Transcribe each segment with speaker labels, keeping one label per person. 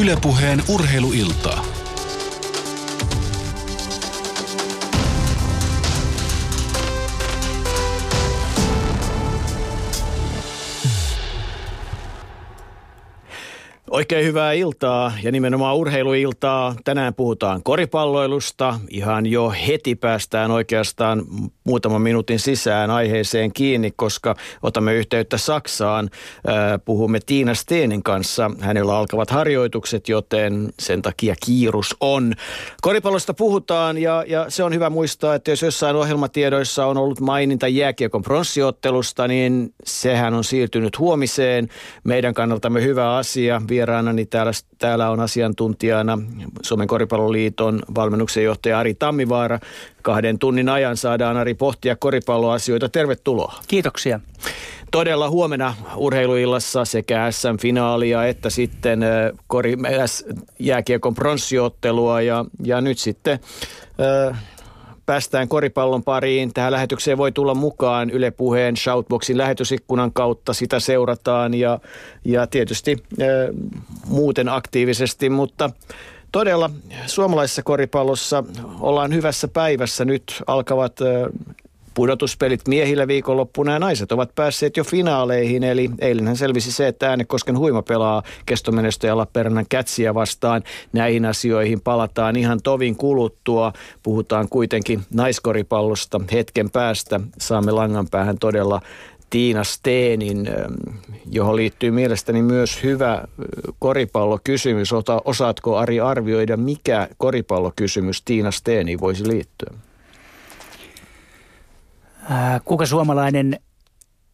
Speaker 1: Ylepuheen urheiluiltaa.
Speaker 2: Oikein hyvää iltaa ja nimenomaan urheiluiltaa. Tänään puhutaan koripalloilusta. Ihan jo heti päästään oikeastaan muutaman minuutin sisään aiheeseen kiinni, koska otamme yhteyttä Saksaan. Puhumme Tiina Steenin kanssa. Hänellä alkavat harjoitukset, joten sen takia kiirus on. Koripallosta puhutaan ja, ja se on hyvä muistaa, että jos jossain ohjelmatiedoissa on ollut maininta jääkiekon pronssiottelusta, niin sehän on siirtynyt huomiseen. Meidän kannaltamme hyvä asia. Vieraanani täällä, täällä on asiantuntijana Suomen koripalloliiton valmennuksen johtaja Ari Tammivaara. Kahden tunnin ajan saadaan Ari pohtia koripalloasioita. Tervetuloa.
Speaker 3: Kiitoksia.
Speaker 2: Todella huomenna urheiluillassa sekä SM-finaalia että sitten kori, jääkiekon pronssiottelua ja, ja nyt sitten äh, päästään koripallon pariin. Tähän lähetykseen voi tulla mukaan Yle Puheen Shoutboxin lähetysikkunan kautta. Sitä seurataan ja, ja tietysti äh, muuten aktiivisesti, mutta todella suomalaisessa koripallossa ollaan hyvässä päivässä. Nyt alkavat äh, pudotuspelit miehillä viikonloppuna ja naiset ovat päässeet jo finaaleihin. Eli eilenhän selvisi se, että Äänekosken huima pelaa kestomenestäjä Lappeenrannan kätsiä vastaan. Näihin asioihin palataan ihan tovin kuluttua. Puhutaan kuitenkin naiskoripallosta hetken päästä. Saamme langan päähän todella Tiina Steenin, johon liittyy mielestäni myös hyvä koripallokysymys. Osaatko Ari arvioida, mikä koripallokysymys Tiina Steeniin voisi liittyä?
Speaker 3: Äh, kuka suomalainen,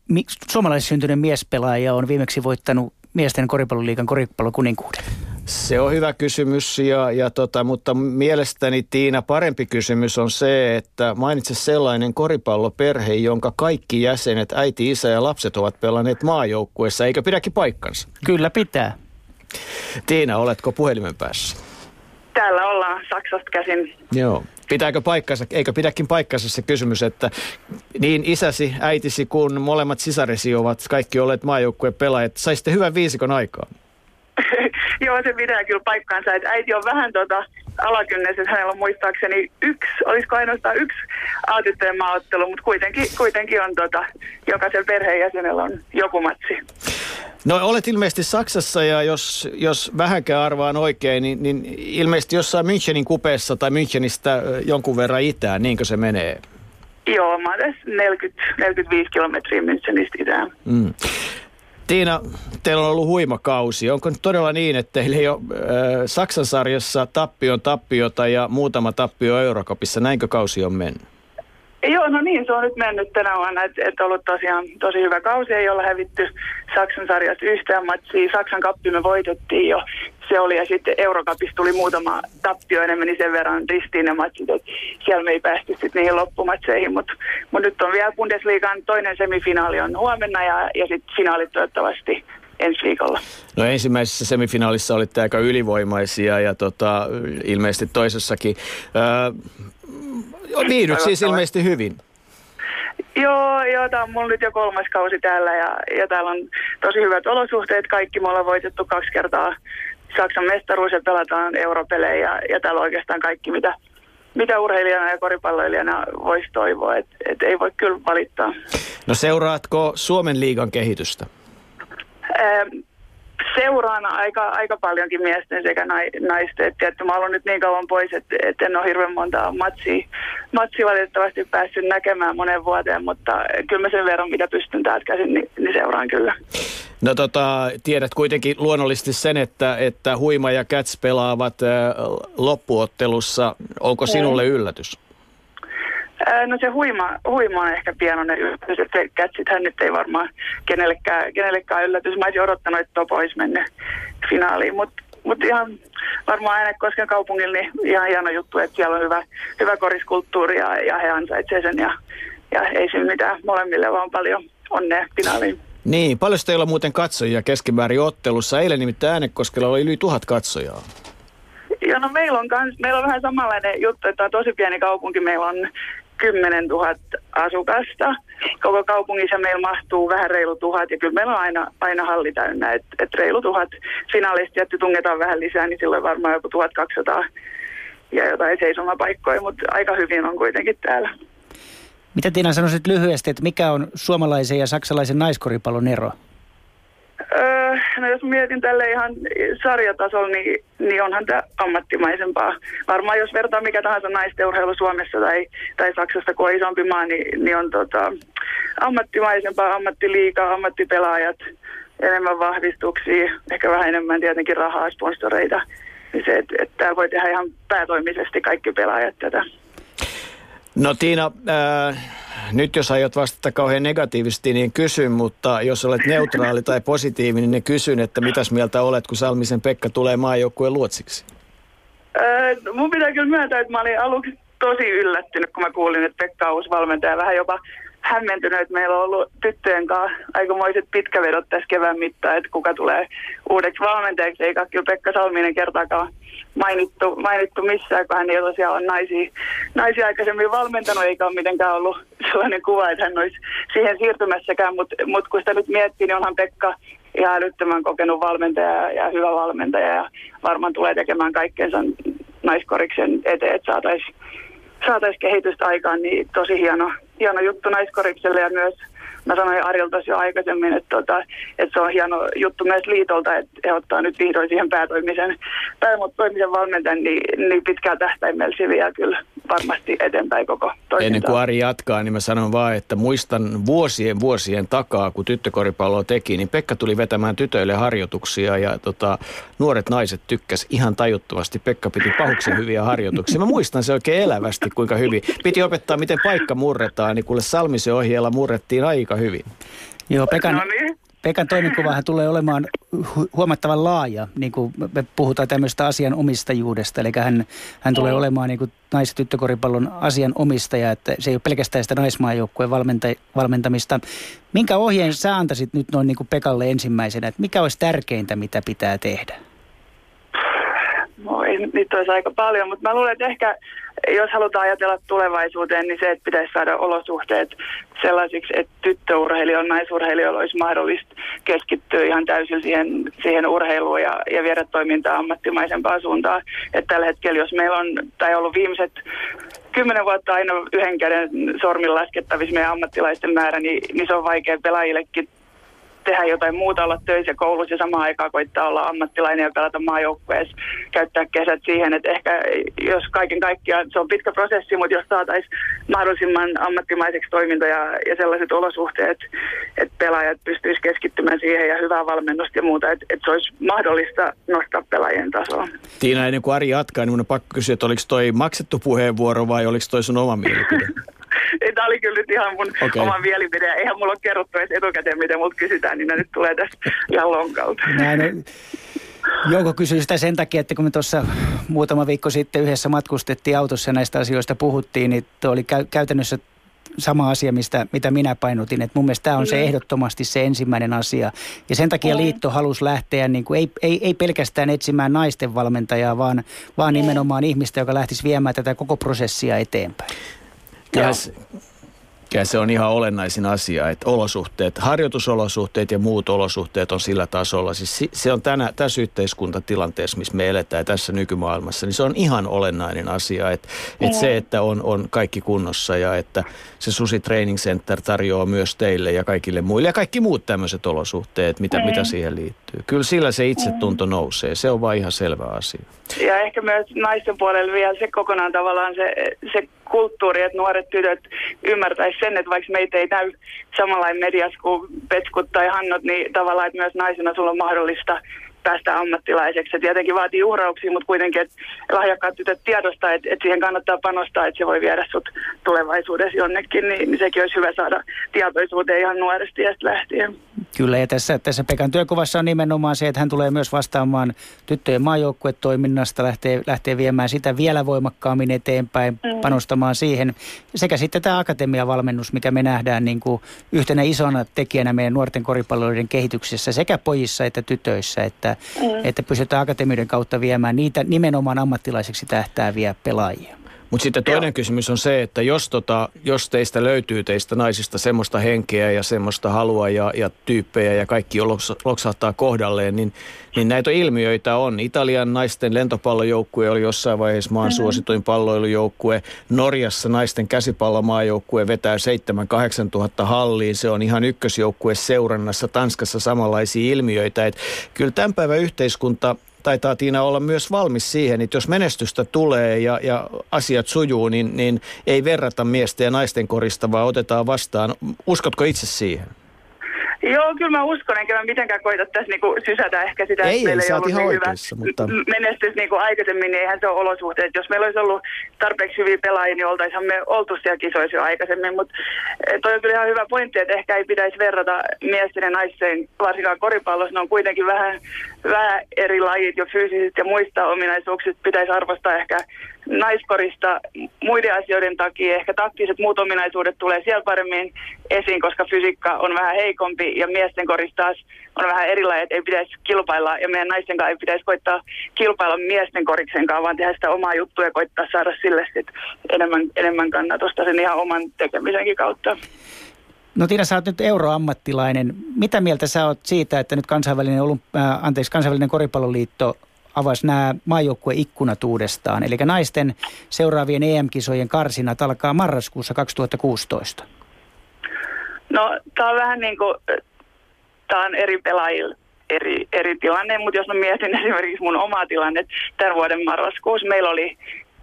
Speaker 3: mi, suomalaissyntyinen miespelaaja on viimeksi voittanut miesten koripalloliikan koripallokuninkuuden?
Speaker 2: Se on hyvä kysymys, ja, ja tota, mutta mielestäni Tiina parempi kysymys on se, että mainitse sellainen koripalloperhe, jonka kaikki jäsenet, äiti, isä ja lapset ovat pelanneet maajoukkueessa, eikö pidäkin paikkansa?
Speaker 3: Kyllä pitää.
Speaker 2: Tiina, oletko puhelimen päässä?
Speaker 4: Täällä ollaan Saksasta käsin.
Speaker 2: Joo. Pitääkö paikkansa, eikö pidäkin paikkansa se kysymys, että niin isäsi, äitisi kuin molemmat sisaresi ovat kaikki olleet maajoukkueen pelaajat. Saisitte hyvän viisikon aikaa.
Speaker 4: Joo, se pitää kyllä paikkaansa. Että äiti on vähän tota, alakynnessä, että hänellä on muistaakseni yksi, olisiko ainoastaan yksi aatytteen maaottelu, mutta kuitenkin, kuitenkin on tota, jokaisen perheenjäsenellä on joku matsi.
Speaker 2: No olet ilmeisesti Saksassa ja jos, jos vähänkään arvaan oikein, niin, niin ilmeisesti jossain Münchenin kupeessa tai Münchenistä jonkun verran itään, niinkö se menee?
Speaker 4: Joo, mä olen 40, 45 kilometriä Münchenistä itään. Mm.
Speaker 2: Tiina, teillä on ollut huimakausi. Onko nyt todella niin, että teillä ei ole äh, Saksan sarjassa tappion tappiota ja muutama tappio Eurokopissa? Näinkö kausi on mennyt?
Speaker 4: Joo, no niin, se on nyt mennyt tänä vuonna, että et ollut tosiaan tosi hyvä kausi, ei olla hävitty Saksan sarjasta yhtään matsia. Saksan kappi me voitettiin jo, se oli, ja sitten Eurokapissa tuli muutama tappio, ja meni sen verran ristiin ne matsit, että siellä me ei päästy sitten niihin loppumatseihin, mutta mut nyt on vielä Bundesliigan toinen semifinaali on huomenna, ja, ja sitten finaalit toivottavasti ensi viikolla.
Speaker 2: No ensimmäisessä semifinaalissa olitte aika ylivoimaisia ja tota, ilmeisesti toisessakin. Öö, Viihdyt siis ilmeisesti hyvin.
Speaker 4: Joo, joo, tämä on mulla nyt jo kolmas kausi täällä ja, ja täällä on tosi hyvät olosuhteet. Kaikki me ollaan voitettu kaksi kertaa Saksan mestaruus ja pelataan europelejä ja, ja täällä on oikeastaan kaikki, mitä, mitä urheilijana ja koripalloilijana voisi toivoa. Et, et ei voi kyllä valittaa.
Speaker 2: No seuraatko Suomen liigan kehitystä?
Speaker 4: Seuraan aika, aika paljonkin miesten sekä naisten. Et, että mä olen nyt niin kauan pois, että et en ole hirveän monta matsia, matsia valitettavasti päässyt näkemään monen vuoteen, mutta kyllä mä sen verran, mitä pystyn täältä käsin, niin, niin seuraan kyllä.
Speaker 2: No tota, tiedät kuitenkin luonnollisesti sen, että, että Huima ja Cats pelaavat loppuottelussa. Onko sinulle yllätys?
Speaker 4: No se huima, huima on ehkä pienoinen yllätys, että kätsithän nyt ei varmaan kenellekään, kenellekään yllätys. Mä olisin odottanut, että Topo olisi mennyt finaaliin, mutta mut ihan varmaan Äänekosken kaupungilla niin ihan hieno juttu, että siellä on hyvä, hyvä koriskulttuuri ja, ja he ansaitsevat sen ja, ja ei siinä mitään molemmille, vaan paljon onnea finaaliin.
Speaker 2: Niin, paljon teillä on muuten katsojia keskimäärin ottelussa. Eilen nimittäin Äänekoskella oli yli tuhat katsojaa.
Speaker 4: Joo, no meillä on, kans, meillä on vähän samanlainen juttu, että on tosi pieni kaupunki. Meillä on 10 000 asukasta. Koko kaupungissa meillä mahtuu vähän reilu tuhat ja kyllä meillä on aina, aina halli täynnä. Että et reilu tuhat finaalisti, että tungetaan vähän lisää, niin silloin varmaan joku 1200 ja jotain seisomapaikkoja, mutta aika hyvin on kuitenkin täällä.
Speaker 3: Mitä Tiina sanoisit lyhyesti, että mikä on suomalaisen ja saksalaisen naiskoripallon ero?
Speaker 4: Öö, no jos mietin tälle ihan sarjatasolla, niin, niin onhan tämä ammattimaisempaa. Varmaan jos vertaa mikä tahansa naisteurheilu Suomessa tai, tai Saksasta, kun on isompi maa, niin, niin on tota, ammattimaisempaa, ammattiliikaa, ammattipelaajat, enemmän vahvistuksia, ehkä vähän enemmän tietenkin rahaa, sponsoreita. Niin se, että et täällä voi tehdä ihan päätoimisesti kaikki pelaajat tätä.
Speaker 2: No Tiina, äh, nyt jos aiot vastata kauhean negatiivisesti, niin kysyn, mutta jos olet neutraali tai positiivinen, niin kysyn, että mitäs mieltä olet, kun Salmisen Pekka tulee maajoukkueen luotsiksi?
Speaker 4: Öö, mun pitää kyllä myöntää, että mä olin aluksi tosi yllättynyt, kun mä kuulin, että Pekka on uusi valmentaja. Vähän jopa hämmentynyt, että meillä on ollut tyttöjen kanssa aikamoiset pitkävedot tässä kevään mittaan, että kuka tulee uudeksi valmentajaksi, eikä kyllä Pekka Salminen kertaakaan mainittu, mainittu missään, kun hän ei tosiaan ole naisia, naisia aikaisemmin valmentanut, eikä ole mitenkään ollut sellainen kuva, että hän olisi siihen siirtymässäkään, mutta mut kun sitä nyt miettii, niin onhan Pekka ihan älyttömän kokenut valmentaja ja hyvä valmentaja ja varmaan tulee tekemään kaikkeensa naiskoriksen eteen, että saataisiin saatais kehitystä aikaan, niin tosi hieno, hieno juttu naiskorikselle ja myös mä sanoin Arilta jo aikaisemmin, että, tota, että se on hieno juttu myös liitolta, että he ottaa nyt vihdoin siihen päätoimisen, päätoimisen valmentajan niin, niin pitkään tähtäimellä se kyllä varmasti eteenpäin koko toimintaa.
Speaker 2: Ennen kuin Ari jatkaa, niin mä sanon vaan, että muistan vuosien vuosien takaa, kun tyttökoripalloa teki, niin Pekka tuli vetämään tytöille harjoituksia ja tota, nuoret naiset tykkäs ihan tajuttomasti. Pekka piti pahuksen hyviä harjoituksia. Mä muistan se oikein elävästi, kuinka hyvin. Piti opettaa, miten paikka murretaan, niin kuule Salmisen ohjeella murrettiin aika hyvin.
Speaker 3: Joo, Pekan, no niin. Pekan toimenkuvahan tulee olemaan hu- huomattavan laaja, niin kuin me puhutaan tämmöistä asian omistajuudesta, eli hän, hän tulee olemaan niin kuin nais- ja tyttökoripallon asian omistaja, että se ei ole pelkästään sitä naismaajoukkueen valmenta- valmentamista. Minkä ohjeen sä antaisit nyt noin niin kuin Pekalle ensimmäisenä, että mikä olisi tärkeintä, mitä pitää tehdä?
Speaker 4: No, niitä olisi aika paljon, mutta mä luulen, että ehkä jos halutaan ajatella tulevaisuuteen, niin se, että pitäisi saada olosuhteet sellaisiksi, että tyttöurheilijoilla, naisurheilijoilla olisi mahdollista keskittyä ihan täysin siihen, siihen urheiluun ja, ja viedä toimintaa ammattimaisempaan suuntaan. Että tällä hetkellä, jos meillä on, tai ollut viimeiset kymmenen vuotta aina yhden käden sormin laskettavissa meidän ammattilaisten määrä, niin, niin se on vaikea pelaajillekin tehdä jotain muuta, olla töissä koulussa ja samaan aikaan koittaa olla ammattilainen ja pelata maajoukkueessa, käyttää kesät siihen, että ehkä jos kaiken kaikkiaan, se on pitkä prosessi, mutta jos saataisiin mahdollisimman ammattimaiseksi toiminta ja, ja sellaiset olosuhteet, että pelaajat pystyisivät keskittymään siihen ja hyvää valmennusta ja muuta, että, että se olisi mahdollista nostaa pelaajien tasoa.
Speaker 2: Tiina, ennen kuin Ari jatkaa, niin minun on pakko kysyä, että oliko toi maksettu puheenvuoro vai oliko toi sun oma mielipide?
Speaker 4: Tämä oli kyllä nyt ihan mun okay. oma mielipide. Eihän mulla ole kerrottu edes etukäteen, miten mut kysytään, niin ne nyt tulee tässä ihan lonkalta. Näin,
Speaker 3: Jouko kysyi sitä sen takia, että kun me tuossa muutama viikko sitten yhdessä matkustettiin autossa ja näistä asioista puhuttiin, niin oli käy- käytännössä sama asia, mistä, mitä minä painotin. Että mun mielestä tämä on se mm. ehdottomasti se ensimmäinen asia. Ja sen takia liitto halusi lähteä, niin kuin, ei, ei, ei pelkästään etsimään naisten valmentajaa, vaan, vaan nimenomaan ihmistä, joka lähtisi viemään tätä koko prosessia eteenpäin.
Speaker 2: Kyllä, ja se on ihan olennaisin asia, että olosuhteet, harjoitusolosuhteet ja muut olosuhteet on sillä tasolla. Siis se on tänä, tässä yhteiskuntatilanteessa, missä me eletään tässä nykymaailmassa, niin se on ihan olennainen asia, että, että se, että on, on kaikki kunnossa ja että se Susi Training Center tarjoaa myös teille ja kaikille muille ja kaikki muut tämmöiset olosuhteet, mitä, mitä siihen liittyy. Kyllä sillä se itsetunto nousee, se on vaan ihan selvä asia.
Speaker 4: Ja ehkä myös naisten puolella vielä se kokonaan tavallaan se, se kulttuuri, että nuoret tytöt ymmärtäisivät sen, että vaikka meitä ei näy samanlainen mediassa kuin Petskut tai Hannot, niin tavallaan, että myös naisena sulla on mahdollista päästä ammattilaiseksi. Se tietenkin vaatii uhrauksia, mutta kuitenkin, että lahjakkaat tytöt tiedostaa, että, että siihen kannattaa panostaa, että se voi viedä sut tulevaisuudessa jonnekin, niin, niin sekin olisi hyvä saada tietoisuuteen ihan nuoresti ja lähtien.
Speaker 3: Kyllä, ja tässä, tässä Pekan työkuvassa on nimenomaan se, että hän tulee myös vastaamaan tyttöjen maajoukkuetoiminnasta, lähtee, lähtee viemään sitä vielä voimakkaammin eteenpäin, mm. panostamaan siihen. Sekä sitten tämä akatemiavalmennus, mikä me nähdään niin kuin yhtenä isona tekijänä meidän nuorten koripalloiden kehityksessä sekä pojissa että tytöissä, että, mm. että pystytään akatemioiden kautta viemään niitä nimenomaan ammattilaiseksi tähtääviä pelaajia.
Speaker 2: Mutta sitten toinen
Speaker 4: Joo.
Speaker 2: kysymys on se, että jos, tota, jos teistä löytyy teistä naisista semmoista henkeä ja semmoista halua ja, ja tyyppejä ja kaikki loks- loksahtaa kohdalleen, niin, niin näitä ilmiöitä on. Italian naisten lentopallojoukkue oli jossain vaiheessa maan suosituin palloilujoukkue. Norjassa naisten käsipallomaajoukkue vetää 7-8 tuhatta halliin. Se on ihan ykkösjoukkue seurannassa. Tanskassa samanlaisia ilmiöitä. Et kyllä tämän päivän yhteiskunta taitaa Tiina olla myös valmis siihen, että jos menestystä tulee ja, ja asiat sujuu, niin, niin ei verrata miesten ja naisten korista, vaan otetaan vastaan. Uskotko itse siihen?
Speaker 4: Joo, kyllä mä uskon, enkä mä mitenkään koita tässä niinku sysätä ehkä sitä,
Speaker 2: Ei,
Speaker 4: että meillä
Speaker 2: ei,
Speaker 4: ollut niin hyvä
Speaker 2: mutta-
Speaker 4: menestys niinku aikaisemmin, niin eihän se ole olosuhteet. Jos meillä olisi ollut tarpeeksi hyviä pelaajia, niin oltaisihan me oltu siellä kisoissa jo aikaisemmin, mutta toi on kyllä ihan hyvä pointti, että ehkä ei pitäisi verrata miesten ja naisten, varsinkaan koripallossa, ne on kuitenkin vähän, vähän eri lajit jo fyysisistä ja muista ominaisuuksista, pitäisi arvostaa ehkä naiskorista muiden asioiden takia. Ehkä taktiset muut ominaisuudet tulee siellä paremmin esiin, koska fysiikka on vähän heikompi ja miesten korista taas on vähän erilainen, että ei pitäisi kilpailla ja meidän naisten kanssa ei pitäisi koittaa kilpailla miesten koriksen kanssa, vaan tehdä sitä omaa juttua ja koittaa saada sille sit enemmän, enemmän kannatusta sen ihan oman tekemisenkin kautta.
Speaker 3: No Tiina, sä oot nyt euroammattilainen. Mitä mieltä sä oot siitä, että nyt kansainvälinen, olymp- äh, anteeksi, kansainvälinen koripalloliitto avasi nämä maajoukkueikkunat uudestaan? Eli naisten seuraavien EM-kisojen karsinat alkaa marraskuussa 2016.
Speaker 4: No, tämä on vähän niin kuin, tämä on eri pelaajilla eri, eri tilanne, mutta jos mä mietin esimerkiksi mun omaa tilannet, tämän vuoden marraskuussa meillä oli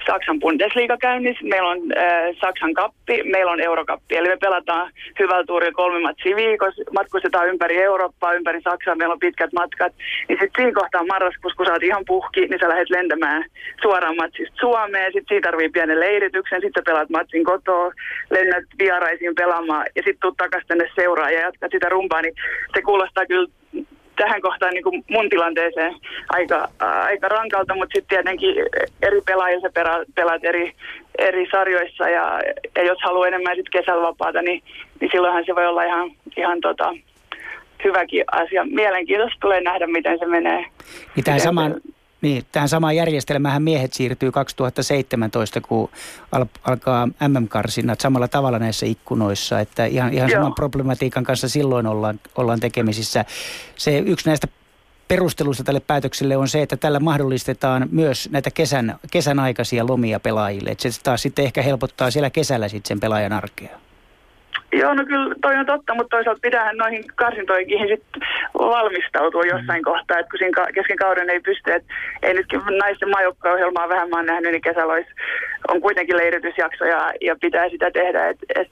Speaker 4: Saksan Bundesliga käynnissä, meillä on äh, Saksan kappi, meillä on Eurokappi, eli me pelataan hyvällä tuurilla kolme matsia viikossa, matkustetaan ympäri Eurooppaa, ympäri Saksaa, meillä on pitkät matkat, niin sitten siinä kohtaa marraskuussa, kun sä oot ihan puhki, niin sä lähdet lentämään suoraan matsista Suomeen, sitten siinä tarvii pienen leirityksen, sitten pelaat matsin kotoa, lennät vieraisiin pelaamaan ja sitten tuut takaisin tänne seuraan ja jatkat sitä rumpaa, niin se kuulostaa kyllä tähän kohtaan niin kuin mun tilanteeseen aika, ää, aika rankalta, mutta sitten tietenkin eri pelaajilla perä, pelaat eri, eri sarjoissa ja, ja jos haluaa enemmän sit kesällä vapaata, niin, niin silloinhan se voi olla ihan, ihan tota, hyväkin asia. Mielenkiintoista tulee nähdä, miten se menee.
Speaker 3: Niin tähän,
Speaker 4: Miten
Speaker 3: samaan, niin, tähän samaan järjestelmähän miehet siirtyy 2017, kun al, alkaa MM-karsinnat samalla tavalla näissä ikkunoissa. Että ihan, ihan
Speaker 4: Joo.
Speaker 3: saman problematiikan kanssa silloin ollaan, ollaan tekemisissä. Se yksi näistä perusteluista tälle päätökselle on se, että tällä mahdollistetaan myös näitä kesän, kesän aikaisia lomia pelaajille. Että se taas sitten ehkä helpottaa siellä kesällä sitten sen pelaajan arkea.
Speaker 4: Joo, no kyllä toi on totta, mutta toisaalta pitää noihin karsintoihin sit valmistautua jossain kohtaa, että kun siinä kesken kauden ei pysty, että ei nytkin naisten maajoukkoohjelmaa vähän mä oon nähnyt, niin kesällä olisi, on kuitenkin leiritysjakso ja, ja pitää sitä tehdä, että et,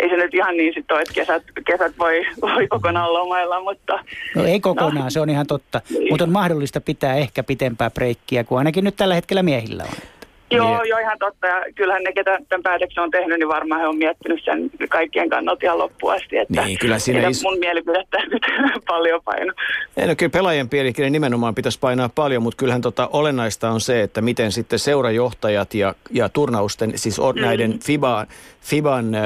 Speaker 4: ei se nyt ihan niin sitten ole, että kesät, kesät voi, voi kokonaan lomailla, mutta
Speaker 3: No ei kokonaan,
Speaker 4: No.
Speaker 3: se on ihan totta.
Speaker 4: Niin.
Speaker 3: Mutta on mahdollista pitää ehkä pitempää breikkiä kuin ainakin nyt tällä hetkellä miehillä on.
Speaker 4: Joo,
Speaker 2: Niin.
Speaker 4: joo, ihan totta. Ja kyllähän ne, ketä tämän päätöksen on tehnyt, niin varmaan he on miettinyt sen kaikkien kannalta ihan loppuun asti. Että
Speaker 2: Niin, kyllä siinä is-
Speaker 4: mun mielipidettä nyt paljon paino.
Speaker 2: Ei, no kyllä pelaajien pielikin nimenomaan pitäisi painaa paljon, mutta kyllähän tota olennaista on se, että miten sitten seurajohtajat ja, ja turnausten, siis o, näiden FIBA, FIBAn äh,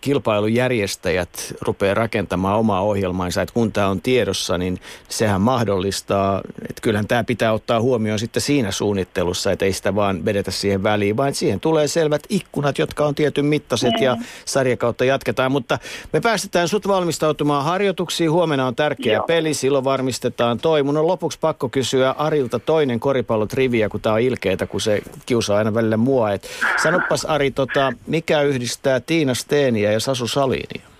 Speaker 2: kilpailujärjestäjät rupeaa rakentamaan omaa ohjelmaansa, että kun tämä on tiedossa, niin sehän mahdollistaa, että kyllähän tämä pitää ottaa huomioon sitten siinä suunnittelussa, että ei sitä vaan vedetä siihen väliin, vaan siihen tulee selvät ikkunat, jotka on tietyn mittaiset ja sarjakautta jatketaan, mutta me päästetään sut valmistautumaan harjoituksiin. Huomenna on tärkeä
Speaker 4: Joo.
Speaker 2: peli, silloin varmistetaan toi. Mun on lopuksi pakko kysyä Arilta toinen koripallotriviä, kun tää on ilkeetä, kun se kiusaa aina välillä mua. Et sanopas Ari, tota, mikä yhdistää Tiina Steeniä ja Sasu Salinia?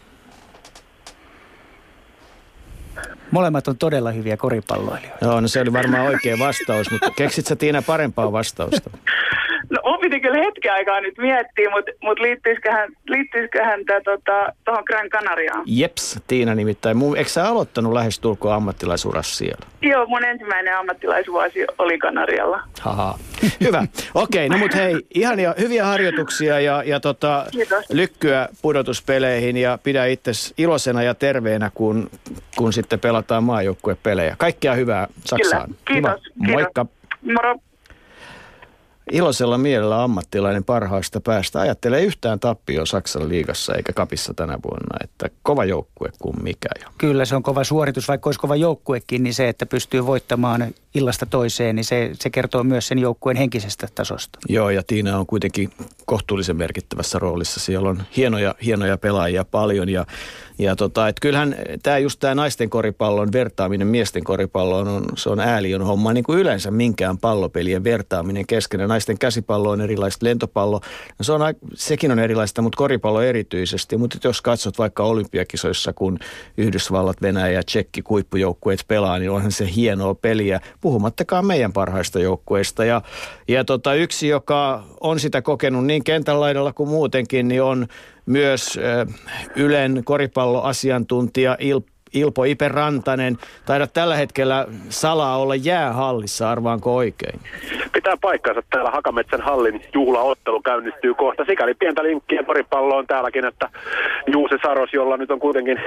Speaker 3: Molemmat on todella hyviä koripalloilijoita.
Speaker 2: Joo, no se oli varmaan oikea vastaus, mutta keksit sä Tiina parempaa vastausta?
Speaker 4: No mun piti kyllä hetken aikaa nyt miettiä, mutta mut liittyisiköhän, liittyisiköhän tämä tota, tuohon Gran Canariaan?
Speaker 2: Jeps, Tiina nimittäin. Mun, eikö sä aloittanut lähestulkoon ammattilaisurassa siellä?
Speaker 4: Joo, mun ensimmäinen ammattilaisvuosi oli Kanarialla.
Speaker 2: Haha. Hyvä. Okei, no mut hei, ihania, hyviä harjoituksia ja, ja tota,
Speaker 4: Kiitos.
Speaker 2: lykkyä pudotuspeleihin ja pidä itse iloisena ja terveenä, kun, kun sitten pelataan maajoukkuepelejä. Kaikkea hyvää Saksaan.
Speaker 4: Kyllä. Kiitos.
Speaker 2: Kiva. Moikka.
Speaker 4: Kiitos. Moro.
Speaker 2: Iloisella mielellä ammattilainen parhaasta päästä. Ajattelee yhtään tappioa Saksan liigassa eikä kapissa tänä vuonna, että kova joukkue kuin mikä.
Speaker 3: Kyllä se on kova suoritus, vaikka olisi kova joukkuekin, niin se, että pystyy voittamaan illasta toiseen, niin se, se kertoo myös sen joukkueen henkisestä tasosta.
Speaker 2: Joo, ja Tiina on kuitenkin kohtuullisen merkittävässä roolissa. Siellä on hienoja, hienoja pelaajia paljon ja ja tota, et kyllähän tämä just tämä naisten koripallon vertaaminen miesten koripalloon on, se on ääliön homma, niin kuin yleensä minkään pallopelien vertaaminen keskenään. Naisten käsipallo on erilaista, lentopallo, no se on, sekin on erilaista, mutta koripallo erityisesti. Mutta jos katsot vaikka olympiakisoissa, kun Yhdysvallat, Venäjä ja Tsekki kuippujoukkueet pelaa, niin onhan se hienoa peliä, puhumattakaan meidän parhaista joukkueista. Ja, ja tota, yksi, joka on sitä kokenut niin kentän laidalla kuin muutenkin, niin on myös Ylen koripalloasiantuntija Il, Ilpo Ipe Rantanen. Taidat tällä hetkellä salaa olla jäähallissa, arvaanko oikein?
Speaker 5: Pitää paikkansa. Täällä Hakametsän hallin juhlaottelu käynnistyy kohta. Sikäli pientä linkkiä koripalloon täälläkin, että Juuse Saros, jolla nyt on kuitenkin,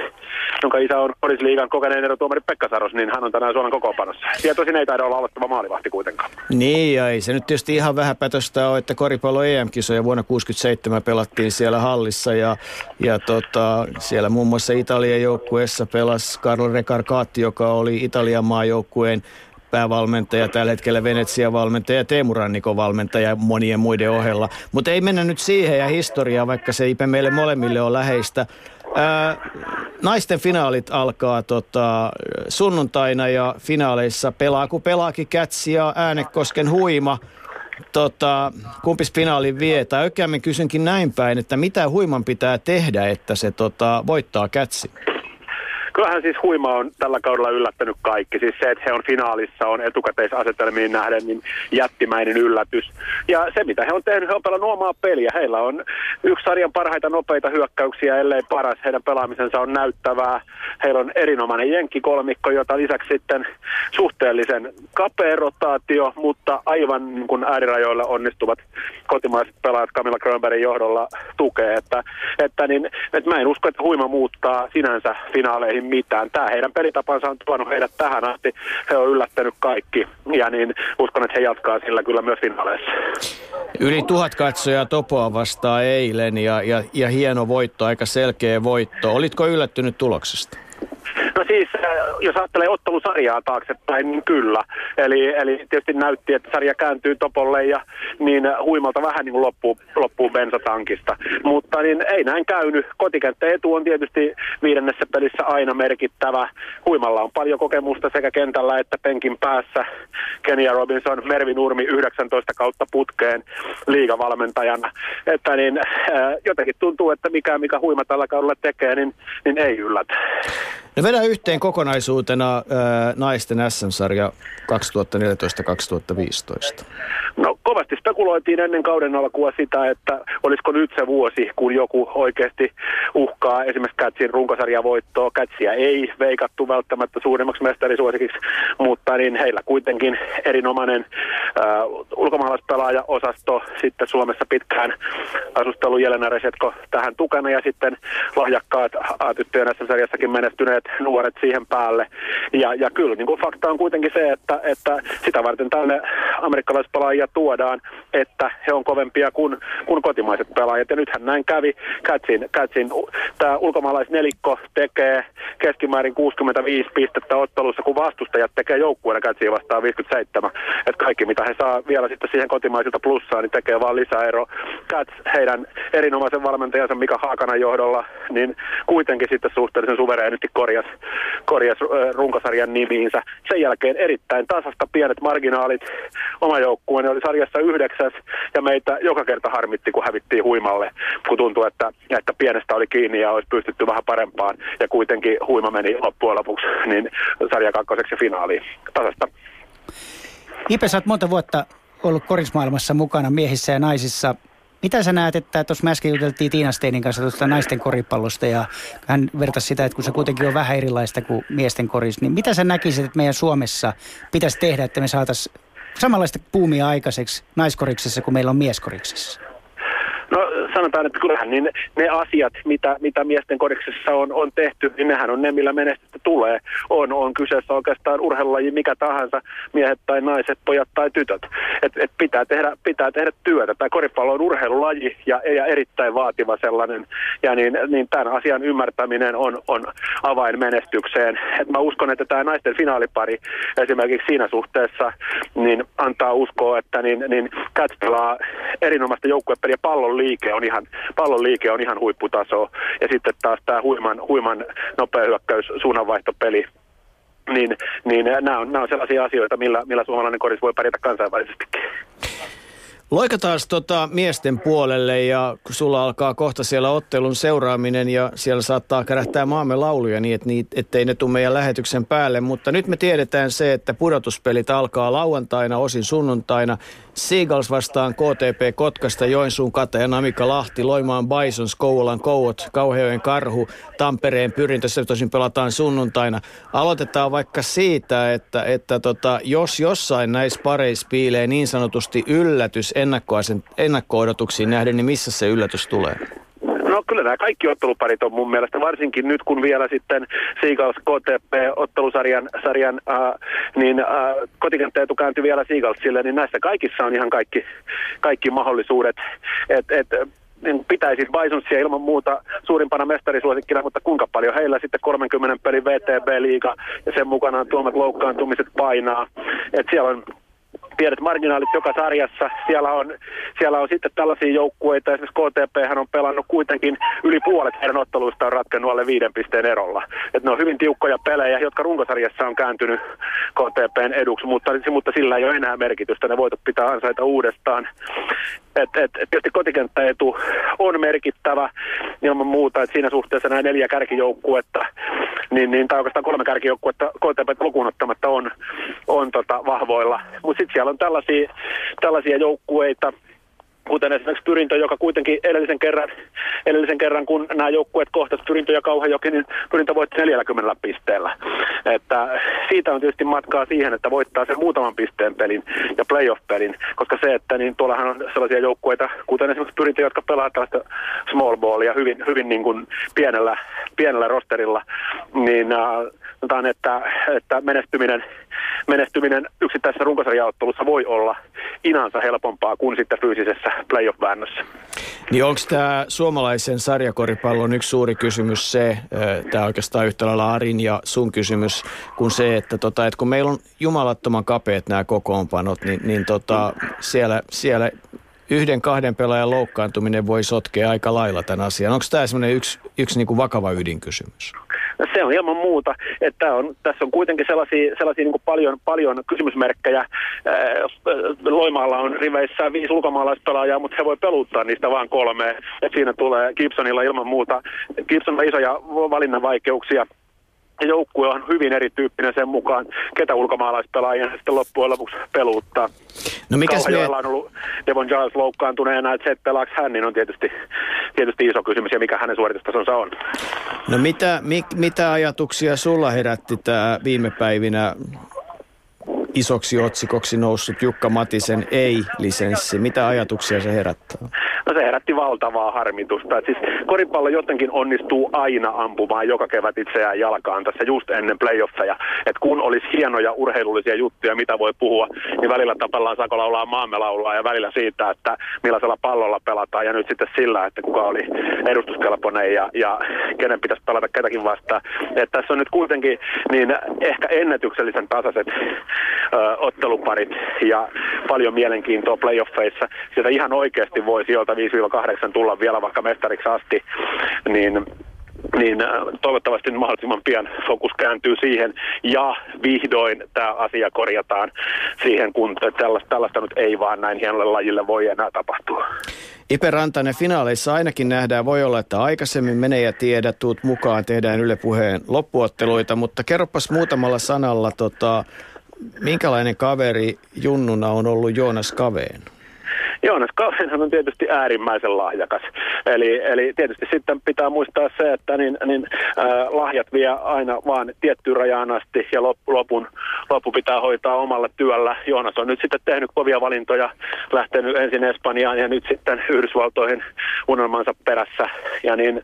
Speaker 5: jonka isä on Porisliigan kokeneen erotuomari Pekka Saros, niin hän on tänään Suomen kokoonpanossa. Tietoisin ei taida olla aloittava maalivahti kuitenkaan.
Speaker 2: Niin, ja ei se nyt tietysti ihan vähäpätöstä ole, että koripallo EM-kisoja vuonna 67 pelattiin siellä hallissa ja, ja tota, siellä muun muassa Italian joukkueessa pelasi Carlo Recarcati, joka oli Italian maajoukkueen päävalmentaja, tällä hetkellä Venetsian valmentaja, Teemu Rannikon valmentaja monien muiden ohella. Mutta ei mennä nyt siihen ja historiaa, vaikka se Ipe meille molemmille on läheistä. Ää, naisten finaalit alkaa tota, sunnuntaina ja finaaleissa pelaa, kun pelaakin Kätsi ja Äänekosken huima. Tota, kumpis finaalin vie? Tai oikeammin kysynkin näin päin, että mitä huiman pitää tehdä, että se tota, voittaa Kätsi?
Speaker 5: Kyllähän siis huima on tällä kaudella yllättänyt kaikki. Siis se, että he on finaalissa, on etukäteisasetelmiin nähden niin jättimäinen yllätys. Ja se, mitä he on tehnyt, he on pelannut omaa peliä. Heillä on yksi sarjan parhaita nopeita hyökkäyksiä, ellei paras. Heidän pelaamisensa on näyttävää. Heillä on erinomainen jenkkikolmikko, jota lisäksi sitten suhteellisen kapea rotaatio, mutta aivan niin kuin äärirajoilla onnistuvat kotimaiset pelaajat Camilla Grönbergin johdolla tukee. Että, että, niin, että mä en usko, että huima muuttaa sinänsä finaaleihin mitään. Tämä heidän pelitapansa on tuonut heidät tähän asti. He on yllättänyt kaikki ja niin uskon, että he jatkaa sillä kyllä myös finaaleissa.
Speaker 2: Yli tuhat katsojaa Topoa vastaan eilen ja, ja, ja hieno voitto, aika selkeä voitto. Olitko yllättynyt tuloksesta?
Speaker 5: No siis, äh, jos ajattelee ottelusarjaa taaksepäin, niin kyllä. Eli, eli tietysti näytti, että sarja kääntyy topolle ja niin huimalta vähän niin kuin loppuu, loppuu bensatankista. Mutta niin ei näin käynyt. Kotikenttä etu on tietysti viidennessä pelissä aina merkittävä. Huimalla on paljon kokemusta sekä kentällä että penkin päässä. Kenia Robinson, Mervi Nurmi 19 kautta putkeen liigavalmentajana. Että niin, äh, jotenkin tuntuu, että mikä, mikä huima tällä kaudella tekee, niin, niin ei yllätä.
Speaker 2: No vedä yhteen kokonaisuutena ää, naisten SM-sarja 2014-2015.
Speaker 5: No kovasti spekuloitiin ennen kauden alkua sitä, että olisiko nyt se vuosi, kun joku oikeasti uhkaa esimerkiksi Kätsin runkosarjavoittoa. Kätsiä ei veikattu välttämättä suurimmaksi mestarisuosikiksi, mutta niin heillä kuitenkin erinomainen ulkomaalaispelaaja-osasto sitten Suomessa pitkään asustelu Jelena Resetko tähän tukena ja sitten lahjakkaat A-tyttöjen SM-sarjassakin menestyneet nuoret siihen päälle. Ja, ja kyllä niin kuin fakta on kuitenkin se, että, että sitä varten tänne amerikkalaispelaajia tuodaan, että he on kovempia kuin, kuin kotimaiset pelaajat. Ja nythän näin kävi. Katsin, Katsin tämä ulkomaalaisnelikko tekee keskimäärin 65 pistettä ottelussa, kun vastustajat tekee joukkueena Katsiin vastaan 57. Että kaikki mitä he saa vielä sitten siihen kotimaisilta plussaan, niin tekee vaan lisäero. Kats heidän erinomaisen valmentajansa Mika Haakanan johdolla, niin kuitenkin sitten suhteellisen suvereenisti korjas, korjas runkosarjan nimiinsä. Sen jälkeen erittäin tasasta pienet marginaalit. Oma joukkueeni oli sarjassa yhdeksäs ja meitä joka kerta harmitti, kun hävittiin huimalle, kun tuntui, että, että pienestä oli kiinni ja olisi pystytty vähän parempaan. Ja kuitenkin huima meni loppujen lopuksi niin sarja kakkoseksi finaaliin. Tasasta.
Speaker 3: Ipe, sä oot monta vuotta ollut korismaailmassa mukana miehissä ja naisissa. Mitä sä näet, että tuossa me äsken juteltiin Tiina Steinin kanssa tuosta naisten koripallosta ja hän vertasi sitä, että kun se kuitenkin on vähän erilaista kuin miesten koris, niin mitä sä näkisit, että meidän Suomessa pitäisi tehdä, että me saataisiin samanlaista puumia aikaiseksi naiskoriksessa kuin meillä on mieskoriksessa?
Speaker 5: No sanotaan, että kyllähän niin ne asiat, mitä, mitä miesten kodiksessa on, on tehty, niin nehän on ne, millä menestystä tulee. On, on kyseessä oikeastaan urheilulaji mikä tahansa, miehet tai naiset, pojat tai tytöt. Et, et pitää, tehdä, pitää tehdä työtä. Tämä koripallo on urheilulaji ja, ja erittäin vaativa sellainen. Ja niin, niin tämän asian ymmärtäminen on, on avain menestykseen. Et mä uskon, että tämä naisten finaalipari esimerkiksi siinä suhteessa niin antaa uskoa, että niin, niin Cats erinomaista joukkuepeliä. Pallon liike on ihan, pallon liike on ihan huipputaso. Ja sitten taas tämä huiman, huiman nopea hyökkäys, suunnanvaihtopeli, niin, niin nämä, on, nämä on sellaisia asioita, millä, millä suomalainen koris voi pärjätä kansainvälisestikin.
Speaker 2: Loikataan tota miesten puolelle ja kun sulla alkaa kohta siellä ottelun seuraaminen ja siellä saattaa kärähtää maamme lauluja niin, että niit, ettei ne tule meidän lähetyksen päälle. Mutta nyt me tiedetään se, että pudotuspelit alkaa lauantaina, osin sunnuntaina. Seagulls vastaan KTP Kotkasta, Joensuun Kata ja Namika Lahti, Loimaan Bisons, Kouvolan Kouot, Kauheojen Karhu, Tampereen Pyrintö, se tosin pelataan sunnuntaina. Aloitetaan vaikka siitä, että, että tota, jos jossain näissä pareissa piilee niin sanotusti yllätys ennakko-odotuksiin nähden, niin missä se yllätys tulee?
Speaker 5: No kyllä nämä kaikki otteluparit on mun mielestä, varsinkin nyt kun vielä sitten Seagulls KTP-ottelusarjan sarjan, äh, niin äh, kotikenttäjätu kääntyi vielä Seagullsille, niin näissä kaikissa on ihan kaikki, kaikki mahdollisuudet. Et, et, niin pitäisi Bisonsia ilman muuta suurimpana mestarisuosikkina, mutta kuinka paljon heillä sitten 30 pelin VTB-liiga ja sen mukanaan tuomat loukkaantumiset painaa. Et siellä on pienet marginaalit joka sarjassa. Siellä on, siellä on sitten tällaisia joukkueita, esimerkiksi KTP hän on pelannut kuitenkin yli puolet heidän otteluista on ratkennut alle viiden pisteen erolla. Et ne on hyvin tiukkoja pelejä, jotka runkosarjassa on kääntynyt KTPn eduksi, mutta, mutta sillä ei ole enää merkitystä. Ne voitot pitää ansaita uudestaan. Et, et, et tietysti kotikenttäetu on merkittävä ilman muuta, että siinä suhteessa nämä neljä kärkijoukkuetta, niin, niin tai oikeastaan kolme kärkijoukkuetta KTP lukuun ottamatta on, on tota, vahvoilla. Mutta sitten siellä on tällaisia, tällaisia joukkueita, kuten esimerkiksi Pyrintö, joka kuitenkin edellisen kerran, edellisen kerran kun nämä joukkueet kohtasivat Pyrintö ja Kauhajoki, niin Pyrintö voitti 40 pisteellä. Että siitä on tietysti matkaa siihen, että voittaa sen muutaman pisteen pelin ja playoff-pelin, koska se, että niin tuollahan on sellaisia joukkueita, kuten esimerkiksi Pyrintö, jotka pelaa tällaista small ballia hyvin, hyvin niin kuin pienellä, pienellä rosterilla, niin äh, että, että menestyminen menestyminen yksittäisessä runkosarjaottelussa voi olla inansa helpompaa kuin sitten fyysisessä playoff-väännössä.
Speaker 2: Niin onko tämä suomalaisen sarjakoripallon yksi suuri kysymys se, tämä oikeastaan yhtä lailla Arin ja sun kysymys, kuin se, että, tota, että kun meillä on jumalattoman kapeat nämä kokoonpanot, niin, niin tota, siellä, siellä yhden kahden pelaajan loukkaantuminen voi sotkea aika lailla tämän asian. Onko tämä yksi, yksi niin kuin vakava ydinkysymys?
Speaker 5: Se on ilman muuta, että on, tässä on kuitenkin sellaisia, sellaisia niin paljon, paljon kysymysmerkkejä. Loimaalla on riveissä viisi ulkomaalaispelaajaa, mutta he voi peluttaa niistä vain kolme. Et siinä tulee Gibsonilla ilman muuta. Gibson on isoja valinnan vaikeuksia joukkue on hyvin erityyppinen sen mukaan, ketä ulkomaalaispelaajia sitten loppujen lopuksi peluuttaa. No mikäs me... on ollut Devon Giles loukkaantuneena, että se, että pelaako hän, niin on tietysti, tietysti iso kysymys ja mikä hänen suoritustasonsa on.
Speaker 2: No mitä, mi, mitä ajatuksia sulla herätti tämä viime päivinä isoksi otsikoksi noussut Jukka Matisen ei-lisenssi? Mitä ajatuksia se herättää?
Speaker 5: No se herätti valtavaa harmitusta. Siis koripallo jotenkin onnistuu aina ampumaan joka kevät itseään jalkaan tässä just ennen playoffeja. Et kun olisi hienoja urheilullisia juttuja, mitä voi puhua, niin välillä tapellaan Sako laulaa maamme laulaa ja välillä siitä, että millaisella pallolla pelataan ja nyt sitten sillä, että kuka oli edustuskelpoinen ja, ja kenen pitäisi pelata ketäkin vastaan. Et tässä on nyt kuitenkin niin ehkä ennätyksellisen tasaiset otteluparit ja paljon mielenkiintoa playoffeissa. Sieltä ihan oikeasti voi sieltä 5-8 tulla vielä vaikka mestariksi asti, niin niin toivottavasti mahdollisimman pian fokus kääntyy siihen ja vihdoin tämä asia korjataan siihen, kun tällaista, tällaista nyt ei vaan näin hienolle lajille voi enää tapahtua.
Speaker 2: Ipe Rantanen, finaaleissa ainakin nähdään, voi olla, että aikaisemmin menee ja tiedä, tuut mukaan, tehdään Yle Puheen loppuotteluita, mutta kerropas muutamalla sanalla, tota, minkälainen kaveri Junnuna on ollut Joonas Kaveen?
Speaker 5: Joonas Kavenhan on tietysti äärimmäisen lahjakas. Eli, eli tietysti sitten pitää muistaa se, että niin, niin, äh, lahjat vie aina vaan tiettyyn rajaan asti ja lop, lopun, loppu pitää hoitaa omalla työllä. Joonas on nyt sitten tehnyt kovia valintoja, lähtenyt ensin Espanjaan ja nyt sitten Yhdysvaltoihin unelmansa perässä. Ja niin,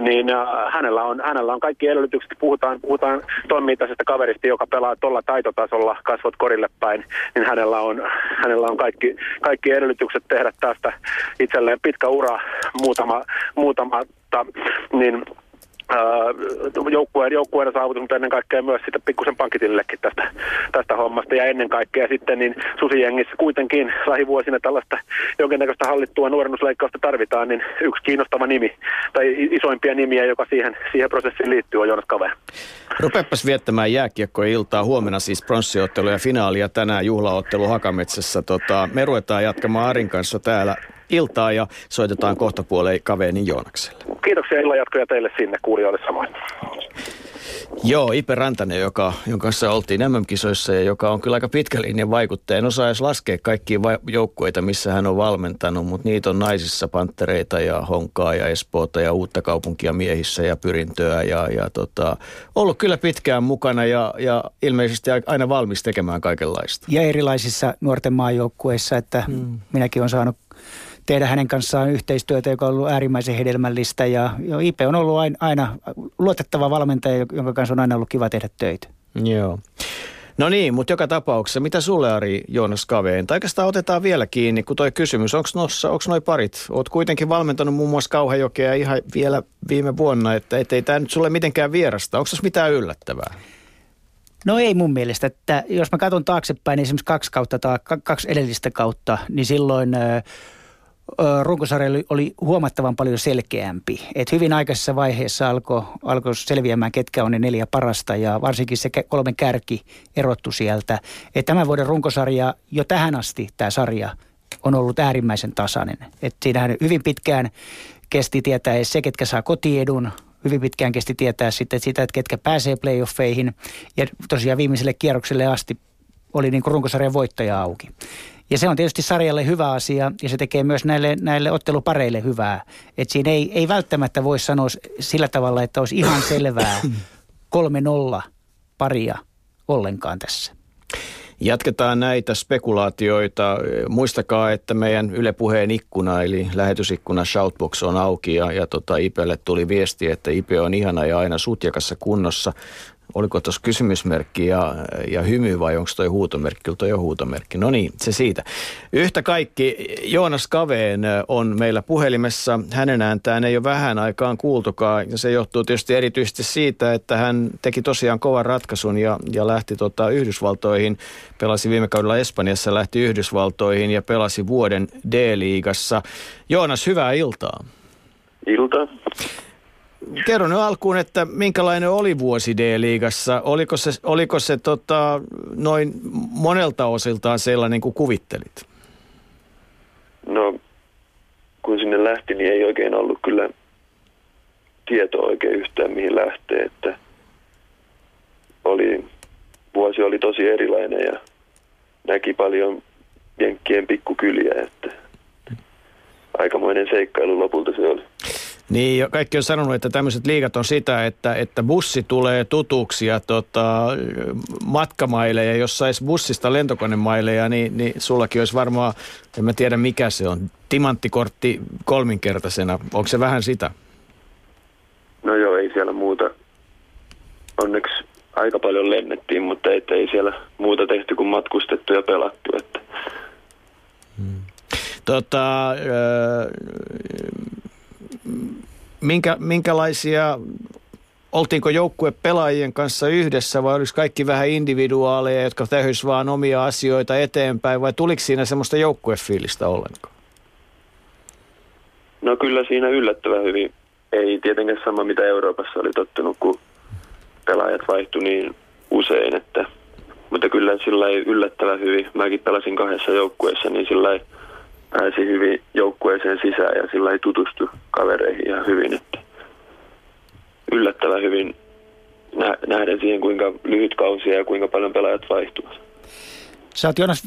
Speaker 5: niin äh, hänellä, on, hänellä on kaikki edellytykset, puhutaan, puhutaan toimintaisesta kaverista, joka pelaa tuolla taitotasolla kasvot korille päin, niin hänellä on, hänellä on kaikki, kaikki edellytykset tehdä tästä itselleen pitkä ura muutama, muutama niin joukkueen, joukkueen saavutus, mutta ennen kaikkea myös sitten pikkusen pankkitilillekin tästä, tästä hommasta. Ja ennen kaikkea sitten niin Susijengissä kuitenkin lähivuosina tällaista jonkinnäköistä hallittua nuorennusleikkausta tarvitaan, niin yksi kiinnostava nimi tai isoimpia nimiä, joka siihen, siihen prosessiin liittyy, on Joonas Kave.
Speaker 2: Rupeapas viettämään jääkiekkoiltaa. Huomenna siis pronssiottelu ja finaalia tänään juhlaottelu Hakametsässä. Tota, me ruvetaan jatkamaan Arin kanssa täällä iltaa ja soitetaan kohta puoleen Kaveenin Joonakselle.
Speaker 5: Kiitoksia illan jatkoja teille sinne kuulijoille samoin.
Speaker 2: Joo, Ipe Rantanen, joka, jonka kanssa oltiin MM-kisoissa ja joka on kyllä aika pitkä linjan vaikuttaja. En osaa edes laskea kaikkia va- joukkueita, missä hän on valmentanut, mutta niitä on naisissa panttereita ja Honkaa ja Espoota ja Uutta kaupunkia miehissä ja Pyrintöä. Ja, ja tota, ollut kyllä pitkään mukana ja, ja ilmeisesti aina valmis tekemään kaikenlaista.
Speaker 3: Ja erilaisissa nuorten maajoukkueissa, että hmm. minäkin olen saanut tehdä hänen kanssaan yhteistyötä, joka on ollut äärimmäisen hedelmällistä. Ja, Ipe on ollut aina, aina luotettava valmentaja, jonka kanssa on aina ollut kiva tehdä töitä.
Speaker 2: Joo. No niin, mutta joka tapauksessa, mitä sulle Ari Joonas Kaveen? Tai oikeastaan otetaan vielä kiinni, kun toi kysymys, onko noissa, onko noi parit? Oot kuitenkin valmentanut muun muassa Kauhajokea ihan vielä viime vuonna, että ei tämä nyt sulle mitenkään vierasta. Onko tässä mitään yllättävää?
Speaker 3: No ei mun mielestä, että jos mä katson taaksepäin niin esimerkiksi kaksi kautta tai kaksi edellistä kautta, niin silloin runkosarja oli huomattavan paljon selkeämpi. Et hyvin aikaisessa vaiheessa alkoi alko selviämään, ketkä on ne neljä parasta ja varsinkin se kolme kärki erottu sieltä. Et tämän vuoden runkosarja jo tähän asti tämä sarja on ollut äärimmäisen tasainen. Et siinähän hyvin pitkään kesti tietää se, ketkä saa kotiedun, hyvin pitkään kesti tietää sitten sitä, että ketkä pääsee playoffeihin ja tosiaan viimeiselle kierrokselle asti oli niin runkosarjan voittaja auki. Ja se on tietysti sarjalle hyvä asia ja se tekee myös näille, näille ottelupareille hyvää. Että siinä ei, ei välttämättä voi sanoa sillä tavalla, että olisi ihan selvää 3-0 paria ollenkaan tässä.
Speaker 2: Jatketaan näitä spekulaatioita. Muistakaa, että meidän Yle Puheen ikkuna, eli lähetysikkuna Shoutbox on auki ja, ja tota, Ipelle tuli viesti, että Ipe on ihana ja aina sutjakassa kunnossa oliko tuossa kysymysmerkki ja, ja hymy vai onko toi huutomerkki? Kyllä toi on huutomerkki. No niin, se siitä. Yhtä kaikki, Joonas Kaveen on meillä puhelimessa. Hänen ääntään ei ole vähän aikaan kuultukaan. Ja se johtuu tietysti erityisesti siitä, että hän teki tosiaan kovan ratkaisun ja, ja lähti tota Yhdysvaltoihin. Pelasi viime kaudella Espanjassa, lähti Yhdysvaltoihin ja pelasi vuoden D-liigassa. Joonas, hyvää iltaa.
Speaker 6: Ilta.
Speaker 2: Kerro nyt alkuun, että minkälainen oli vuosi D-liigassa? Oliko se, oliko se tota, noin monelta osiltaan sellainen kuin kuvittelit?
Speaker 6: No, kun sinne lähti, niin ei oikein ollut kyllä tietoa oikein yhtään mihin lähtee, että oli, vuosi oli tosi erilainen ja näki paljon jenkkien pikkukyliä, että aikamoinen seikkailu lopulta se oli.
Speaker 2: Niin, kaikki on sanonut, että tämmöiset liigat on sitä, että, että bussi tulee tutuksi ja tota, matkamaileja, jos saisi bussista lentokonemaileja, niin, niin sullakin olisi varmaan, en mä tiedä mikä se on, timanttikortti kolminkertaisena. Onko se vähän sitä?
Speaker 6: No joo, ei siellä muuta. Onneksi aika paljon lennettiin, mutta ei, ei siellä muuta tehty kuin matkustettu ja pelattu. Että.
Speaker 2: Hmm. Tota, öö, minkä, minkälaisia, oltiinko joukkue pelaajien kanssa yhdessä vai oliko kaikki vähän individuaaleja, jotka tehyisivät vaan omia asioita eteenpäin vai tuliko siinä semmoista joukkuefiilistä ollenkaan?
Speaker 6: No kyllä siinä yllättävän hyvin. Ei tietenkään sama mitä Euroopassa oli tottunut, kun pelaajat vaihtui niin usein, että mutta kyllä sillä ei yllättävän hyvin. Mäkin pelasin kahdessa joukkueessa, niin sillä ei pääsi hyvin joukkueeseen sisään ja sillä ei tutustu kavereihin ihan hyvin. Että yllättävän hyvin nähdään siihen, kuinka lyhyt kausi ja kuinka paljon pelaajat vaihtuvat.
Speaker 3: Sä oot Jonas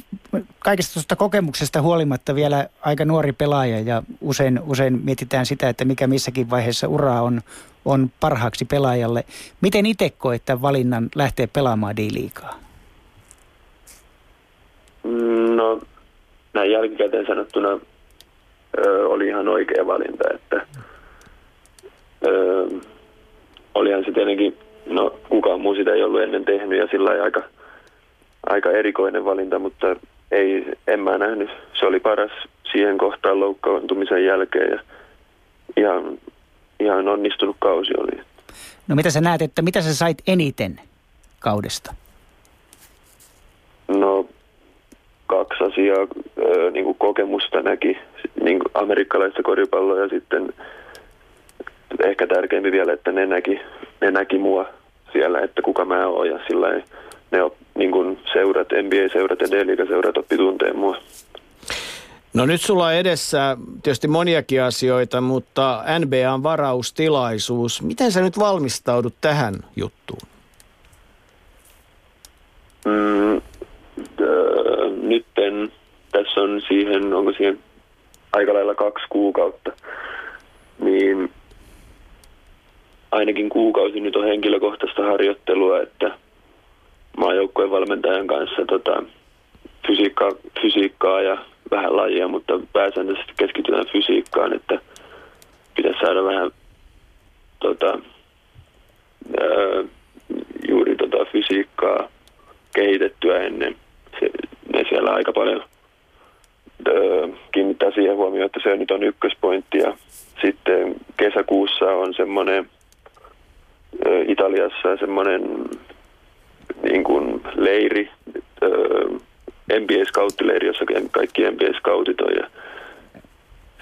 Speaker 3: kaikesta tuosta kokemuksesta huolimatta vielä aika nuori pelaaja ja usein, usein mietitään sitä, että mikä missäkin vaiheessa ura on, on parhaaksi pelaajalle. Miten itse koet tämän valinnan lähteä pelaamaan D-liigaa?
Speaker 6: No, näin jälkikäteen sanottuna ö, oli ihan oikea valinta, että ö, olihan se tietenkin, no kukaan muu sitä ei ollut ennen tehnyt ja sillä aika, aika erikoinen valinta, mutta ei, en mä nähnyt. Se oli paras siihen kohtaan loukkaantumisen jälkeen ja ihan, ihan onnistunut kausi oli.
Speaker 3: No mitä sä näet, että mitä sä sait eniten kaudesta?
Speaker 6: No kaksi asiaa, niin kuin kokemusta näki, niin kuin amerikkalaista koripalloa ja sitten ehkä tärkeämpi vielä, että ne näki, ne näki mua siellä, että kuka mä oon ja sillä ne on niin kuin seurat, NBA-seurat ja D-liigaseurat oppi tunteen mua.
Speaker 2: No nyt sulla on edessä tietysti moniakin asioita, mutta NBAn varaustilaisuus. Miten sä nyt valmistaudut tähän juttuun?
Speaker 6: Mm, öö, nytten tässä on siihen, onko siihen aika lailla kaksi kuukautta, niin ainakin kuukausi nyt on henkilökohtaista harjoittelua, että maajoukkueen valmentajan kanssa tota, fysiikkaa, fysiikkaa ja vähän lajia, mutta pääsääntöisesti keskitytään fysiikkaan, että pitäisi saada vähän tota, ää, juuri tota fysiikkaa kehitettyä ennen. Se, ne siellä aika paljon ää, kiinnittää siihen huomioon, että se nyt on ykköspointti ja sitten kesäkuussa on semmoinen Italiassa semmoinen niin kuin leiri, NBA-skauttileiri, jossa kaikki NBA-skautit on ja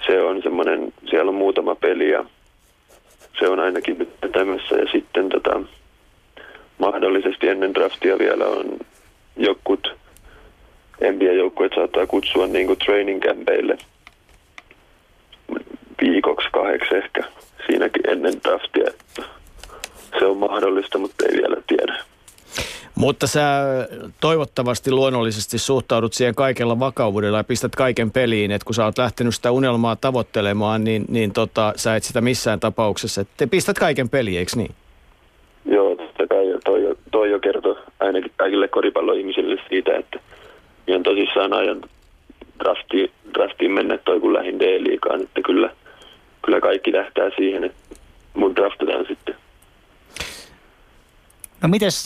Speaker 6: se on semmoinen, siellä on muutama peli ja se on ainakin nyt tämmössä ja sitten tota, mahdollisesti ennen draftia vielä on jokut NBA-joukkueet saattaa kutsua niin kuin training campeille viikoksi kahdeksi ehkä siinäkin ennen draftia. Se on mahdollista, mutta ei vielä tiedä.
Speaker 2: Mutta sä toivottavasti luonnollisesti suhtaudut siihen kaikella vakavuudella ja pistät kaiken peliin, että kun sä oot lähtenyt sitä unelmaa tavoittelemaan, niin, niin tota, sä et sitä missään tapauksessa, te pistät kaiken peliin, eikö niin?
Speaker 6: Joo, totta kai toi, toi jo kertoo ainakin kaikille koripalloihmisille siitä, että ihan tosissaan ajan draftiin, draftiin mennä toi kun lähin D-liikaan, että kyllä, kyllä kaikki tähtää siihen, että mun draftataan sitten.
Speaker 3: No mites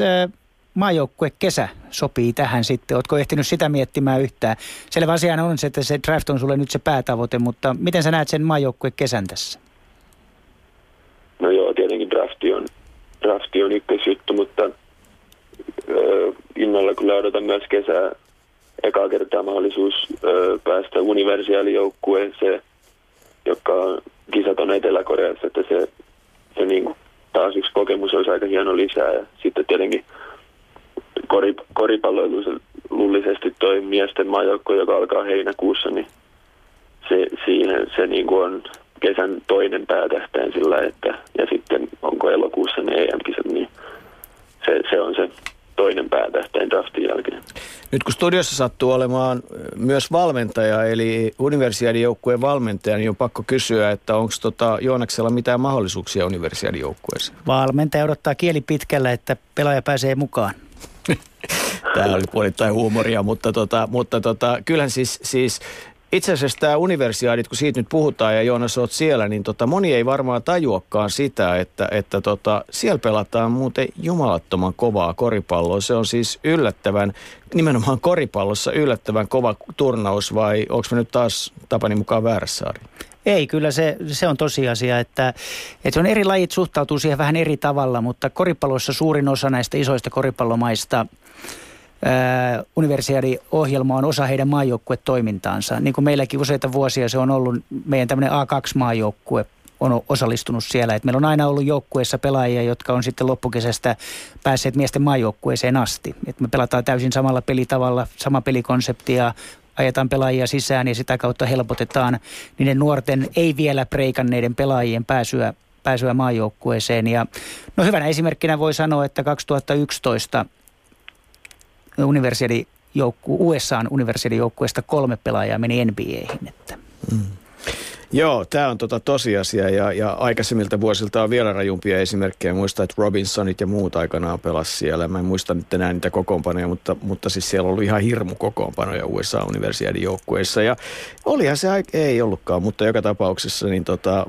Speaker 3: maajoukkue kesä sopii tähän sitten? Oletko ehtinyt sitä miettimään yhtään? Selvä asia on se, että se draft on sulle nyt se päätavoite, mutta miten sä näet sen maajoukkue kesän tässä?
Speaker 6: No joo, tietenkin drafti on, drafti on ykkösjuttu, mutta ö, innolla kyllä odotan myös kesää ekaa kertaa mahdollisuus ö, päästä universiaalijoukkueeseen, joka kisat on Etelä-Koreassa, että se, se niin taas yksi kokemus olisi aika hieno lisää. Ja sitten tietenkin kori, koripalloilullisesti toi miesten maajoukko, joka alkaa heinäkuussa, niin se, siihen se niin kuin on kesän toinen päätähtäin sillä, että ja sitten onko elokuussa ne EM-kisat, niin se, se on se toinen päätähtäin draftin jälkeen.
Speaker 2: Nyt kun studiossa sattuu olemaan myös valmentaja, eli universiaadijoukkueen valmentaja, niin on pakko kysyä, että onko tota Joonaksella mitään mahdollisuuksia universiaadijoukkueeseen?
Speaker 3: Valmentaja odottaa kieli pitkällä, että pelaaja pääsee mukaan.
Speaker 2: Tämä oli puolittain huumoria, mutta, tota, mutta tota, kyllähän siis, siis itse asiassa tämä universiaadit, kun siitä nyt puhutaan ja Joonas oot siellä, niin tota, moni ei varmaan tajuakaan sitä, että, että tota, siellä pelataan muuten jumalattoman kovaa koripalloa. Se on siis yllättävän, nimenomaan koripallossa yllättävän kova turnaus vai onko me nyt taas Tapani mukaan väärässä Ari?
Speaker 3: Ei, kyllä se, se on tosiasia, että, että on eri lajit suhtautuu siihen vähän eri tavalla, mutta koripallossa suurin osa näistä isoista koripallomaista universiaadi-ohjelma on osa heidän maajoukkuetoimintaansa. Niin kuin meilläkin useita vuosia se on ollut meidän tämmöinen A2-maajoukkue on osallistunut siellä. Et meillä on aina ollut joukkueessa pelaajia, jotka on sitten loppukesästä päässeet miesten maajoukkueeseen asti. Et me pelataan täysin samalla pelitavalla, sama pelikonsepti ja ajetaan pelaajia sisään ja sitä kautta helpotetaan niiden nuorten ei vielä preikanneiden pelaajien pääsyä, pääsyä maajoukkueeseen. Ja, no hyvänä esimerkkinä voi sanoa, että 2011 universiadi joukku, USAn universiteettijoukkueesta kolme pelaajaa meni NBAihin. Että. Mm.
Speaker 2: Joo, tämä on tota tosiasia ja, ja aikaisemmilta vuosilta on vielä rajumpia esimerkkejä. Muistan, että Robinsonit ja muut aikanaan pelasi siellä. Mä en muista nyt enää niitä kokoonpanoja, mutta, mutta siis siellä ollut ihan hirmu kokoonpanoja USA-universiadin joukkueissa. Ja olihan se, ei ollutkaan, mutta joka tapauksessa niin tota,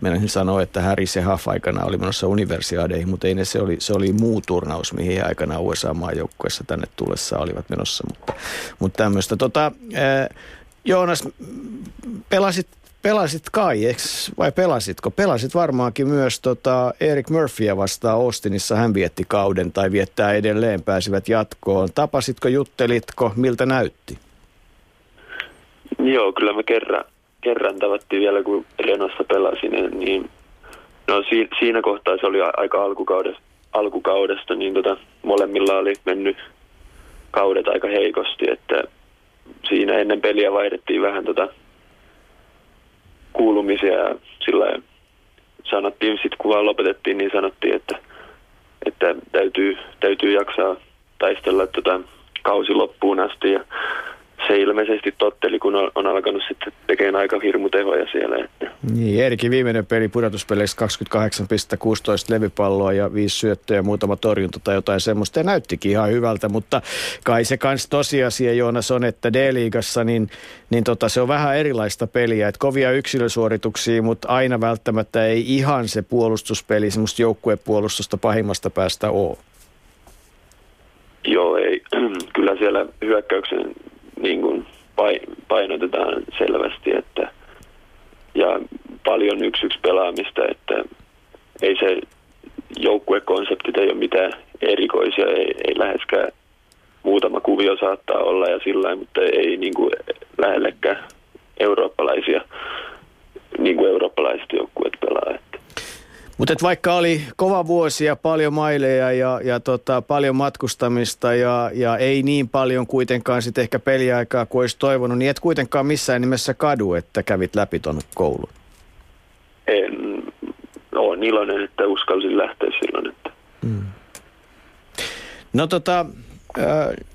Speaker 2: mennäisin sanoa, että Harris ja Huff aikana oli menossa universiadeihin, mutta ei ne, se oli, se oli muu turnaus, mihin aikanaan USA-maajoukkueessa tänne tullessa olivat menossa. Mutta, mutta tämmöistä. Tota, Joonas, pelasit Pelasit kai, eks, vai pelasitko? Pelasit varmaankin myös tota Eric Murphyä vastaan Austinissa. Hän vietti kauden tai viettää edelleen, pääsivät jatkoon. Tapasitko, juttelitko, miltä näytti?
Speaker 6: Joo, kyllä me kerran, kerran tavattiin vielä, kun Renossa pelasin, niin no si, siinä kohtaa se oli aika alkukaudesta, alkukaudesta niin tota, molemmilla oli mennyt kaudet aika heikosti, että siinä ennen peliä vaihdettiin vähän tota kuulumisia ja sillä sanottiin, sitten kun vaan lopetettiin, niin sanottiin, että, että täytyy, täytyy jaksaa taistella tota kausi loppuun asti ja se ilmeisesti totteli, kun on, on alkanut sitten tekemään aika hirmutehoja siellä. Että.
Speaker 2: Niin, Erikin viimeinen peli pudotuspeleissä 28,16 levypalloa ja viisi syöttöä ja muutama torjunta tai jotain semmoista. Ja näyttikin ihan hyvältä, mutta kai se kans tosiasia, Joonas, on, että D-liigassa niin, niin tota, se on vähän erilaista peliä. Että kovia yksilösuorituksia, mutta aina välttämättä ei ihan se puolustuspeli, semmoista joukkuepuolustusta pahimmasta päästä ole.
Speaker 6: Joo, ei. Kyllä siellä hyökkäyksen niin kuin painotetaan selvästi, että ja paljon yksi yksi pelaamista, että ei se joukkuekonseptit ei ole mitään erikoisia, ei, ei läheskään muutama kuvio saattaa olla ja sillä mutta ei niin kuin lähellekään eurooppalaisia, niin kuin eurooppalaiset joukkueet pelaa.
Speaker 2: Mutta vaikka oli kova vuosi ja paljon maileja ja, ja tota, paljon matkustamista ja, ja ei niin paljon kuitenkaan sitten ehkä peliaikaa kuin olisi toivonut, niin et kuitenkaan missään nimessä kadu, että kävit läpi tuon koulun.
Speaker 6: En, olen iloinen, että uskalsin lähteä silloin. Että. Mm.
Speaker 2: No tota, äh,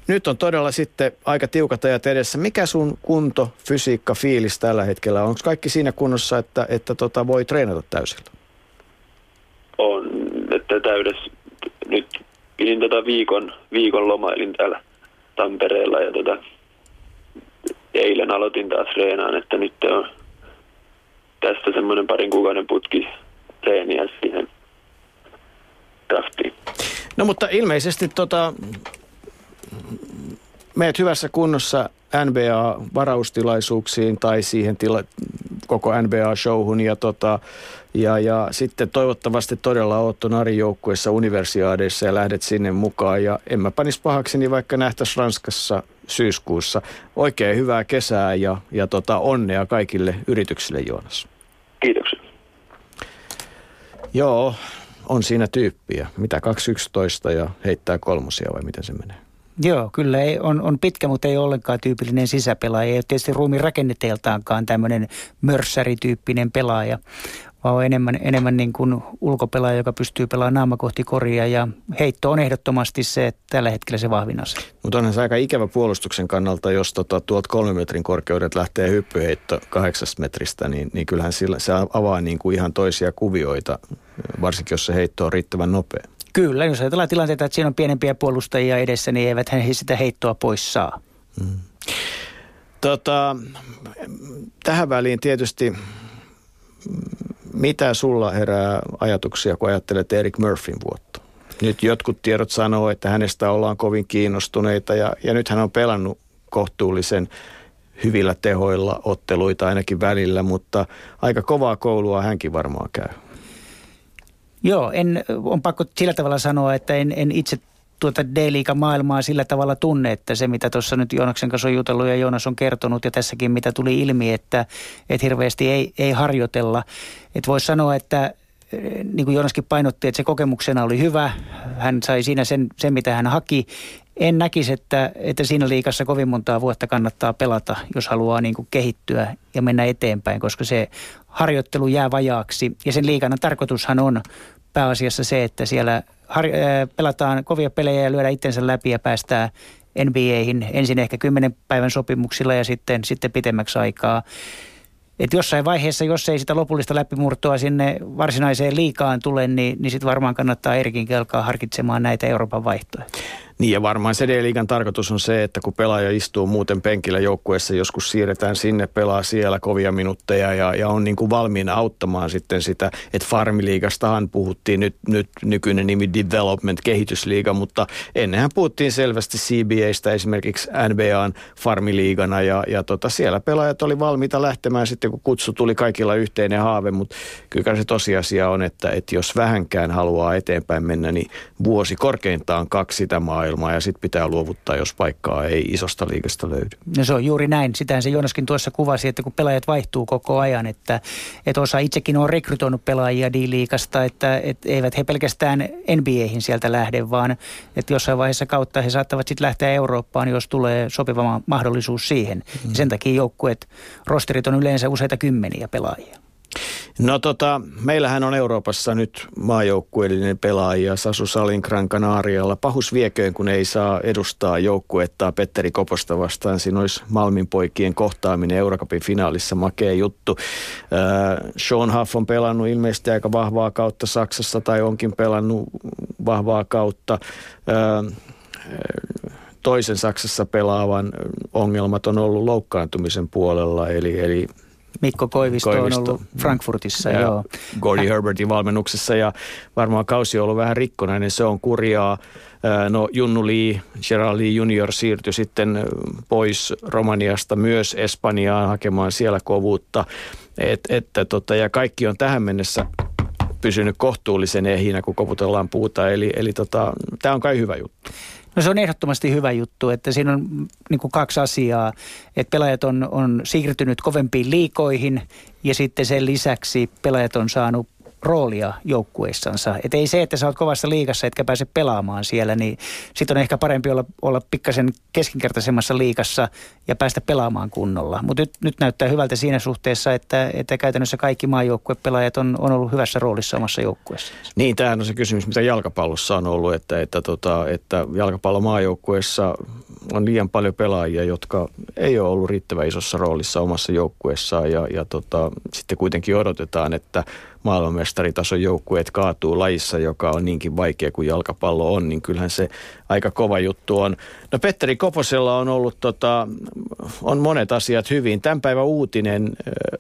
Speaker 2: nyt on todella sitten aika tiukat ajat edessä. Mikä sun kunto, fysiikka, fiilis tällä hetkellä on? Onko kaikki siinä kunnossa, että, että tota, voi treenata täysillä?
Speaker 6: On, että täydessä nyt pidin tota viikon, viikon lomailin täällä Tampereella ja tota, eilen aloitin taas treenaan, että nyt on tästä semmoinen parin kuukauden putki treeniä siihen draftiin.
Speaker 2: No mutta ilmeisesti tota, meet hyvässä kunnossa NBA-varaustilaisuuksiin tai siihen tila, koko NBA-showhun ja, tota, ja, ja sitten toivottavasti todella oot tuon Arin joukkueessa universiaadeissa ja lähdet sinne mukaan ja en mä panis pahakseni vaikka nähtäisi Ranskassa syyskuussa. Oikein hyvää kesää ja, ja tota, onnea kaikille yrityksille Joonas.
Speaker 6: Kiitoksia.
Speaker 2: Joo, on siinä tyyppiä. Mitä 211 ja heittää kolmosia vai miten se menee?
Speaker 3: Joo, kyllä ei, on, on pitkä, mutta ei ollenkaan tyypillinen sisäpelaaja. Ei ole tietysti ruumin rakenneteeltaankaan tämmöinen mörssärityyppinen pelaaja, vaan on enemmän, enemmän niin kuin ulkopelaaja, joka pystyy pelaamaan naama kohti koria. Ja heitto on ehdottomasti se, että tällä hetkellä se vahvin ase.
Speaker 2: Mutta onhan se aika ikävä puolustuksen kannalta, jos tota, tuolta kolmen metrin korkeudet lähtee hyppyheitto kahdeksasta metristä, niin, niin kyllähän sillä, se avaa niin kuin ihan toisia kuvioita, varsinkin jos se heitto on riittävän nopea.
Speaker 3: Kyllä, jos ajatellaan tilanteita, että siinä on pienempiä puolustajia edessä, niin eivät he sitä heittoa pois saa. Mm.
Speaker 2: Tota, tähän väliin tietysti, mitä sulla herää ajatuksia, kun ajattelet Eric Murphyn vuotta? Nyt jotkut tiedot sanoo, että hänestä ollaan kovin kiinnostuneita ja, ja nyt hän on pelannut kohtuullisen hyvillä tehoilla otteluita ainakin välillä, mutta aika kovaa koulua hänkin varmaan käy.
Speaker 3: Joo, en, on pakko sillä tavalla sanoa, että en, en itse tuota d maailmaa sillä tavalla tunne, että se mitä tuossa nyt Joonaksen kanssa on jutellut ja Joonas on kertonut ja tässäkin mitä tuli ilmi, että, että hirveästi ei, ei harjoitella. Että voisi sanoa, että niin kuin Joonaskin painotti, että se kokemuksena oli hyvä. Hän sai siinä sen, sen mitä hän haki. En näkisi, että, että siinä liikassa kovin montaa vuotta kannattaa pelata, jos haluaa niin kuin kehittyä ja mennä eteenpäin, koska se harjoittelu jää vajaaksi. Ja sen liikana tarkoitushan on pääasiassa se, että siellä har, äh, pelataan kovia pelejä ja lyödään itsensä läpi ja päästään NBAihin ensin ehkä kymmenen päivän sopimuksilla ja sitten, sitten pitemmäksi aikaa. Et jossain vaiheessa, jos ei sitä lopullista läpimurtoa sinne varsinaiseen liikaan tule, niin, niin sitten varmaan kannattaa Erikin kelkaa harkitsemaan näitä Euroopan vaihtoehtoja.
Speaker 2: Niin ja varmaan se D-liigan tarkoitus on se, että kun pelaaja istuu muuten penkillä joukkueessa, joskus siirretään sinne, pelaa siellä kovia minuutteja ja, ja on niin kuin valmiina auttamaan sitten sitä, että farmiliigastahan puhuttiin nyt, nyt nykyinen nimi Development kehitysliiga, mutta ennenhän puhuttiin selvästi CBAstä esimerkiksi NBAn farmiliigana ja, ja tota, siellä pelaajat oli valmiita lähtemään sitten, kun kutsu tuli kaikilla yhteinen haave, mutta kyllä se tosiasia on, että, että jos vähänkään haluaa eteenpäin mennä, niin vuosi korkeintaan kaksi sitä maa maailmaa ja sitten pitää luovuttaa, jos paikkaa ei isosta liikasta löydy.
Speaker 3: No se on juuri näin. Sitähän se Joonaskin tuossa kuvasi, että kun pelaajat vaihtuu koko ajan, että, että osa itsekin on rekrytoinut pelaajia D-liikasta, että, että eivät he pelkästään NBAihin sieltä lähde, vaan että jossain vaiheessa kautta he saattavat sitten lähteä Eurooppaan, jos tulee sopiva mahdollisuus siihen. Mm. Ja sen takia joukkueet, rosterit on yleensä useita kymmeniä pelaajia.
Speaker 2: No tota, meillähän on Euroopassa nyt maajoukkueellinen pelaaja Sasu Salin Gran Canarialla. Pahus vieköön, kun ei saa edustaa joukkuettaa Petteri Koposta vastaan. Siinä olisi Malmin poikien kohtaaminen Eurocupin finaalissa, makea juttu. Äh, Sean Huff on pelannut ilmeisesti aika vahvaa kautta Saksassa tai onkin pelannut vahvaa kautta. Äh, toisen Saksassa pelaavan ongelmat on ollut loukkaantumisen puolella, eli, eli
Speaker 3: Mikko Koivisto, Koivisto on ollut Frankfurtissa. Ja joo.
Speaker 2: Gordy Herbertin valmennuksessa ja varmaan kausi on ollut vähän rikkonainen, se on kurjaa. No Junnu Lee, Gerald Lee Junior siirtyi sitten pois Romaniasta myös Espanjaan hakemaan siellä kovuutta. Et, että tota, ja kaikki on tähän mennessä pysynyt kohtuullisen ehinä, kun koputellaan puuta. Eli, eli tota, tämä on kai hyvä juttu.
Speaker 3: No se on ehdottomasti hyvä juttu, että siinä on niin kuin kaksi asiaa, että pelaajat on, on siirtynyt kovempiin liikoihin ja sitten sen lisäksi pelaajat on saanut roolia joukkueissansa. Että ei se, että sä oot kovassa liikassa etkä pääse pelaamaan siellä, niin sitten on ehkä parempi olla, olla pikkasen keskinkertaisemmassa liikassa ja päästä pelaamaan kunnolla. Mutta nyt, nyt näyttää hyvältä siinä suhteessa, että, että käytännössä kaikki maajoukkuepelaajat on, on ollut hyvässä roolissa omassa joukkueessa.
Speaker 2: Niin, tämähän on se kysymys, mitä jalkapallossa on ollut, että, että, tota, että jalkapallomaajoukkueessa on liian paljon pelaajia, jotka ei ole ollut riittävän isossa roolissa omassa joukkueessaan ja, ja tota, sitten kuitenkin odotetaan, että maailmanmestaritason joukkueet kaatuu lajissa, joka on niinkin vaikea kuin jalkapallo on, niin kyllähän se aika kova juttu on. No Petteri Koposella on ollut, tota, on monet asiat hyvin. Tämän päivän uutinen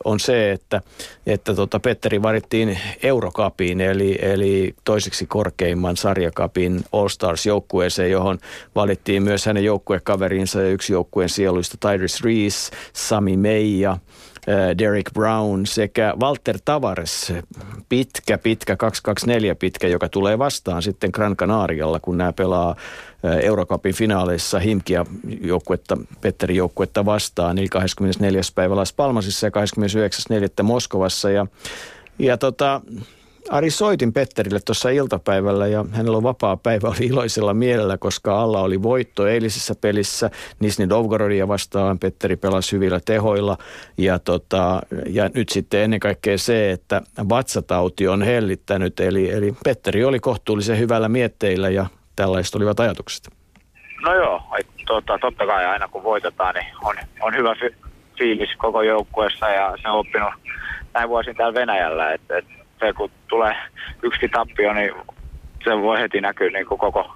Speaker 2: on se, että, että tota Petteri varittiin Eurokapiin, eli, eli toiseksi korkeimman sarjakapin All Stars-joukkueeseen, johon valittiin myös hänen joukkuekaverinsa ja yksi joukkueen sieluista Tyrese Reese, Sami Meija, Derek Brown sekä Walter Tavares, pitkä, pitkä, 224 pitkä, joka tulee vastaan sitten Gran Canarialla, kun nämä pelaa Eurocupin finaaleissa Himkia joukkuetta, Petteri joukkuetta vastaan, niin 24. päivä Las Palmasissa ja 29.4. Moskovassa. Ja, ja tota, Ari soitin Petterille tuossa iltapäivällä ja hänellä on vapaa päivä, oli iloisella mielellä, koska alla oli voitto eilisessä pelissä. Nisni Dovgorodia vastaan Petteri pelasi hyvillä tehoilla ja, tota, ja nyt sitten ennen kaikkea se, että vatsatauti on hellittänyt. Eli, eli Petteri oli kohtuullisen hyvällä mietteillä ja tällaiset olivat ajatukset.
Speaker 7: No joo, tota, totta kai aina kun voitetaan, niin on, on hyvä fi- fiilis koko joukkueessa ja se on oppinut näin vuosin täällä Venäjällä, että, että se kun tulee yksi tappio, niin se voi heti näkyä niin kuin koko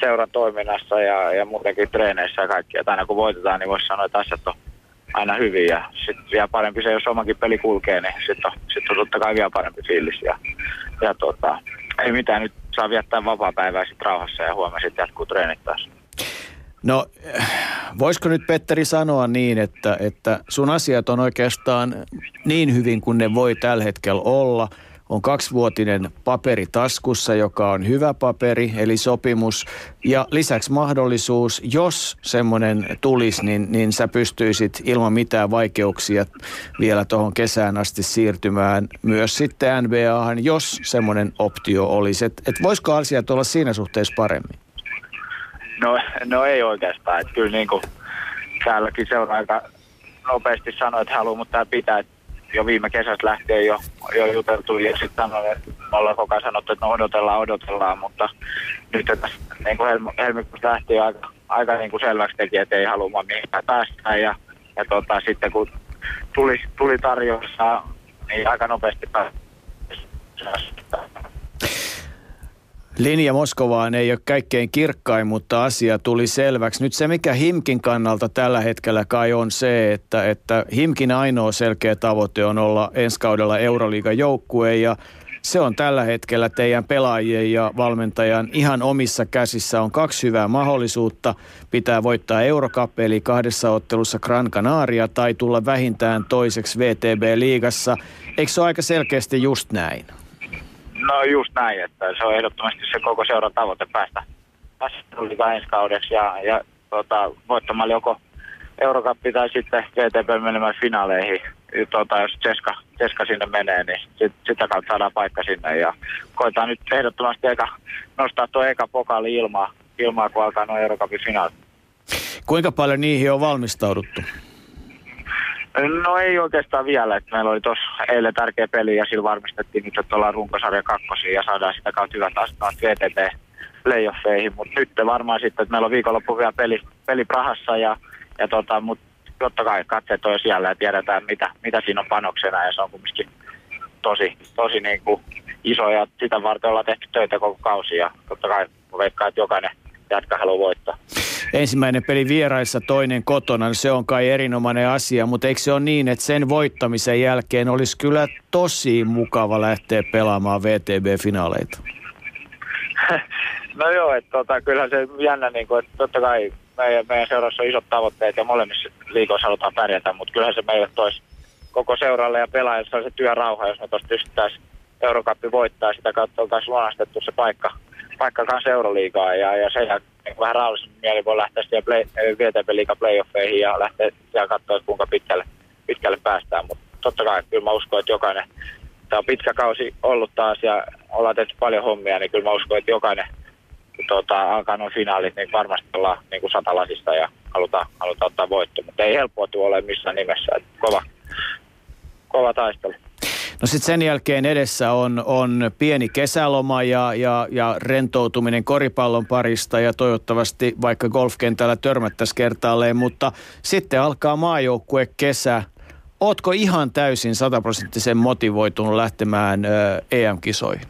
Speaker 7: seuran toiminnassa ja, ja muutenkin treeneissä ja kaikki. Että aina kun voitetaan, niin voisi sanoa, että asiat on aina hyvin ja sitten vielä parempi se, jos omakin peli kulkee, niin sitten on, sit on totta kai vielä parempi fiilis. Ja, ja tota, ei mitään, nyt saa viettää vapaa-päivää sitten rauhassa ja huomenna sitten jatkuu treenit taas.
Speaker 2: No, voisiko nyt Petteri sanoa niin, että, että sun asiat on oikeastaan niin hyvin kuin ne voi tällä hetkellä olla – on kaksivuotinen paperi taskussa, joka on hyvä paperi, eli sopimus. Ja lisäksi mahdollisuus, jos semmoinen tulisi, niin, niin sä pystyisit ilman mitään vaikeuksia vielä tuohon kesään asti siirtymään myös sitten NBAhan, jos semmoinen optio olisi. Et, et voisiko asiat olla siinä suhteessa paremmin?
Speaker 7: No, no ei oikeastaan. Että kyllä niin kuin täälläkin seuraa aika nopeasti sanoi, että haluaa, mutta tämä pitää, että jo viime kesästä lähtien jo jo juteltu ja sitten ollaan koko ajan sanottu, että no odotellaan, odotellaan, mutta nyt että niin kuin helmi, helmikuussa lähti jo aika, aika niin kuin selväksi teki, että ei halua mihinkään päästä ja, ja tota, sitten kun tuli, tuli tarjoussa, niin aika nopeasti pääsi
Speaker 2: Linja Moskovaan ei ole kaikkein kirkkain, mutta asia tuli selväksi. Nyt se, mikä Himkin kannalta tällä hetkellä kai on se, että, että Himkin ainoa selkeä tavoite on olla ensi kaudella Euroliigan joukkue ja se on tällä hetkellä teidän pelaajien ja valmentajan ihan omissa käsissä. On kaksi hyvää mahdollisuutta. Pitää voittaa Eurocup eli kahdessa ottelussa Gran Canaria tai tulla vähintään toiseksi VTB-liigassa. Eikö se ole aika selkeästi just näin?
Speaker 7: No just näin, että se on ehdottomasti se koko seuran tavoite päästä, päästä ensi kaudeksi ja, ja tota, voittamalla joko Eurokappi tai sitten VTP menemään finaaleihin. Tota, jos Ceska, Ceska sinne menee, niin sit, sitä kautta saadaan paikka sinne. Ja koetaan nyt ehdottomasti eka, nostaa tuo eka pokaali ilmaa, ilmaa kun alkaa nuo Eurokapin finaalit.
Speaker 2: Kuinka paljon niihin on valmistauduttu?
Speaker 7: No ei oikeastaan vielä. Että meillä oli tuossa eilen tärkeä peli ja sillä varmistettiin nyt, että ollaan runkosarja kakkosia ja saadaan sitä kautta hyvät astumat VTT playoffeihin. Mutta nyt varmaan sitten, että meillä on viikonloppu vielä peli, peli Prahassa ja, ja tota, mutta totta kai katseet on siellä ja tiedetään mitä, mitä siinä on panoksena ja se on kumminkin tosi, tosi niin kuin iso ja sitä varten ollaan tehty töitä koko kausi ja totta kai veikkaan, että jokainen jätkä haluaa voittaa
Speaker 2: ensimmäinen peli vieraissa, toinen kotona, niin se on kai erinomainen asia, mutta eikö se ole niin, että sen voittamisen jälkeen olisi kyllä tosi mukava lähteä pelaamaan VTB-finaaleita?
Speaker 7: No joo, että tota, kyllähän se jännä, niin kuin, että totta kai meidän, meidän seurassa on isot tavoitteet ja molemmissa liikoissa halutaan pärjätä, mutta kyllähän se meille toisi koko seuralle ja pelaajalle se työrauha, jos me tuosta pystyttäisiin Eurokappi voittaa, sitä kautta oltaisiin luonnostettu se paikka, paikka kanssa Euroliigaa ja, ja sen jälkeen niin vähän rauhallisemmin mieli voi lähteä siihen play, VTP Liiga playoffeihin ja lähteä siellä katsoa, kuinka pitkälle, pitkälle päästään. Mutta totta kai kyllä mä uskon, että jokainen, tämä on pitkä kausi ollut taas ja ollaan tehty paljon hommia, niin kyllä mä uskon, että jokainen kun tuota, alkaa noin finaalit, niin varmasti ollaan niin kuin satalasista ja halutaan, halutaan ottaa voitto. Mutta ei helppoa tuo ole missään nimessä. Että kova, kova taistelu.
Speaker 2: No sitten sen jälkeen edessä on, on pieni kesäloma ja, ja, ja rentoutuminen koripallon parista ja toivottavasti vaikka golfkentällä törmättäisiin kertaalleen, mutta sitten alkaa maajoukkue kesä. Ootko ihan täysin sataprosenttisen motivoitunut lähtemään EM-kisoihin?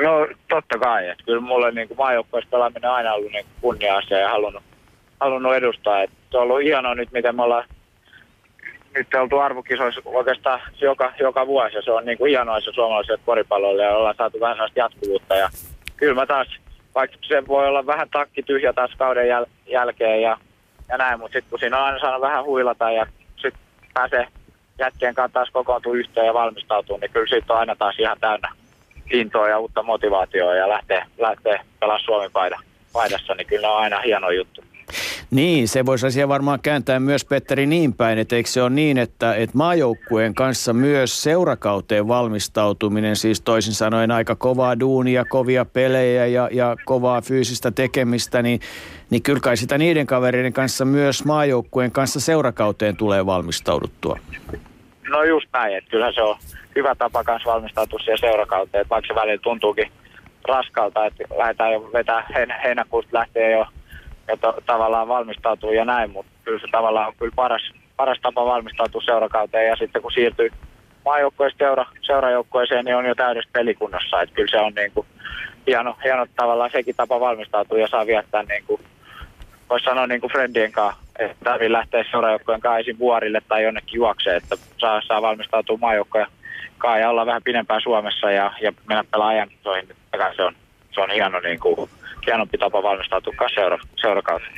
Speaker 7: No totta kai, että kyllä mulle niin maajoukkueessa pelaaminen on aina ollut niin kunnia-asia ja halunnut, halunnut edustaa. Et se on ollut hienoa nyt, miten me ollaan nyt oltu arvokisoissa oikeastaan joka, joka vuosi ja se on niin kuin hienoa se suomalaiselle koripallolle ja ollaan saatu vähän sellaista jatkuvuutta ja kyllä mä taas, vaikka se voi olla vähän takki tyhjä taas kauden jäl- jälkeen ja, ja näin, mutta sitten kun siinä on aina saanut vähän huilata ja sitten pääsee jätkien kanssa taas kokoontua yhteen ja valmistautuu, niin kyllä siitä on aina taas ihan täynnä intoa ja uutta motivaatioa ja lähtee, lähtee pelaamaan Suomen paidassa, niin kyllä on aina hieno juttu.
Speaker 2: Niin, se voisi asia varmaan kääntää myös Petteri niin päin, että eikö se ole niin, että, että maajoukkueen kanssa myös seurakauteen valmistautuminen, siis toisin sanoen aika kovaa duunia, kovia pelejä ja, ja kovaa fyysistä tekemistä, niin, niin kyllä kai sitä niiden kavereiden kanssa myös maajoukkueen kanssa seurakauteen tulee valmistauduttua.
Speaker 7: No just näin, että kyllähän se on hyvä tapa kanssa valmistautua siihen seurakauteen, että vaikka se välillä tuntuukin raskalta, että lähdetään jo vetää heinäkuusta lähtee jo ja to, tavallaan valmistautuu ja näin, mutta kyllä se tavallaan on kyllä paras, paras tapa valmistautua seurakauteen ja sitten kun siirtyy maajoukkoista seura, seurajoukkoeseen, niin on jo täydessä pelikunnassa, että kyllä se on niin kuin hieno, hieno tavallaan sekin tapa valmistautua ja saa viettää niin kuin, voisi sanoa niin kuin friendien kanssa, että tarvii lähteä seurajoukkojen kanssa ensin vuorille tai jonnekin juokseen, että saa, saa valmistautua maajoukkoja kanssa ja olla vähän pidempään Suomessa ja, ja mennä pelaamaan ajankisoihin, se on, se on hieno niin kuin, hienompi tapa valmistautua seura, seurakauteen.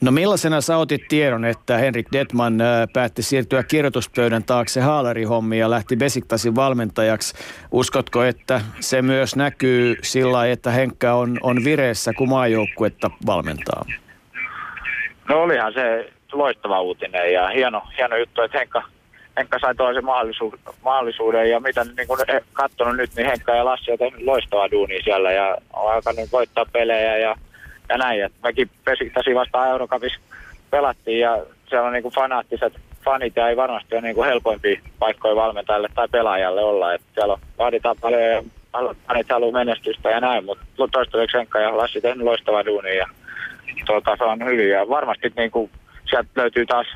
Speaker 2: No millaisena sä otit tiedon, että Henrik Detman äh, päätti siirtyä kirjoituspöydän taakse haalarihommiin ja lähti Besiktasin valmentajaksi? Uskotko, että se myös näkyy sillä että Henkka on, on vireessä, kun maajoukkuetta valmentaa?
Speaker 7: No olihan se loistava uutinen ja hieno, hieno juttu, että Henkka, Henkka sai toisen mahdollisuuden, mahdollisuuden ja mitä niin kun katsonut nyt, niin Henkka ja Lassi on tehnyt loistavaa duunia siellä ja on alkanut voittaa pelejä ja, ja näin. Et mekin Pesiktasin vastaan Eurocupissa pelattiin ja siellä on niin kuin fanaattiset, fanit ja ei varmasti ole niin kuin helpoimpia paikkoja valmentajalle tai pelaajalle olla. Että siellä on, vaaditaan paljon fanit haluaa menestystä ja näin, mutta toistaiseksi Henkka ja Lassi tehnyt loistavaa duunia ja tuota, se on hyvin. Ja varmasti niin kuin, sieltä löytyy taas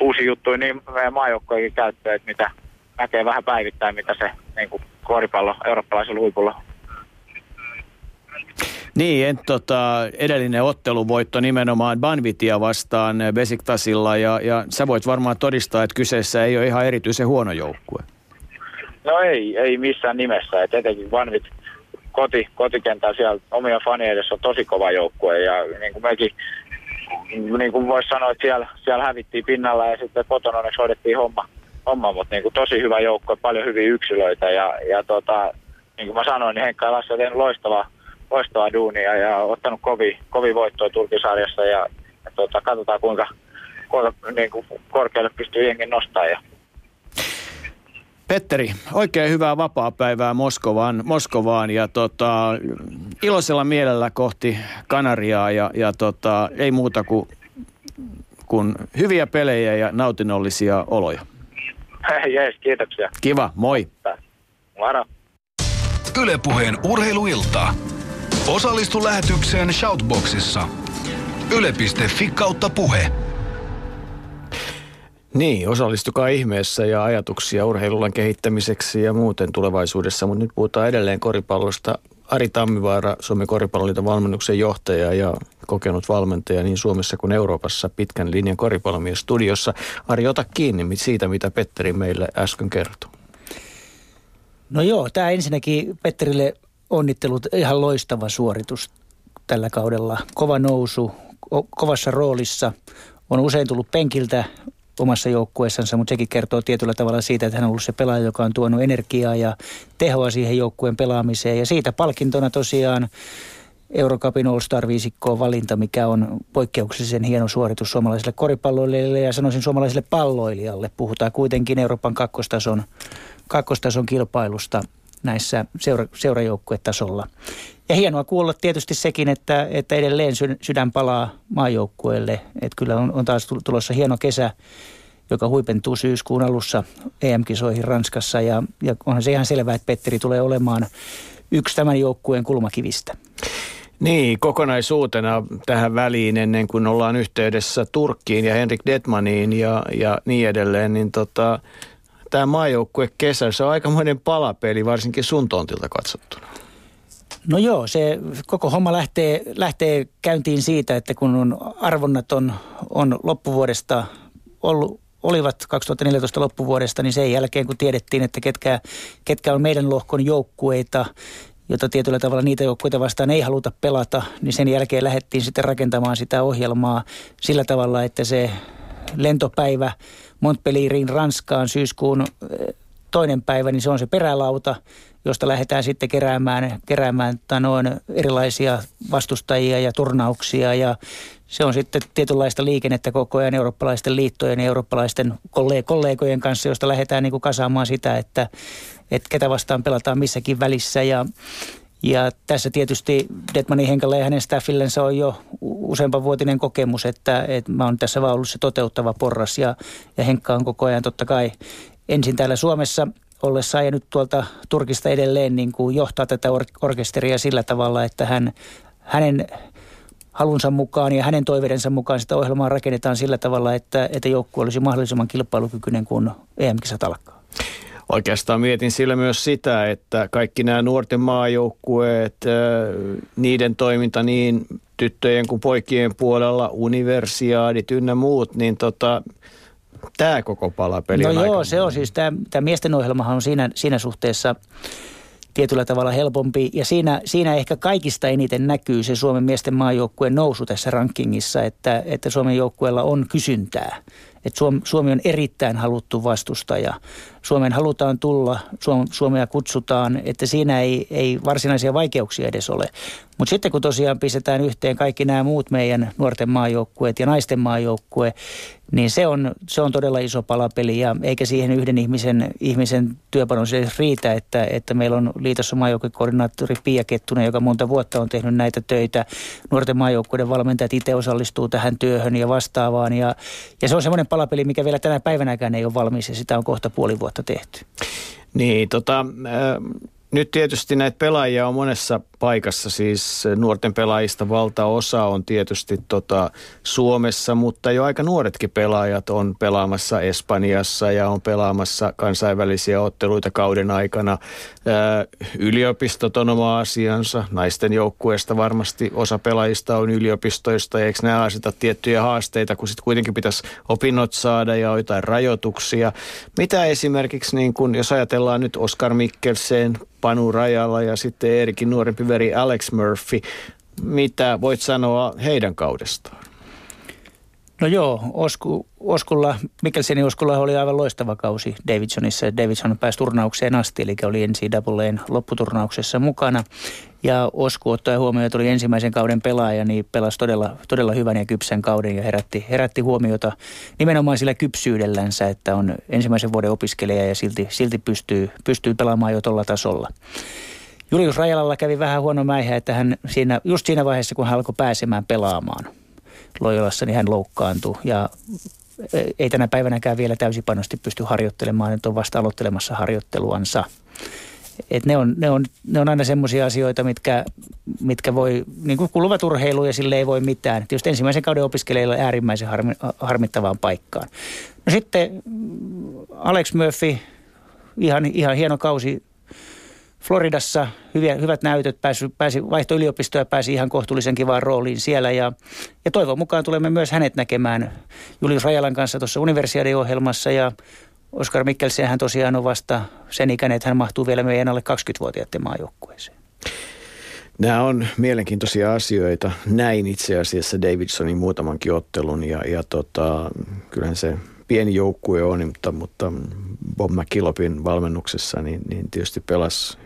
Speaker 7: uusi juttu niin meidän maajoukkojenkin käyttöön, että mitä näkee vähän päivittäin, mitä se niin kuin koripallo eurooppalaisella huipulla
Speaker 2: niin, en, tota, edellinen otteluvoitto nimenomaan Banvitia vastaan Besiktasilla ja, ja sä voit varmaan todistaa, että kyseessä ei ole ihan erityisen huono joukkue.
Speaker 7: No ei, ei missään nimessä. Et etenkin Banvit koti, kotikentällä siellä omia fanien edessä on tosi kova joukkue ja niin kuin mekin niin kuin voisi sanoa, että siellä, siellä hävittiin pinnalla ja sitten kotona onneksi hoidettiin homma, homma mutta niin kuin tosi hyvä joukkue, paljon hyviä yksilöitä ja, ja tota, niin kuin mä sanoin, niin Henkka ja Lassi on loistavaa, loistavaa duunia ja ottanut kovi, kovi voittoa Turkisarjassa ja, ja tota, katsotaan kuinka, kuinka niin kuin korkealle pystyy jenkin nostaa. Ja.
Speaker 2: Petteri, oikein hyvää vapaa-päivää Moskovaan, Moskovaan ja tota, iloisella mielellä kohti Kanariaa ja, ja tota, ei muuta kuin, kuin hyviä pelejä ja nautinnollisia oloja.
Speaker 7: Jees, kiitoksia.
Speaker 2: Kiva, moi.
Speaker 7: Moro.
Speaker 1: Ylepuheen urheiluilta. Osallistu lähetykseen Shoutboxissa. Yle.fi kautta puhe.
Speaker 2: Niin, osallistukaa ihmeessä ja ajatuksia urheilulan kehittämiseksi ja muuten tulevaisuudessa, mutta nyt puhutaan edelleen koripallosta. Ari Tammivaara, Suomen koripalloliiton valmennuksen johtaja ja kokenut valmentaja niin Suomessa kuin Euroopassa pitkän linjan koripallomies studiossa. Ari, ota kiinni siitä, mitä Petteri meille äsken kertoi.
Speaker 3: No joo, tämä ensinnäkin Petterille onnittelut, ihan loistava suoritus tällä kaudella. Kova nousu, kovassa roolissa. On usein tullut penkiltä omassa joukkueessansa, mutta sekin kertoo tietyllä tavalla siitä, että hän on ollut se pelaaja, joka on tuonut energiaa ja tehoa siihen joukkueen pelaamiseen. Ja siitä palkintona tosiaan Eurocupin All-Star-viisikkoon valinta, mikä on poikkeuksellisen hieno suoritus suomalaisille koripalloilijoille ja sanoisin suomalaisille palloilijalle. Puhutaan kuitenkin Euroopan kakkostason, kakkostason kilpailusta näissä seura, seurajoukkuetasolla. Ja hienoa kuulla tietysti sekin, että, että edelleen sydän palaa maajoukkueelle. Että kyllä on, on taas tulossa hieno kesä, joka huipentuu syyskuun alussa EM-kisoihin Ranskassa. Ja, ja onhan se ihan selvää, että Petteri tulee olemaan yksi tämän joukkueen kulmakivistä.
Speaker 2: Niin, kokonaisuutena tähän väliin ennen kuin ollaan yhteydessä Turkkiin ja Henrik Detmaniin ja, ja niin edelleen, niin tota, tämä maajoukkue kesä, se on aikamoinen palapeli, varsinkin sun tontilta katsottuna.
Speaker 3: No joo, se koko homma lähtee, lähtee käyntiin siitä, että kun on arvonnat on, on loppuvuodesta ollut, olivat 2014 loppuvuodesta, niin sen jälkeen kun tiedettiin, että ketkä, ketkä on meidän lohkon joukkueita, jota tietyllä tavalla niitä joukkueita vastaan ei haluta pelata, niin sen jälkeen lähdettiin sitten rakentamaan sitä ohjelmaa sillä tavalla, että se lentopäivä Montpellieriin Ranskaan syyskuun eh, toinen päivä, niin se on se perälauta, josta lähdetään sitten keräämään, keräämään noin erilaisia vastustajia ja turnauksia. Ja se on sitten tietynlaista liikennettä koko ajan eurooppalaisten liittojen ja eurooppalaisten kollegojen kanssa, josta lähdetään niin kuin kasaamaan sitä, että, että ketä vastaan pelataan missäkin välissä. Ja ja tässä tietysti Detmanin Henkalla ja hänen staffillensa on jo useampan vuotinen kokemus, että, että mä oon tässä vaan ollut se toteuttava porras ja, ja Henkka on koko ajan totta kai ensin täällä Suomessa ollessaan ja nyt tuolta Turkista edelleen niin kuin johtaa tätä or- orkesteria sillä tavalla, että hän, hänen halunsa mukaan ja hänen toiveidensa mukaan sitä ohjelmaa rakennetaan sillä tavalla, että, että joukkue olisi mahdollisimman kilpailukykyinen, kun EM-kisat alkaa.
Speaker 2: Oikeastaan mietin sillä myös sitä, että kaikki nämä nuorten maajoukkueet, niiden toiminta niin tyttöjen kuin poikien puolella, universiaadit ynnä muut, niin tota, tämä koko palapeli
Speaker 3: no
Speaker 2: on
Speaker 3: joo, se on siis, tämä, miesten ohjelmahan on siinä, siinä suhteessa tietyllä tavalla helpompi. Ja siinä, siinä ehkä kaikista eniten näkyy se Suomen miesten maajoukkueen nousu tässä rankingissa, että, että Suomen joukkueella on kysyntää. Että Suomi on erittäin haluttu vastustaja. Suomeen halutaan tulla, Suomea kutsutaan, että siinä ei, ei varsinaisia vaikeuksia edes ole. Mutta sitten kun tosiaan pistetään yhteen kaikki nämä muut meidän nuorten maajoukkueet ja naisten maajoukkue, niin se on, se on todella iso palapeli ja eikä siihen yhden ihmisen, ihmisen työpanos edes riitä, että, että meillä on liitossa maajoukkuekoordinaattori Pia Kettunen, joka monta vuotta on tehnyt näitä töitä. Nuorten maajoukkueiden valmentajat itse osallistuu tähän työhön ja vastaavaan ja, ja se on semmoinen palapeli, mikä vielä tänä päivänäkään ei ole valmis ja sitä on kohta puoli vuotta tehty.
Speaker 2: Niin, tota, äh, nyt tietysti näitä pelaajia on monessa paikassa, siis nuorten pelaajista valtaosa on tietysti tota Suomessa, mutta jo aika nuoretkin pelaajat on pelaamassa Espanjassa ja on pelaamassa kansainvälisiä otteluita kauden aikana. Ää, yliopistot on oma asiansa, naisten joukkueesta varmasti osa pelaajista on yliopistoista, eikö nämä aseta tiettyjä haasteita, kun sitten kuitenkin pitäisi opinnot saada ja jotain rajoituksia. Mitä esimerkiksi, niin kun, jos ajatellaan nyt Oskar Mikkelsen, Panu Rajalla ja sitten Erikin nuorempi veri Alex Murphy. Mitä voit sanoa heidän kaudestaan?
Speaker 3: No joo, Osku, Oskulla, Mikkelsenin Oskulla oli aivan loistava kausi Davidsonissa. Davidson pääsi turnaukseen asti, eli oli NCAAn lopputurnauksessa mukana. Ja Osku ottaen huomioon, että oli ensimmäisen kauden pelaaja, niin pelasi todella, todella hyvän ja kypsän kauden ja herätti, herätti huomiota nimenomaan sillä kypsyydellänsä, että on ensimmäisen vuoden opiskelija ja silti, silti pystyy, pystyy pelaamaan jo tuolla tasolla. Julius Rajalalla kävi vähän huono mäihä, että hän siinä, just siinä vaiheessa, kun hän alkoi pääsemään pelaamaan Lojalassa, niin hän loukkaantui. Ja e, ei tänä päivänäkään vielä täysipanosti pysty harjoittelemaan, että on vasta aloittelemassa harjoitteluansa. Et ne, on, ne, on, ne on aina semmoisia asioita, mitkä, mitkä voi, niin kuin kuluvat urheilu ja sille ei voi mitään. Tietysti ensimmäisen kauden opiskelijoilla äärimmäisen harmi, harmittavaan paikkaan. No sitten Alex Murphy, ihan, ihan hieno kausi Floridassa hyviä, hyvät näytöt, pääsi, pääsi vaihto yliopistoa pääsi ihan kohtuullisen kivaan rooliin siellä. Ja, ja toivon mukaan tulemme myös hänet näkemään Julius Rajalan kanssa tuossa universiadiohjelmassa ja Oskar Mikkelsen hän tosiaan on vasta sen ikäinen, että hän mahtuu vielä meidän alle 20-vuotiaiden maajoukkueeseen.
Speaker 2: Nämä on mielenkiintoisia asioita. Näin itse asiassa Davidsonin muutamankin ottelun ja, ja tota, kyllähän se pieni joukkue on, mutta, mutta Bob McKillopin valmennuksessa niin, niin tietysti pelasi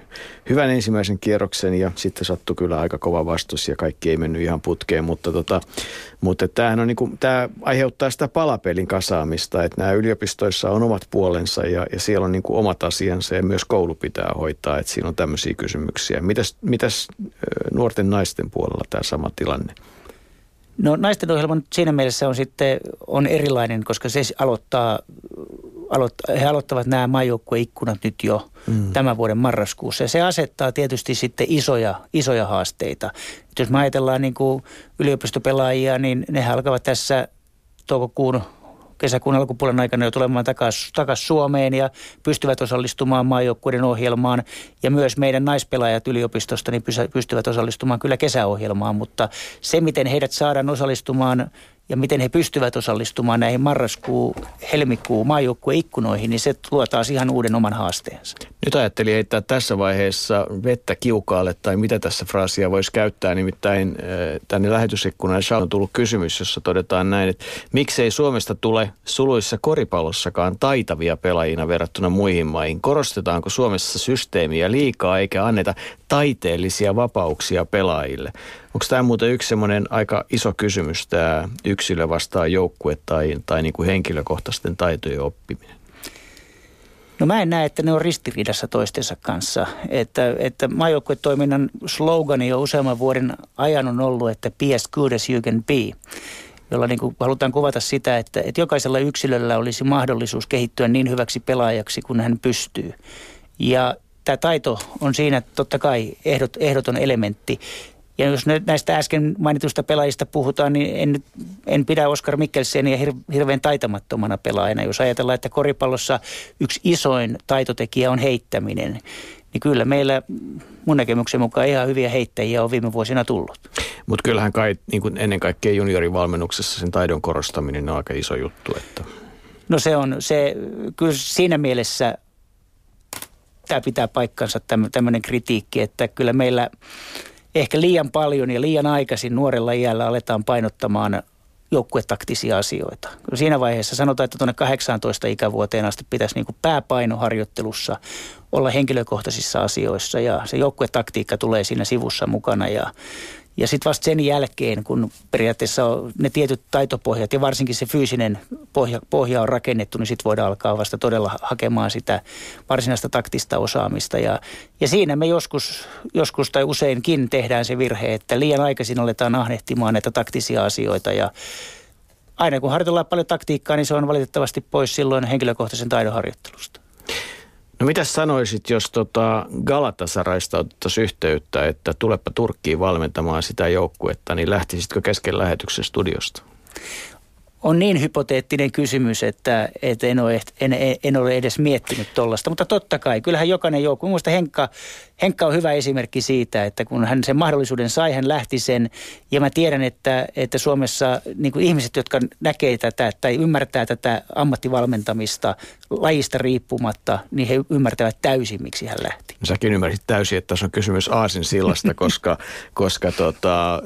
Speaker 2: hyvän ensimmäisen kierroksen ja sitten sattui kyllä aika kova vastus ja kaikki ei mennyt ihan putkeen, mutta, tota, mutta tämähän on niin kuin, tämä aiheuttaa sitä palapelin kasaamista, että nämä yliopistoissa on omat puolensa ja, ja siellä on niin kuin omat asiansa ja myös koulu pitää hoitaa, että siinä on tämmöisiä kysymyksiä. Mitäs, mitäs nuorten naisten puolella tämä sama tilanne?
Speaker 3: No naisten ohjelma siinä mielessä on sitten on erilainen, koska se aloittaa, aloit, he aloittavat nämä maajoukkueikkunat nyt jo mm. tämän vuoden marraskuussa. Ja se asettaa tietysti sitten isoja, isoja haasteita. Et jos me ajatellaan niin kuin yliopistopelaajia, niin ne alkavat tässä toukokuun kesäkuun alkupuolen aikana jo tulemaan takaisin takas Suomeen ja pystyvät osallistumaan maajoukkuiden ohjelmaan. Ja myös meidän naispelaajat yliopistosta niin pystyvät osallistumaan kyllä kesäohjelmaan, mutta se miten heidät saadaan osallistumaan ja miten he pystyvät osallistumaan näihin marraskuu, helmikuu maajoukkueikkunoihin, niin se tuo taas ihan uuden oman haasteensa.
Speaker 2: Nyt ajattelin heittää tässä vaiheessa vettä kiukaalle tai mitä tässä fraasia voisi käyttää. Nimittäin äh, tänne lähetysikkunan on tullut kysymys, jossa todetaan näin, että miksei Suomesta tule suluissa koripallossakaan taitavia pelaajina verrattuna muihin maihin. Korostetaanko Suomessa systeemiä liikaa eikä anneta taiteellisia vapauksia pelaajille? Onko tämä muuten yksi semmoinen aika iso kysymys, tämä yksilö vastaan joukkue tai, tai niin kuin henkilökohtaisten taitojen oppiminen?
Speaker 3: No mä en näe, että ne on ristiriidassa toistensa kanssa. Että, että maajoukkuetoiminnan slogani jo useamman vuoden ajan on ollut, että be as good as you can be jolla niin kuin halutaan kuvata sitä, että, että jokaisella yksilöllä olisi mahdollisuus kehittyä niin hyväksi pelaajaksi kuin hän pystyy. Ja tämä taito on siinä totta kai ehdot, ehdoton elementti. Ja jos näistä äsken mainituista pelaajista puhutaan, niin en, en pidä Oskar Mikkelsenia hir, hirveän taitamattomana pelaajana. Jos ajatellaan, että koripallossa yksi isoin taitotekijä on heittäminen, niin kyllä meillä mun näkemyksen mukaan ihan hyviä heittäjiä on viime vuosina tullut.
Speaker 2: Mutta kyllähän kai niin kuin ennen kaikkea juniorivalmennuksessa sen taidon korostaminen on aika iso juttu. Että.
Speaker 3: No se on, se, kyllä siinä mielessä tämä pitää paikkansa tämmöinen kritiikki, että kyllä meillä – ehkä liian paljon ja liian aikaisin nuorella iällä aletaan painottamaan joukkuetaktisia asioita. Siinä vaiheessa sanotaan, että tuonne 18 ikävuoteen asti pitäisi niin pääpainoharjoittelussa olla henkilökohtaisissa asioissa ja se joukkuetaktiikka tulee siinä sivussa mukana ja ja sitten vasta sen jälkeen, kun periaatteessa on ne tietyt taitopohjat ja varsinkin se fyysinen pohja, pohja on rakennettu, niin sitten voidaan alkaa vasta todella hakemaan sitä varsinaista taktista osaamista. Ja, ja siinä me joskus, joskus tai useinkin tehdään se virhe, että liian aikaisin aletaan ahnehtimaan näitä taktisia asioita ja aina kun harjoitellaan paljon taktiikkaa, niin se on valitettavasti pois silloin henkilökohtaisen taidon harjoittelusta.
Speaker 2: No mitä sanoisit, jos tota Galatasaraista otettaisiin yhteyttä, että tulepa Turkkiin valmentamaan sitä joukkuetta, niin lähtisitkö kesken lähetyksen studiosta?
Speaker 3: on niin hypoteettinen kysymys, että, että en, ole, en, en ole edes miettinyt tuollaista. Mutta totta kai, kyllähän jokainen joukkue, minusta Henkka, Henkka on hyvä esimerkki siitä, että kun hän sen mahdollisuuden sai, hän lähti sen. Ja mä tiedän, että, että Suomessa niin kuin ihmiset, jotka näkee tätä tai ymmärtää tätä ammattivalmentamista lajista riippumatta, niin he ymmärtävät täysin, miksi hän lähti.
Speaker 2: Säkin ymmärsit täysin, että tässä on kysymys Aasin sillasta, koska, koska tota,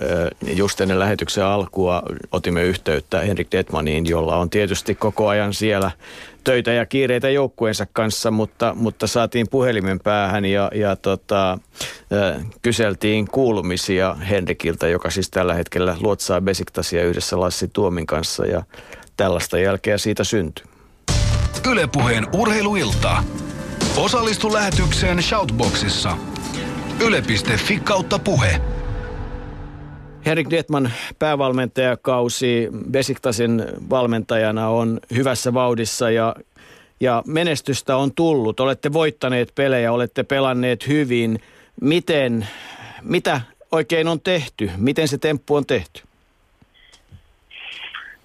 Speaker 2: just ennen lähetyksen alkua otimme yhteyttä Henrik Detmaniin, jolla on tietysti koko ajan siellä töitä ja kiireitä joukkueensa kanssa, mutta, mutta saatiin puhelimen päähän ja, ja tota, kyseltiin kuulumisia Henrikiltä, joka siis tällä hetkellä luotsaa Besiktasia yhdessä Lassi Tuomin kanssa ja tällaista jälkeä siitä syntyi.
Speaker 1: Ylepuheen urheiluilta. Osallistu lähetykseen Shoutboxissa. Yle.fi kautta puhe.
Speaker 2: Henrik Detman päävalmentajakausi Besiktasin valmentajana on hyvässä vauhdissa ja, ja menestystä on tullut. Olette voittaneet pelejä, olette pelanneet hyvin. Miten, mitä oikein on tehty? Miten se temppu on tehty?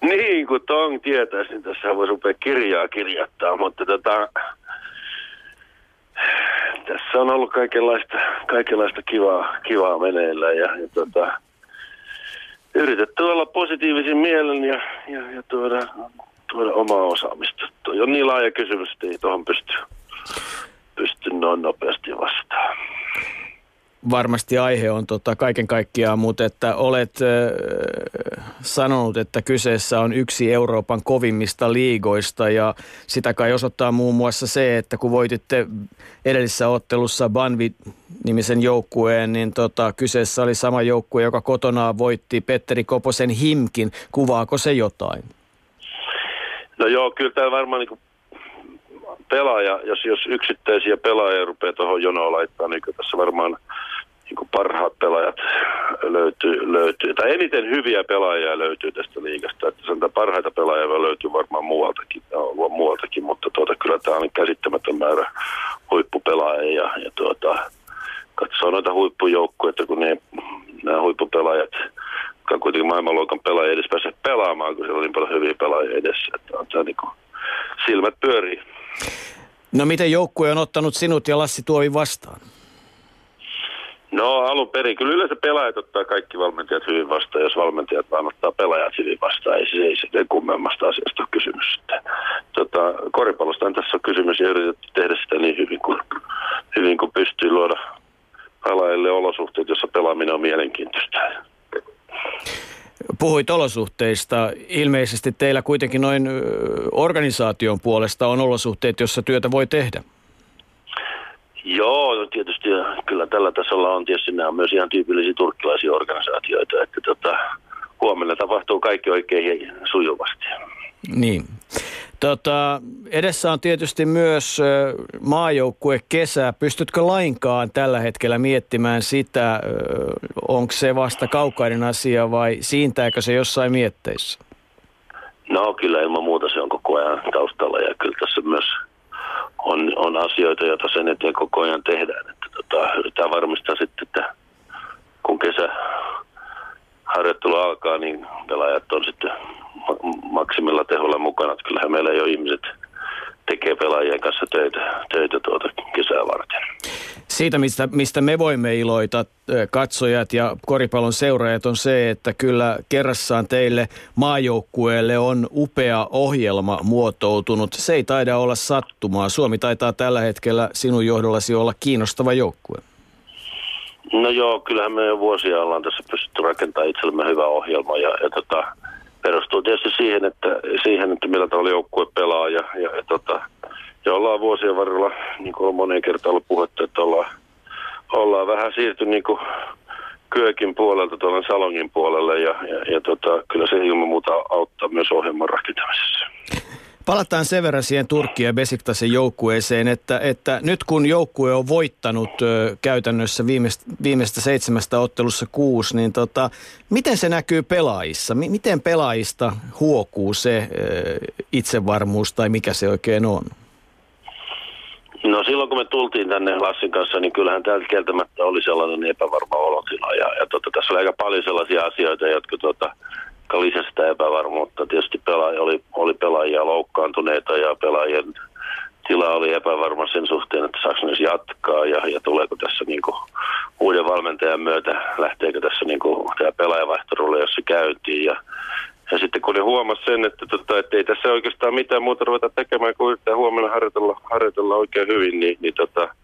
Speaker 8: Niin, kun Tong tietäisi, niin tässä voisi rupea kirjaa kirjoittaa, mutta tota, tässä on ollut kaikenlaista, kaikenlaista kivaa, kivaa meneillä ja, ja tota, yritetty olla positiivisin mielen ja, ja, ja tuoda, tuoda omaa osaamista. Tuo on niin laaja kysymys, että ei tuohon pysty, pysty noin nopeasti vastaan
Speaker 2: varmasti aihe on tota kaiken kaikkiaan, mutta että olet äh, sanonut, että kyseessä on yksi Euroopan kovimmista liigoista ja sitä kai osoittaa muun muassa se, että kun voititte edellisessä ottelussa Banvi-nimisen joukkueen, niin tota, kyseessä oli sama joukkue, joka kotonaan voitti Petteri Koposen Himkin. Kuvaako se jotain?
Speaker 8: No joo, kyllä tämä varmaan niin pelaaja, jos, jos yksittäisiä pelaajia rupeaa tuohon jonoon laittaa, niin tässä varmaan – niin parhaat pelaajat löytyy, löytyy, tai eniten hyviä pelaajia löytyy tästä liigasta. Että sanotaan parhaita pelaajia löytyy varmaan muualtakin, no, muualtakin mutta tuota, kyllä tämä on käsittämätön määrä huippupelaajia. Ja, ja tuota, katsoo noita huippujoukkueita, kun ne, nämä huippupelaajat, jotka on kuitenkin maailmanluokan pelaajia edes pääse pelaamaan, kun siellä on niin paljon hyviä pelaajia edessä. Että on tämä niin kuin, silmät pyörii.
Speaker 2: No miten joukkue on ottanut sinut ja Lassi Tuovi vastaan?
Speaker 8: No alun perin. Kyllä yleensä pelaajat ottaa kaikki valmentajat hyvin vastaan, jos valmentajat vaan ottaa pelaajat hyvin vastaan. Ei se, ei se kummemmasta asiasta ole kysymys. Että, tota, koripallosta tässä kysymys ja yritetty tehdä sitä niin hyvin kuin, hyvin kuin pystyy luoda pelaajille olosuhteet, jossa pelaaminen on mielenkiintoista.
Speaker 2: Puhuit olosuhteista. Ilmeisesti teillä kuitenkin noin organisaation puolesta on olosuhteet, jossa työtä voi tehdä.
Speaker 8: Joo, no tietysti kyllä tällä tasolla on tietysti nämä on myös ihan tyypillisiä turkkilaisia organisaatioita, että tota, huomenna tapahtuu kaikki oikein sujuvasti.
Speaker 2: Niin. Tota, edessä on tietysti myös maajoukkue kesä. Pystytkö lainkaan tällä hetkellä miettimään sitä, onko se vasta kaukainen asia vai siintääkö se jossain mietteissä?
Speaker 8: No kyllä ilman muuta se on koko ajan taustalla ja kyllä tässä myös on, on asioita, joita sen eteen koko ajan tehdään. Että tota, yritetään varmistaa sitten, että kun kesä harjoittelu alkaa, niin pelaajat on sitten maksimilla teholla mukana. Että kyllähän meillä jo ihmiset tekee pelaajien kanssa töitä, töitä tuota kesää varten.
Speaker 2: Siitä, mistä, mistä me voimme iloita, katsojat ja koripallon seuraajat, on se, että kyllä kerrassaan teille maajoukkueelle on upea ohjelma muotoutunut. Se ei taida olla sattumaa. Suomi taitaa tällä hetkellä sinun johdollasi olla kiinnostava joukkue.
Speaker 8: No joo, kyllähän me jo vuosia ollaan tässä pystytty rakentamaan itsellemme hyvä ohjelma ja, ja tota, perustuu tietysti siihen, että, siihen, että millä tavalla joukkue pelaa ja, ja, ja, tota, ja ollaan vuosien varrella, niin kuin on moneen kertaan ollut puhetta, että ollaan, ollaan vähän siirty niin kuin Kyökin puolelta tuolla Salongin puolelle ja, ja, ja tota, kyllä se ilman muuta auttaa myös ohjelman rakentamisessa.
Speaker 2: Palataan sen verran siihen Turkki ja Besiktasen joukkueeseen, että, että nyt kun joukkue on voittanut ö, käytännössä viimeistä, viimeistä seitsemästä ottelussa kuusi, niin tota, miten se näkyy pelaajissa? M- miten pelaajista huokuu se ö, itsevarmuus tai mikä se oikein on?
Speaker 8: No silloin kun me tultiin tänne Lassin kanssa, niin kyllähän täältä kieltämättä oli sellainen epävarma olotila. Ja, ja tota, tässä oli aika paljon sellaisia asioita, jotka tota, lisäsi sitä epävarmuutta. Tietysti pelaaja, oli, oli pelaajia loukkaantuneita ja pelaajien tila oli epävarma sen suhteen, että saako ne jatkaa ja, ja tuleeko tässä niin kuin, uuden valmentajan myötä, lähteekö tässä niin kuin, tämä pelaajavaihtorulle, jos se käyntiin. Ja, ja sitten kun ne huomasi sen, että, tota, että ei tässä oikeastaan mitään muuta ruveta tekemään kuin yrittää huomenna harjoitella, harjoitella oikein hyvin, niin, niin tota,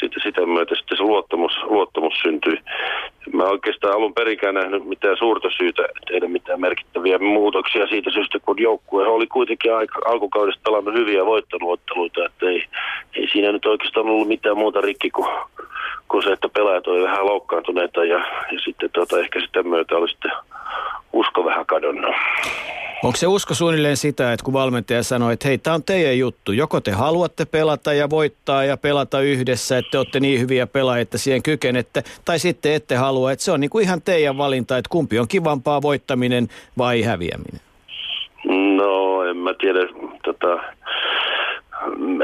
Speaker 8: sitten sitä myötä sitten se luottamus, luottamus syntyi. Mä oikeastaan alun perikään nähnyt mitään suurta syytä tehdä mitään merkittäviä muutoksia siitä syystä, kun joukkue oli kuitenkin aika, alkukaudesta pelannut hyviä voittonuotteluita, että ei, ei siinä nyt oikeastaan ollut mitään muuta rikki kuin, kuin se, että pelaajat oli vähän loukkaantuneita ja, ja sitten tota, ehkä sitä myötä oli sitten usko vähän kadonnut.
Speaker 2: Onko se usko suunnilleen sitä, että kun valmentaja sanoi, että hei, tämä on teidän juttu. Joko te haluatte pelata ja voittaa ja pelata yhdessä, että te olette niin hyviä pelaajia, että siihen kykenette, tai sitten ette halua, että se on niinku ihan teidän valinta, että kumpi on kivampaa voittaminen vai häviäminen.
Speaker 8: No, en mä tiedä. Tota,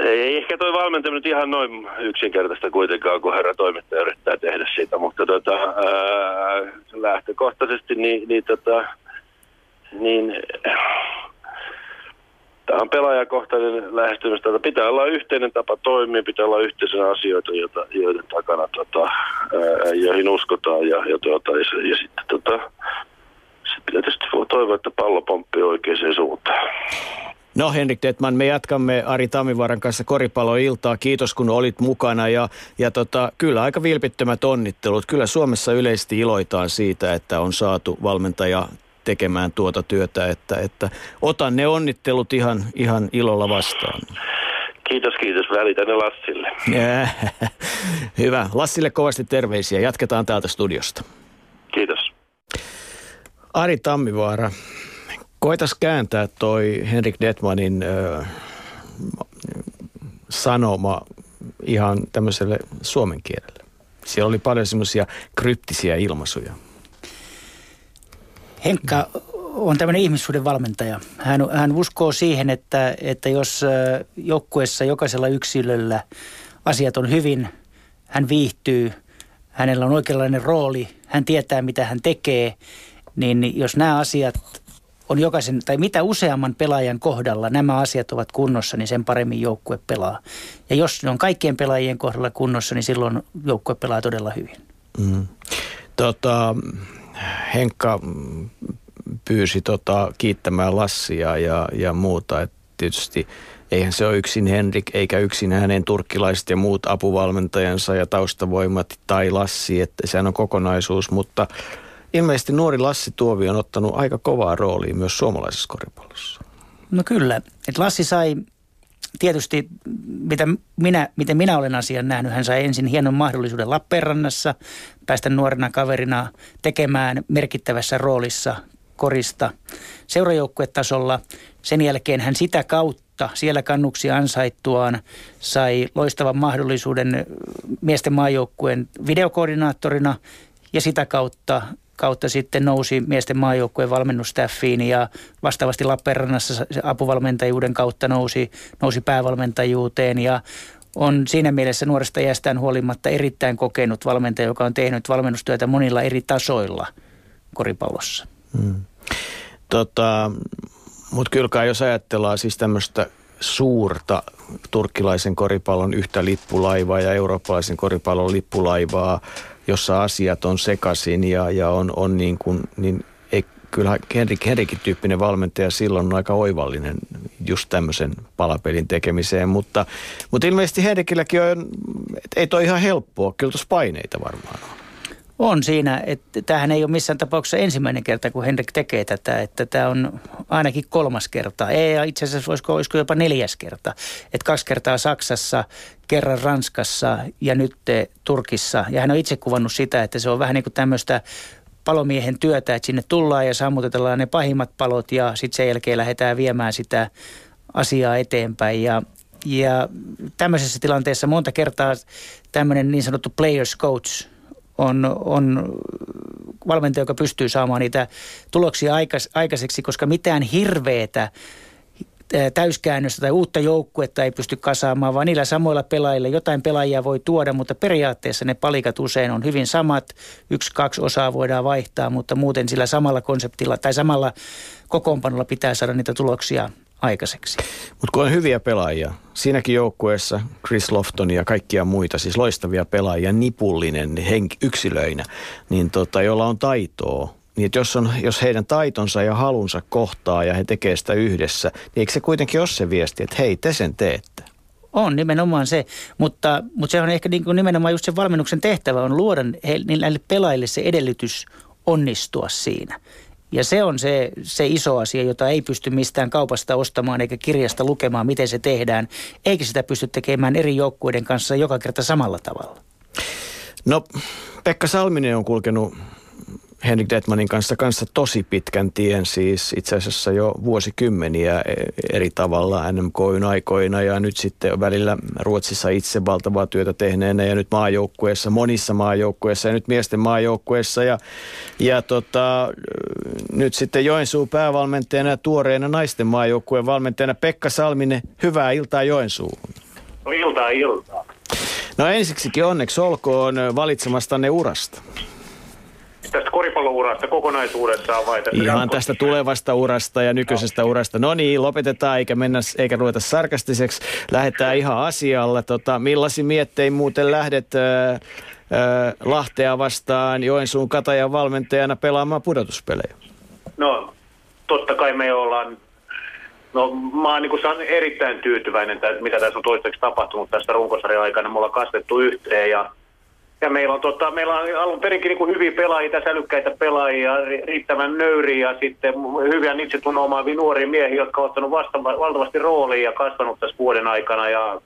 Speaker 8: ei ehkä toi valmentaminen ihan noin yksinkertaista kuitenkaan, kun herra toimittaja yrittää tehdä sitä, mutta tota, ää, lähtökohtaisesti niin, niin, tota, niin tämä on pelaajakohtainen lähestymistapa. Pitää olla yhteinen tapa toimia, pitää olla yhteisenä asioita, joita, joiden takana, tota, ää, joihin uskotaan ja, ja, tuota, ja, ja sitten tota, sit tietysti toivoa, että pallo pomppii oikeaan suuntaan.
Speaker 2: No Henrik Detman, me jatkamme Ari Tammivaaran kanssa koripalloiltaa. Kiitos kun olit mukana ja, ja tota, kyllä aika vilpittömät onnittelut. Kyllä Suomessa yleisesti iloitaan siitä, että on saatu valmentaja tekemään tuota työtä, että, että otan ne onnittelut ihan, ihan ilolla vastaan.
Speaker 8: Kiitos, kiitos. Välitän ne Lassille.
Speaker 2: Hyvä. Lassille kovasti terveisiä. Jatketaan täältä studiosta.
Speaker 8: Kiitos.
Speaker 2: Ari Tammivaara, koitas kääntää toi Henrik Detmanin ö, sanoma ihan tämmöiselle suomen kielelle. Siellä oli paljon semmoisia kryptisiä ilmaisuja.
Speaker 3: Henkka on tämmöinen ihmissuuden valmentaja. Hän, hän uskoo siihen, että, että jos joukkueessa jokaisella yksilöllä asiat on hyvin, hän viihtyy, hänellä on oikeanlainen rooli, hän tietää mitä hän tekee, niin jos nämä asiat on jokaisen, tai mitä useamman pelaajan kohdalla nämä asiat ovat kunnossa, niin sen paremmin joukkue pelaa. Ja jos ne on kaikkien pelaajien kohdalla kunnossa, niin silloin joukkue pelaa todella hyvin.
Speaker 2: Mm. Tota, Henkka pyysi tota, kiittämään Lassia ja, ja muuta. Et tietysti eihän se ole yksin Henrik eikä yksin hänen turkkilaiset ja muut apuvalmentajansa ja taustavoimat tai Lassi, että sehän on kokonaisuus, mutta ilmeisesti nuori Lassi Tuovi on ottanut aika kovaa roolia myös suomalaisessa koripallossa.
Speaker 3: No kyllä, että Lassi sai tietysti, mitä minä, miten minä olen asian nähnyt, hän sai ensin hienon mahdollisuuden Lappeenrannassa päästä nuorena kaverina tekemään merkittävässä roolissa korista seurajoukkuetasolla. Sen jälkeen hän sitä kautta siellä kannuksi ansaittuaan sai loistavan mahdollisuuden miesten maajoukkueen videokoordinaattorina ja sitä kautta kautta sitten nousi miesten maajoukkueen valmennustaffiin ja vastaavasti Lappeenrannassa apuvalmentajuuden kautta nousi, nousi päävalmentajuuteen ja on siinä mielessä nuoresta iästään huolimatta erittäin kokenut valmentaja, joka on tehnyt valmennustyötä monilla eri tasoilla koripallossa. Hmm.
Speaker 2: Tota, Mutta kyllä jos ajatellaan siis tämmöistä suurta turkkilaisen koripallon yhtä lippulaivaa ja eurooppalaisen koripallon lippulaivaa, jossa asiat on sekaisin ja, ja on, on niin kuin, niin ei, kyllä Henrik, Henrikin tyyppinen valmentaja silloin on aika oivallinen just tämmöisen palapelin tekemiseen, mutta, mutta ilmeisesti Henrikilläkin on, ei toi ihan helppoa, kyllä tuossa paineita varmaan on.
Speaker 3: On siinä, että tämähän ei ole missään tapauksessa ensimmäinen kerta, kun Henrik tekee tätä, että tämä on ainakin kolmas kerta. Ei, itse asiassa voisiko, olisiko jopa neljäs kerta. Että kaksi kertaa Saksassa, kerran Ranskassa ja nyt Turkissa. Ja hän on itse kuvannut sitä, että se on vähän niin kuin tämmöistä palomiehen työtä, että sinne tullaan ja sammutetellaan ne pahimmat palot ja sitten sen jälkeen lähdetään viemään sitä asiaa eteenpäin. Ja, ja tämmöisessä tilanteessa monta kertaa tämmöinen niin sanottu players coach on, on valmentaja, joka pystyy saamaan niitä tuloksia aikais, aikaiseksi, koska mitään hirveetä täyskäännöstä tai uutta joukkuetta ei pysty kasaamaan, vaan niillä samoilla pelaajilla jotain pelaajia voi tuoda, mutta periaatteessa ne palikat usein on hyvin samat. Yksi, kaksi osaa voidaan vaihtaa, mutta muuten sillä samalla konseptilla tai samalla kokoonpanolla pitää saada niitä tuloksia aikaiseksi.
Speaker 2: Mutta kun on hyviä pelaajia, siinäkin joukkueessa Chris Lofton ja kaikkia muita, siis loistavia pelaajia, nipullinen henk- yksilöinä, niin tota, jolla on taitoa, niin että jos, on, jos heidän taitonsa ja halunsa kohtaa ja he tekee sitä yhdessä, niin eikö se kuitenkin ole se viesti, että hei, te sen teette?
Speaker 3: On nimenomaan se, mutta, mutta se on ehkä niin kuin nimenomaan just se valmennuksen tehtävä on luoda he, näille pelaajille se edellytys onnistua siinä. Ja se on se, se iso asia, jota ei pysty mistään kaupasta ostamaan eikä kirjasta lukemaan, miten se tehdään. Eikä sitä pysty tekemään eri joukkueiden kanssa joka kerta samalla tavalla.
Speaker 2: No, Pekka Salminen on kulkenut Henrik Detmanin kanssa, kanssa tosi pitkän tien, siis itse asiassa jo vuosikymmeniä e, eri tavalla NMKyn aikoina ja nyt sitten välillä Ruotsissa itse valtavaa työtä tehneenä ja nyt maajoukkueessa, monissa maajoukkueissa ja nyt miesten maajoukkueessa ja, ja tota, nyt sitten Joensuun päävalmentajana ja tuoreena naisten maajoukkueen valmentajana Pekka Salminen, hyvää iltaa Joensuuhun.
Speaker 5: No iltaa iltaa.
Speaker 2: No ensiksikin onneksi olkoon valitsemastanne urasta
Speaker 5: tästä koripallourasta kokonaisuudessaan vai tästä
Speaker 2: Ihan tästä tulevasta urasta ja nykyisestä no. urasta. No niin, lopetetaan eikä, mennä, eikä ruveta sarkastiseksi. Lähdetään ihan asialla. Tota, millaisin miettein muuten lähdet äh, äh, Lahtea vastaan Joensuun Katajan valmentajana pelaamaan pudotuspelejä?
Speaker 5: No, totta kai me ollaan No mä oon niin erittäin tyytyväinen, että mitä tässä on toistaiseksi tapahtunut tästä runkosarjan aikana. Me ollaan kastettu yhteen ja ja meillä on, tota, meillä on alun perinkin niin kuin hyviä pelaajia, tässä älykkäitä pelaajia, riittävän nöyriä ja sitten hyviä itse tunnomaavia nuoria miehiä, jotka ovat ottanut vasta, valtavasti roolia ja kasvanut tässä vuoden aikana. Ja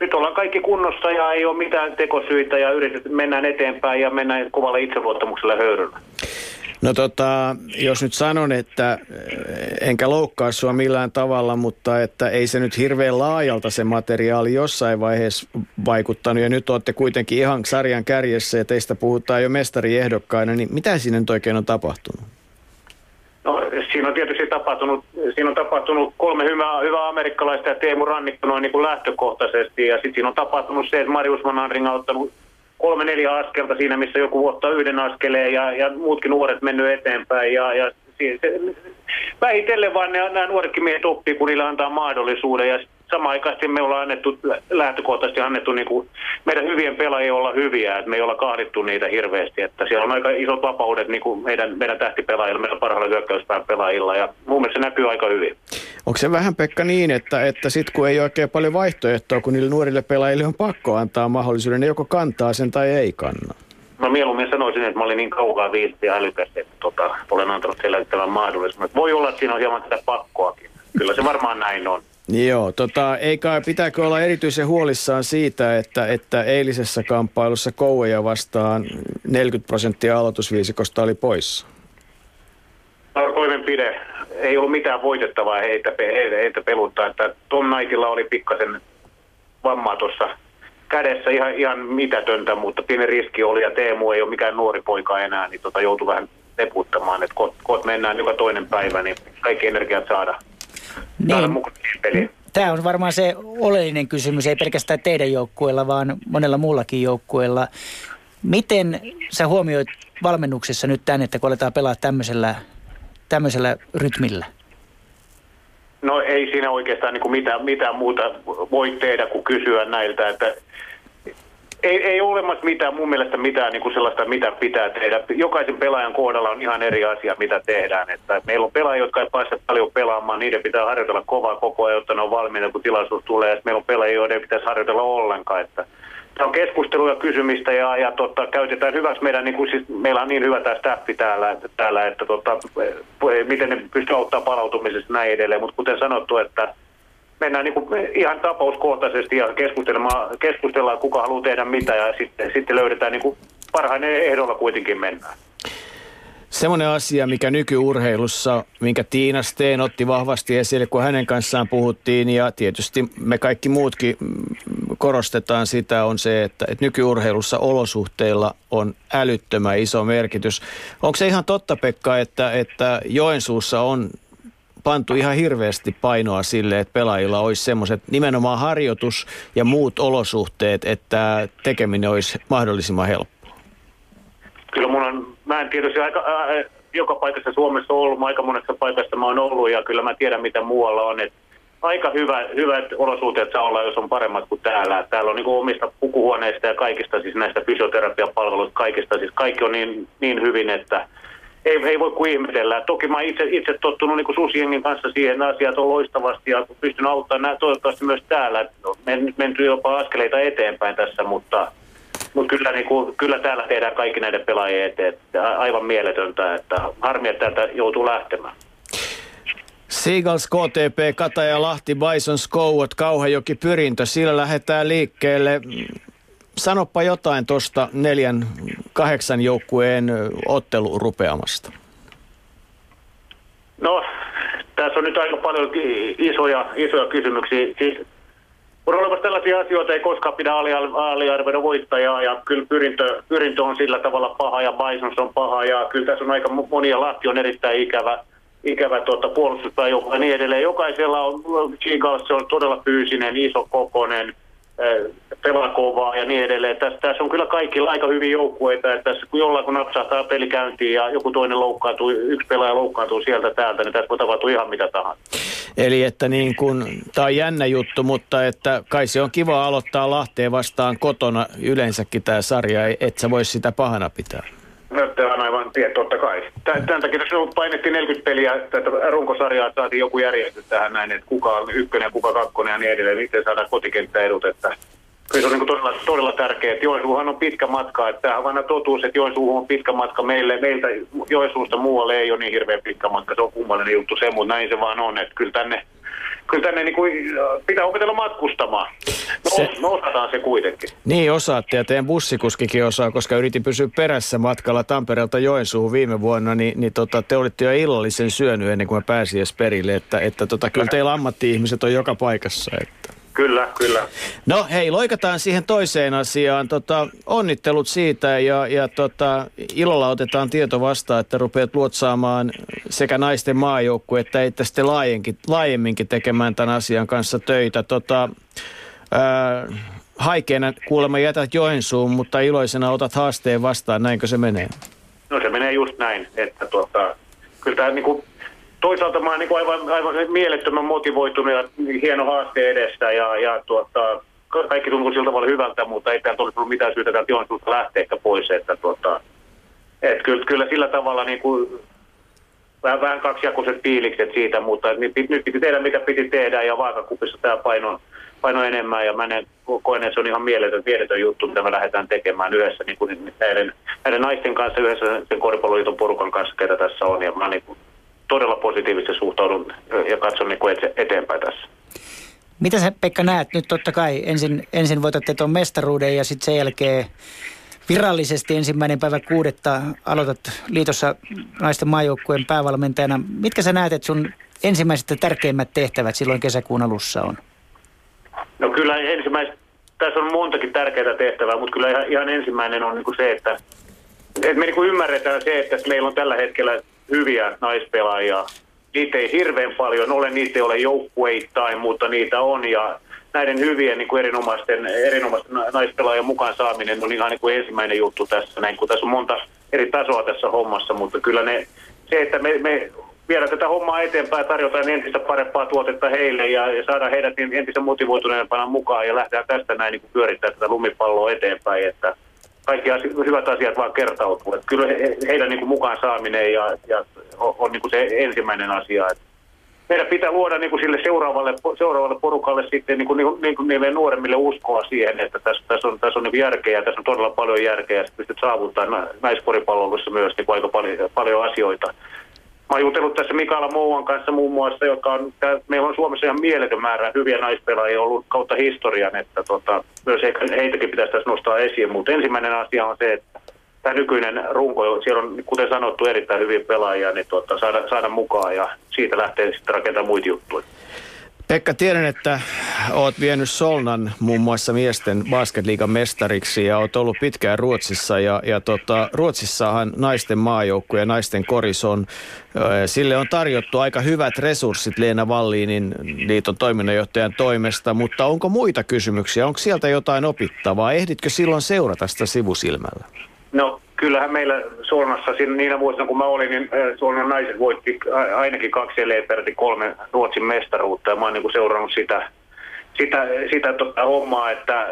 Speaker 5: nyt ollaan kaikki kunnossa ja ei ole mitään tekosyitä ja yritetään mennään eteenpäin ja mennään kovalla itseluottamuksella höyryllä.
Speaker 2: No tota, jos nyt sanon, että eh, enkä loukkaa sua millään tavalla, mutta että ei se nyt hirveän laajalta se materiaali jossain vaiheessa vaikuttanut. Ja nyt olette kuitenkin ihan sarjan kärjessä ja teistä puhutaan jo mestariehdokkaina, niin mitä siinä nyt oikein on tapahtunut?
Speaker 5: No, siinä on tietysti tapahtunut, siinä on tapahtunut kolme hyvää, hyvää amerikkalaista ja Teemu Rannikko noin niin kuin lähtökohtaisesti. Ja sitten siinä on tapahtunut se, että Marius Van on ottanut kolme neljä askelta siinä, missä joku ottaa yhden askeleen ja, ja muutkin nuoret mennyt eteenpäin. Ja, ja vähitellen vaan nämä nuoretkin miehet oppii, kun niillä antaa mahdollisuuden. Ja samaan aikaan me ollaan annettu, lähtökohtaisesti annettu niin kuin meidän hyvien pelaajien olla hyviä, että me ei olla kahdittu niitä hirveästi. Että siellä on aika isot vapaudet niin kuin meidän, meidän tähtipelaajilla, meidän parhailla hyökkäyspään pelaajilla ja mun mielestä se näkyy aika hyvin.
Speaker 2: Onko se vähän Pekka niin, että, että sit kun ei oikein paljon vaihtoehtoa, kun niille nuorille pelaajille on pakko antaa mahdollisuuden, ne joko kantaa sen tai ei kanna?
Speaker 5: Mä mieluummin sanoisin, että mä olin niin kaukaa viisti ja älykäs, että tota, olen antanut sille tämän mahdollisuuden. Voi olla, että siinä on hieman tätä pakkoakin. Kyllä se varmaan näin on.
Speaker 2: Joo, tota, eikä pitääkö olla erityisen huolissaan siitä, että, että eilisessä kamppailussa Koueja vastaan 40 prosenttia aloitusviisikosta oli poissa?
Speaker 5: Toimenpide. Ei ollut mitään voitettavaa heitä, heitä, heitä peluttaa. Että Tom Knightilla oli pikkasen vammaa tuossa kädessä ihan, ihan mitätöntä, mutta pieni riski oli ja Teemu ei ole mikään nuori poika enää, niin tota, joutui vähän leputtamaan, että koot mennään joka toinen päivä, niin kaikki energiat saada
Speaker 3: niin. Tämä on varmaan se oleellinen kysymys, ei pelkästään teidän joukkueella, vaan monella muullakin joukkueella. Miten sä huomioit valmennuksessa nyt tämän, että kun aletaan pelaa tämmöisellä, tämmöisellä rytmillä?
Speaker 5: No ei siinä oikeastaan niin kuin mitään, mitään muuta voi tehdä kuin kysyä näiltä, että ei, ei ole olemassa mitään, mun mielestä mitään niin kuin sellaista, mitä pitää tehdä. Jokaisen pelaajan kohdalla on ihan eri asia, mitä tehdään. Että meillä on pelaajia, jotka ei pääse paljon pelaamaan, niiden pitää harjoitella kovaa koko ajan, jotta ne on valmiina, kun tilaisuus tulee. Että meillä on pelaajia, joiden pitäisi harjoitella ollenkaan. Että tämä on keskustelua ja kysymistä ja, ja tota, käytetään hyväksi meidän, niin kuin, siis, meillä on niin hyvä tämä staffi täällä, täällä että tota, miten ne pystyy auttamaan palautumisesta näin edelleen. Mutta kuten sanottu, että mennään niin kuin ihan tapauskohtaisesti ja keskustellaan, keskustellaan, kuka haluaa tehdä mitä ja sitten, sitten löydetään niin kuin parhainen ehdolla kuitenkin mennään.
Speaker 2: Semmoinen asia, mikä nykyurheilussa, minkä Tiina Steen otti vahvasti esille, kun hänen kanssaan puhuttiin, ja tietysti me kaikki muutkin korostetaan sitä, on se, että, että nykyurheilussa olosuhteilla on älyttömän iso merkitys. Onko se ihan totta, Pekka, että, että Joensuussa on pantu ihan hirveästi painoa sille, että pelaajilla olisi semmoiset nimenomaan harjoitus ja muut olosuhteet, että tekeminen olisi mahdollisimman helppoa?
Speaker 5: Kyllä mun on, mä en tietysti aika, joka paikassa Suomessa ollut, aika monessa paikassa mä oon ollut ja kyllä mä tiedän mitä muualla on. Et aika hyvä, hyvät olosuhteet saa olla, jos on paremmat kuin täällä. Täällä on niin omista pukuhuoneista ja kaikista, siis näistä fysioterapiapalveluista, kaikista, siis kaikki on niin, niin hyvin, että ei, ei voi kuin ihmetellä. Toki mä itse, itse tottunut niin Susjengin kanssa siihen asiat on loistavasti ja pystyn auttamaan nää, toivottavasti myös täällä. Men, menty jopa askeleita eteenpäin tässä, mutta, mutta kyllä, niin kuin, kyllä täällä tehdään kaikki näiden pelaajien eteen. Aivan mieletöntä, että harmi, että täältä joutuu lähtemään.
Speaker 2: Seagulls, KTP, Kataja, Lahti, Bison, Skouot, Kauhajoki, Pyrintö. Sillä lähdetään liikkeelle. Sanoppa jotain tuosta neljän, kahdeksan joukkueen ottelurupeamasta.
Speaker 5: No, tässä on nyt aika paljon isoja, isoja kysymyksiä. Siis on olemassa tällaisia asioita, ei koskaan pidä aliarvioida voittajaa ja kyllä pyrintö, pyrintö on sillä tavalla paha ja Bisons on paha ja kyllä tässä on aika monia, Lahti on erittäin ikävä, ikävä tuota, puolustuspääjoukko ja niin edelleen. Jokaisella on, se on todella fyysinen, iso kokonen, pelakovaa ja niin edelleen. Tässä, tässä on kyllä kaikki aika hyviä joukkueita, että tässä kun jollain kun napsahtaa peli käyntiin ja joku toinen loukkaantuu, yksi pelaaja loukkaantuu sieltä täältä, niin tässä voi tapahtua ihan mitä tahansa.
Speaker 2: Eli että niin kun, tämä on jännä juttu, mutta että kai se on kiva aloittaa Lahteen vastaan kotona yleensäkin tämä sarja, että sä vois sitä pahana pitää.
Speaker 5: Tämä on aivan tie, totta kai. Tämän takia tässä painettiin 40 peliä, tätä runkosarjaa saatiin joku järjestys tähän näin, että kuka on ykkönen, kuka kakkonen ja niin edelleen. Miten saadaan kotikenttäedut, että kyllä se on niin todella, todella tärkeää. Että Joensuuhan on pitkä matka, että tämä on aina totuus, että Joensuuhun on pitkä matka meille. Meiltä Joensuusta muualle ei ole niin hirveän pitkä matka, se on kummallinen juttu se, mutta näin se vaan on, että kyllä tänne kyllä tänne niin kuin, pitää opetella matkustamaan. No, se, no osataan se kuitenkin.
Speaker 2: Niin osaatte ja teidän bussikuskikin osaa, koska yritin pysyä perässä matkalla Tampereelta Joensuuhun viime vuonna, niin, niin tota, te olitte jo illallisen syönyt ennen kuin mä pääsin edes perille, että, että tota, kyllä teillä ammatti-ihmiset on joka paikassa. Että.
Speaker 5: Kyllä, kyllä.
Speaker 2: No hei, loikataan siihen toiseen asiaan. Tota, onnittelut siitä ja, ja tota, ilolla otetaan tieto vastaan, että rupeat luotsaamaan sekä naisten maajoukkue että että sitten laajemminkin, laajemminkin tekemään tämän asian kanssa töitä. Tota, ää, haikeena kuulemma jätät Joensuun, mutta iloisena otat haasteen vastaan. Näinkö se menee?
Speaker 5: No se menee just näin, että tuota, kyllä tämä niin kuin toisaalta mä oon niin aivan, aivan mielettömän motivoitunut ja hieno haaste edessä ja, ja tuota, kaikki tuntuu sillä tavalla hyvältä, mutta ei täältä olisi mitään syytä täältä Joensuusta lähteä pois. Että tuota, et kyllä, kyllä, sillä tavalla niin kuin, vähän, vähän kaksijakoiset fiilikset siitä, mutta nyt, nyt piti tehdä mitä piti tehdä ja vaakakupissa tämä paino, paino enemmän ja mä en, koen, että se on ihan mieletön, mieletön juttu, mitä me lähdetään tekemään yhdessä niin kuin näiden, näiden naisten kanssa, yhdessä sen koripalloliiton porukan kanssa, ketä tässä on ja mä niin kuin, todella positiivisesti suhtaudun ja katson niin kuin eteenpäin tässä.
Speaker 3: Mitä sä Pekka näet nyt totta kai? Ensin, ensin voitatte tuon mestaruuden ja sitten sen jälkeen virallisesti ensimmäinen päivä kuudetta aloitat liitossa naisten maajoukkueen päävalmentajana. Mitkä sä näet, että sun ensimmäiset ja tärkeimmät tehtävät silloin kesäkuun alussa on?
Speaker 5: No kyllä ensimmäiset, tässä on montakin tärkeää tehtävää, mutta kyllä ihan, ihan ensimmäinen on niin kuin se, että, että me niin kuin ymmärretään se, että meillä on tällä hetkellä hyviä naispelaajia. Niitä ei hirveän paljon ole, niitä ei ole joukkueittain, mutta niitä on ja näiden hyvien niin kuin erinomaisten, erinomaisten naispelaajien mukaan saaminen on ihan niin kuin ensimmäinen juttu tässä, näin, kun tässä on monta eri tasoa tässä hommassa, mutta kyllä ne, se, että me, me viedään tätä hommaa eteenpäin, tarjotaan entistä parempaa tuotetta heille ja, ja saadaan heidät entistä motivoituneempana mukaan ja lähdetään tästä näin niin pyörittää tätä lumipalloa eteenpäin, että kaikki asi- hyvät asiat vaan kertautuu. Että kyllä he, heidän niin kuin mukaan saaminen ja, ja on, niin kuin se ensimmäinen asia. Että meidän pitää luoda niin kuin sille seuraavalle, seuraavalle porukalle sitten niin kuin, niin kuin, niin kuin niille nuoremmille uskoa siihen, että tässä, tässä on, tässä on niin järkeä ja tässä on todella paljon järkeä ja pystyt saavuttamaan naiskoripalvelussa myös niin kuin aika paljon, paljon asioita. Mä oon jutellut tässä Mikaela Mouan kanssa muun muassa, joka on, meillä on Suomessa ihan mieletön määrä hyviä naispelaajia ollut kautta historian, että tota, myös heitäkin pitäisi tässä nostaa esiin. Mutta ensimmäinen asia on se, että tämä nykyinen runko, siellä on kuten sanottu erittäin hyvin pelaajia, niin tuota, saada, saada mukaan ja siitä lähtee sitten rakentamaan muita juttuja.
Speaker 2: Pekka, tiedän, että oot vienyt Solnan muun muassa miesten basketliigan mestariksi ja oot ollut pitkään Ruotsissa. Ja, ja tota, Ruotsissahan naisten maajoukku ja naisten koris on, sille on tarjottu aika hyvät resurssit Leena Valliinin liiton toiminnanjohtajan toimesta, mutta onko muita kysymyksiä? Onko sieltä jotain opittavaa? Ehditkö silloin seurata sitä sivusilmällä?
Speaker 5: No kyllähän meillä Solnassa niinä vuosina kun mä olin, niin Solnan naiset voitti ainakin kaksi ellei peräti kolme Ruotsin mestaruutta. Ja mä oon niin seurannut sitä, sitä, sitä tota hommaa, että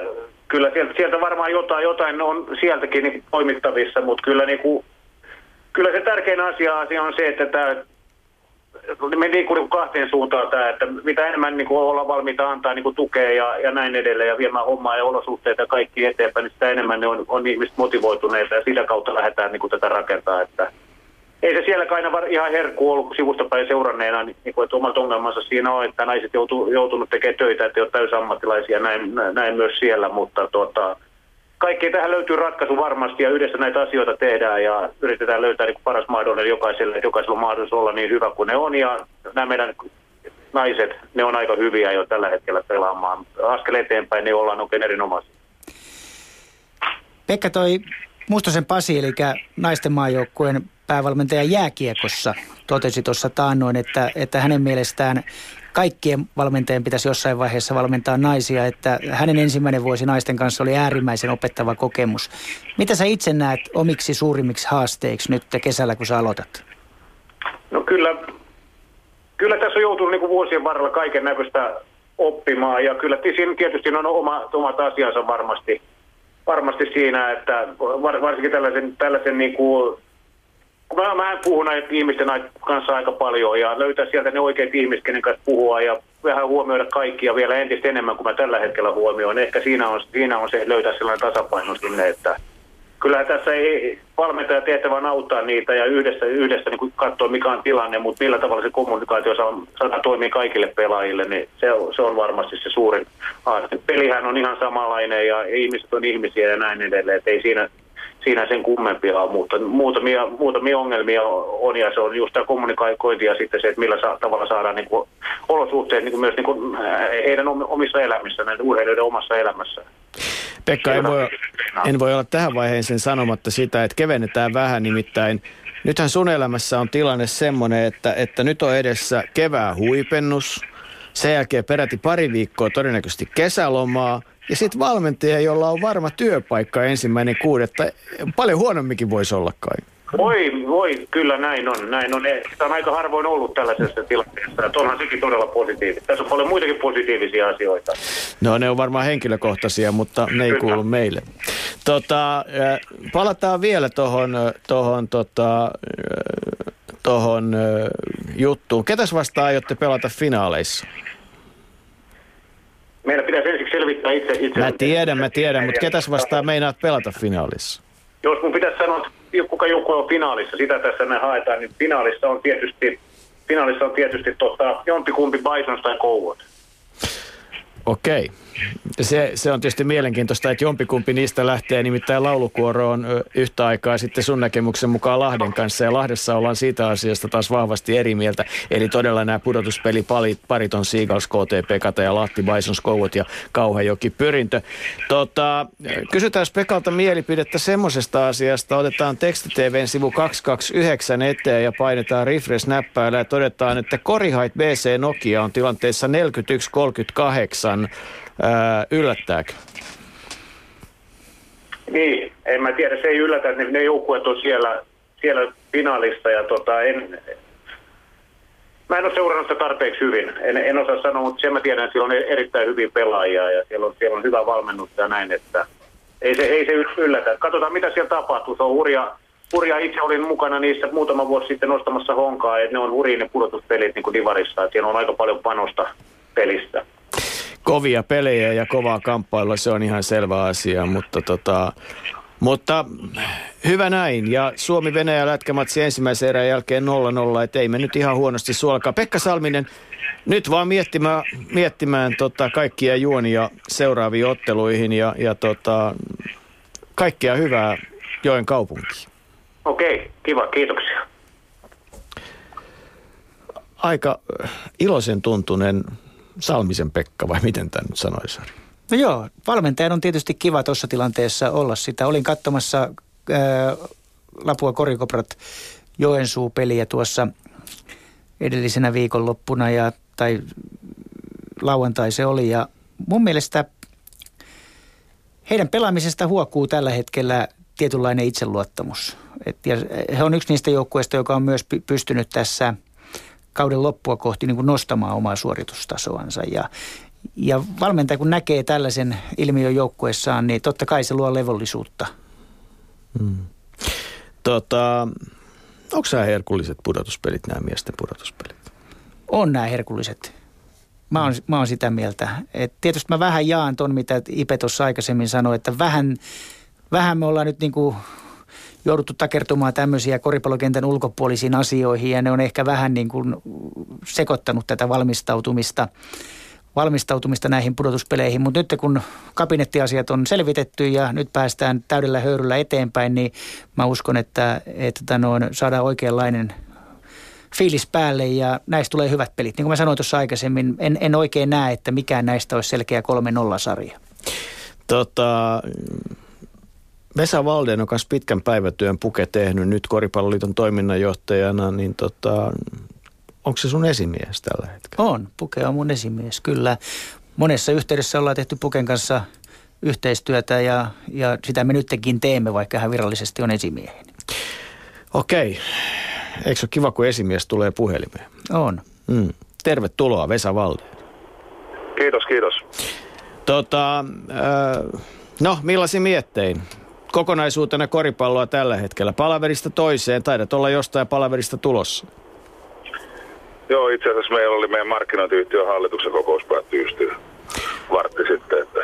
Speaker 5: kyllä sieltä, sieltä varmaan jotain, jotain on sieltäkin niin toimittavissa, mutta kyllä, niin kuin, kyllä se tärkein asia, asia on se, että tämä me niin kahteen suuntaan tämä, että mitä enemmän niin kuin ollaan valmiita antaa niin kuin tukea ja, ja näin edelleen ja viemään hommaa ja olosuhteita ja kaikki eteenpäin, niin sitä enemmän ne on, on ihmiset motivoituneita ja sitä kautta lähdetään niin kuin tätä rakentaa. Että ei se siellä aina ihan herkku ollut sivustapäin seuranneena, niin, niin kuin, että omat ongelmansa siinä on, että naiset joutu, joutunut tekemään töitä, että ei ole täysammattilaisia, näin, näin myös siellä, mutta tuota, kaikki tähän löytyy ratkaisu varmasti ja yhdessä näitä asioita tehdään ja yritetään löytää niin paras mahdollinen jokaiselle, että jokaisella on mahdollisuus olla niin hyvä kuin ne on ja nämä meidän naiset, ne on aika hyviä jo tällä hetkellä pelaamaan. Askel eteenpäin ne ollaan oikein erinomaisia.
Speaker 3: Pekka toi Mustosen Pasi, eli naisten maajoukkueen päävalmentaja jääkiekossa, totesi tuossa taannoin, että, että hänen mielestään kaikkien valmentajien pitäisi jossain vaiheessa valmentaa naisia, että hänen ensimmäinen vuosi naisten kanssa oli äärimmäisen opettava kokemus. Mitä sä itse näet omiksi suurimmiksi haasteiksi nyt kesällä, kun sä aloitat?
Speaker 5: No kyllä, kyllä tässä on joutunut niin kuin vuosien varrella kaiken näköistä oppimaan ja kyllä siinä tietysti on oma, omat asiansa varmasti, varmasti siinä, että varsinkin tällaisen, tällaisen niin kuin Mä, mä puhun näitä ihmisten kanssa aika paljon ja löytää sieltä ne oikeat ihmiset, kenen kanssa puhua ja vähän huomioida kaikkia vielä entistä enemmän kuin mä tällä hetkellä huomioon. Ehkä siinä on, siinä on se löytää sellainen tasapaino sinne, että kyllä tässä ei valmentaja tehtävä auttaa niitä ja yhdessä, yhdessä niin katsoa mikä on tilanne, mutta millä tavalla se kommunikaatio saa, saa toimia kaikille pelaajille, niin se, on, se on varmasti se suurin haaste. Pelihän on ihan samanlainen ja ihmiset on ihmisiä ja näin edelleen, että ei siinä siinä sen kummempia on, mutta muutamia, muutamia ongelmia on ja se on just tämä kommunikointi ja sitten se, että millä tavalla saadaan niin kuin, olosuhteet niin kuin myös niin kuin, äh, heidän omissa elämissä, näiden urheilijoiden omassa elämässä.
Speaker 2: Pekka, en voi, en voi olla tähän vaiheeseen sanomatta sitä, että kevennetään vähän nimittäin. Nythän sun elämässä on tilanne semmoinen, että, että nyt on edessä kevään huipennus, sen jälkeen peräti pari viikkoa todennäköisesti kesälomaa ja sitten valmentaja, jolla on varma työpaikka ensimmäinen kuudetta, paljon huonomminkin voisi olla kai.
Speaker 5: Voi, voi, kyllä näin on. Näin on. Tämä on aika harvoin ollut tällaisessa tilanteessa. Että onhan sekin todella positiivista. Tässä on paljon muitakin positiivisia asioita.
Speaker 2: No ne on varmaan henkilökohtaisia, mutta ne ei kyllä. kuulu meille. Tota, palataan vielä tuohon tohon, tota, tohon, juttuun. Ketäs vastaan aiotte pelata finaaleissa?
Speaker 5: Meidän pitäisi ensiksi selvittää itse. itse
Speaker 2: mä tiedän, mä tiedän, mutta ketäs vastaan meinaat pelata finaalissa?
Speaker 5: Jos mun pitäisi sanoa, kuka joku on finaalissa, sitä tässä me haetaan, niin finaalissa on tietysti, finaalissa on tietysti tota, jompikumpi Bisons tai Kouot.
Speaker 2: Okei. Se, se on tietysti mielenkiintoista, että jompikumpi niistä lähtee nimittäin laulukuoroon yhtä aikaa sitten sun näkemyksen mukaan Lahden kanssa. Ja Lahdessa ollaan siitä asiasta taas vahvasti eri mieltä. Eli todella nämä pudotuspeliparit, parit on Seagulls, KT, Kata ja Lahti, Bisons, Kouvot ja Kauhajoki Pyrintö. Tota, kysytään Pekalta mielipidettä semmoisesta asiasta. Otetaan tekstitvn sivu 229 eteen ja painetaan refresh-näppäillä ja todetaan, että Korihait BC Nokia on tilanteessa 41-38 Ää, yllättääkö?
Speaker 5: Niin, en mä tiedä, se ei yllätä, että ne joukkueet on siellä, siellä finaalissa ja tota, en, Mä en ole seurannut sitä tarpeeksi hyvin. En, en osaa sanoa, mutta sen mä tiedän, että siellä on erittäin hyvin pelaajia ja siellä on, siellä on hyvä valmennus ja näin, että ei se, ei se yllätä. Katsotaan, mitä siellä tapahtuu. Se on hurja, hurja. Itse olin mukana niissä muutama vuosi sitten nostamassa honkaa, että ne on hurjia ne pudotuspelit niin kuin Divarissa, että siellä on aika paljon panosta pelistä
Speaker 2: kovia pelejä ja kovaa kamppailua, se on ihan selvä asia, mutta tota, mutta hyvä näin. Ja Suomi-Venäjä lätkämatsi ensimmäisen erän jälkeen 0-0, että ei me nyt ihan huonosti suolkaa. Pekka Salminen, nyt vaan miettimään, miettimään tota kaikkia juonia seuraaviin otteluihin ja, ja tota, kaikkea hyvää Joen kaupunkiin.
Speaker 5: Okei, kiva, kiitoksia.
Speaker 2: Aika iloisen tuntunen Salmisen Pekka, vai miten tämä nyt sanoisi?
Speaker 3: No joo, valmentajan on tietysti kiva tuossa tilanteessa olla sitä. Olin katsomassa ää, Lapua Korikoprat Joensuu-peliä tuossa edellisenä viikonloppuna ja, tai lauantai se oli. Ja mun mielestä heidän pelaamisesta huokuu tällä hetkellä tietynlainen itseluottamus. Et, ja he on yksi niistä joukkueista, joka on myös pystynyt tässä kauden loppua kohti niin kuin nostamaan omaa suoritustasoansa. Ja, ja valmentaja kun näkee tällaisen ilmiön joukkueessaan, niin totta kai se luo levollisuutta.
Speaker 2: Hmm. Tota, onko nämä herkulliset pudotuspelit, nämä miesten pudotuspelit?
Speaker 3: On nämä herkulliset. Mä oon, mä oon sitä mieltä. Et tietysti mä vähän jaan ton, mitä Ipe tuossa aikaisemmin sanoi, että vähän, vähän me ollaan nyt niin kuin jouduttu takertumaan tämmöisiä koripallokentän ulkopuolisiin asioihin ja ne on ehkä vähän niin kuin sekoittanut tätä valmistautumista valmistautumista näihin pudotuspeleihin, mutta nyt kun kabinettiasiat on selvitetty ja nyt päästään täydellä höyryllä eteenpäin, niin mä uskon, että, että noin, saadaan oikeanlainen fiilis päälle ja näistä tulee hyvät pelit. Niin kuin mä sanoin tuossa aikaisemmin, en, en oikein näe, että mikään näistä olisi selkeä 3-0-sarja.
Speaker 2: Tota, Vesa Valden on myös pitkän päivätyön puke tehnyt nyt Koripalloliiton toiminnanjohtajana, niin tota, onko se sun esimies tällä hetkellä?
Speaker 3: On, Puke on mun esimies, kyllä. Monessa yhteydessä ollaan tehty Puken kanssa yhteistyötä ja, ja sitä me nytkin teemme, vaikka hän virallisesti on esimieheni.
Speaker 2: Okei. Eikö se ole kiva, kun esimies tulee puhelimeen?
Speaker 3: On.
Speaker 2: Mm. Tervetuloa, Vesa Valde.
Speaker 9: Kiitos, kiitos.
Speaker 2: Tota, äh, no, millaisin miettein? Kokonaisuutena koripalloa tällä hetkellä. Palaverista toiseen. Taidat olla jostain palaverista tulossa.
Speaker 9: Joo, itse asiassa meillä oli meidän markkinointiyhtiön hallituksen kokous päättyi just vartti sitten. Että...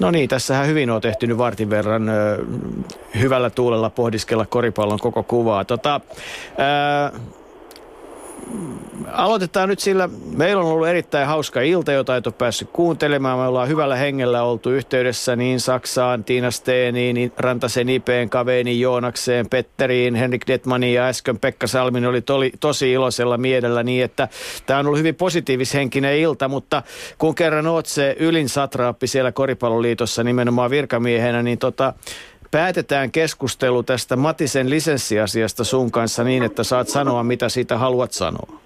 Speaker 2: No niin, tässähän hyvin on tehty nyt vartin verran ö, hyvällä tuulella pohdiskella koripallon koko kuvaa. Tota, ö, aloitetaan nyt sillä, meillä on ollut erittäin hauska ilta, jota et ole päässyt kuuntelemaan. Me ollaan hyvällä hengellä oltu yhteydessä niin Saksaan, Tiina Steeniin, niin Rantasen Ipeen, Kaveeni Joonakseen, Petteriin, Henrik Detmaniin ja äsken Pekka Salmin oli toli, tosi iloisella mielellä niin, että tämä on ollut hyvin positiivishenkinen ilta, mutta kun kerran oot se ylin satraappi siellä Koripalloliitossa nimenomaan virkamiehenä, niin tota, päätetään keskustelu tästä Matisen lisenssiasiasta sun kanssa niin, että saat sanoa, mitä siitä haluat sanoa?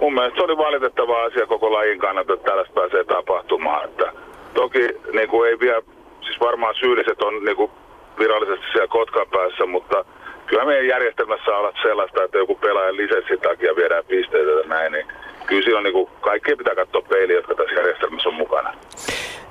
Speaker 9: Mun mielestä se oli valitettava asia koko lajin kannalta, että tällaista pääsee tapahtumaan. Että toki niin kuin ei vielä, siis varmaan syylliset on niin kuin virallisesti siellä Kotkan päässä, mutta kyllä meidän järjestelmässä on sellaista, että joku pelaajan lisenssin takia viedään pisteitä näin, niin kyllä silloin niin kuin, kaikkien pitää katsoa peiliä, jotka tässä järjestelmässä on mukana.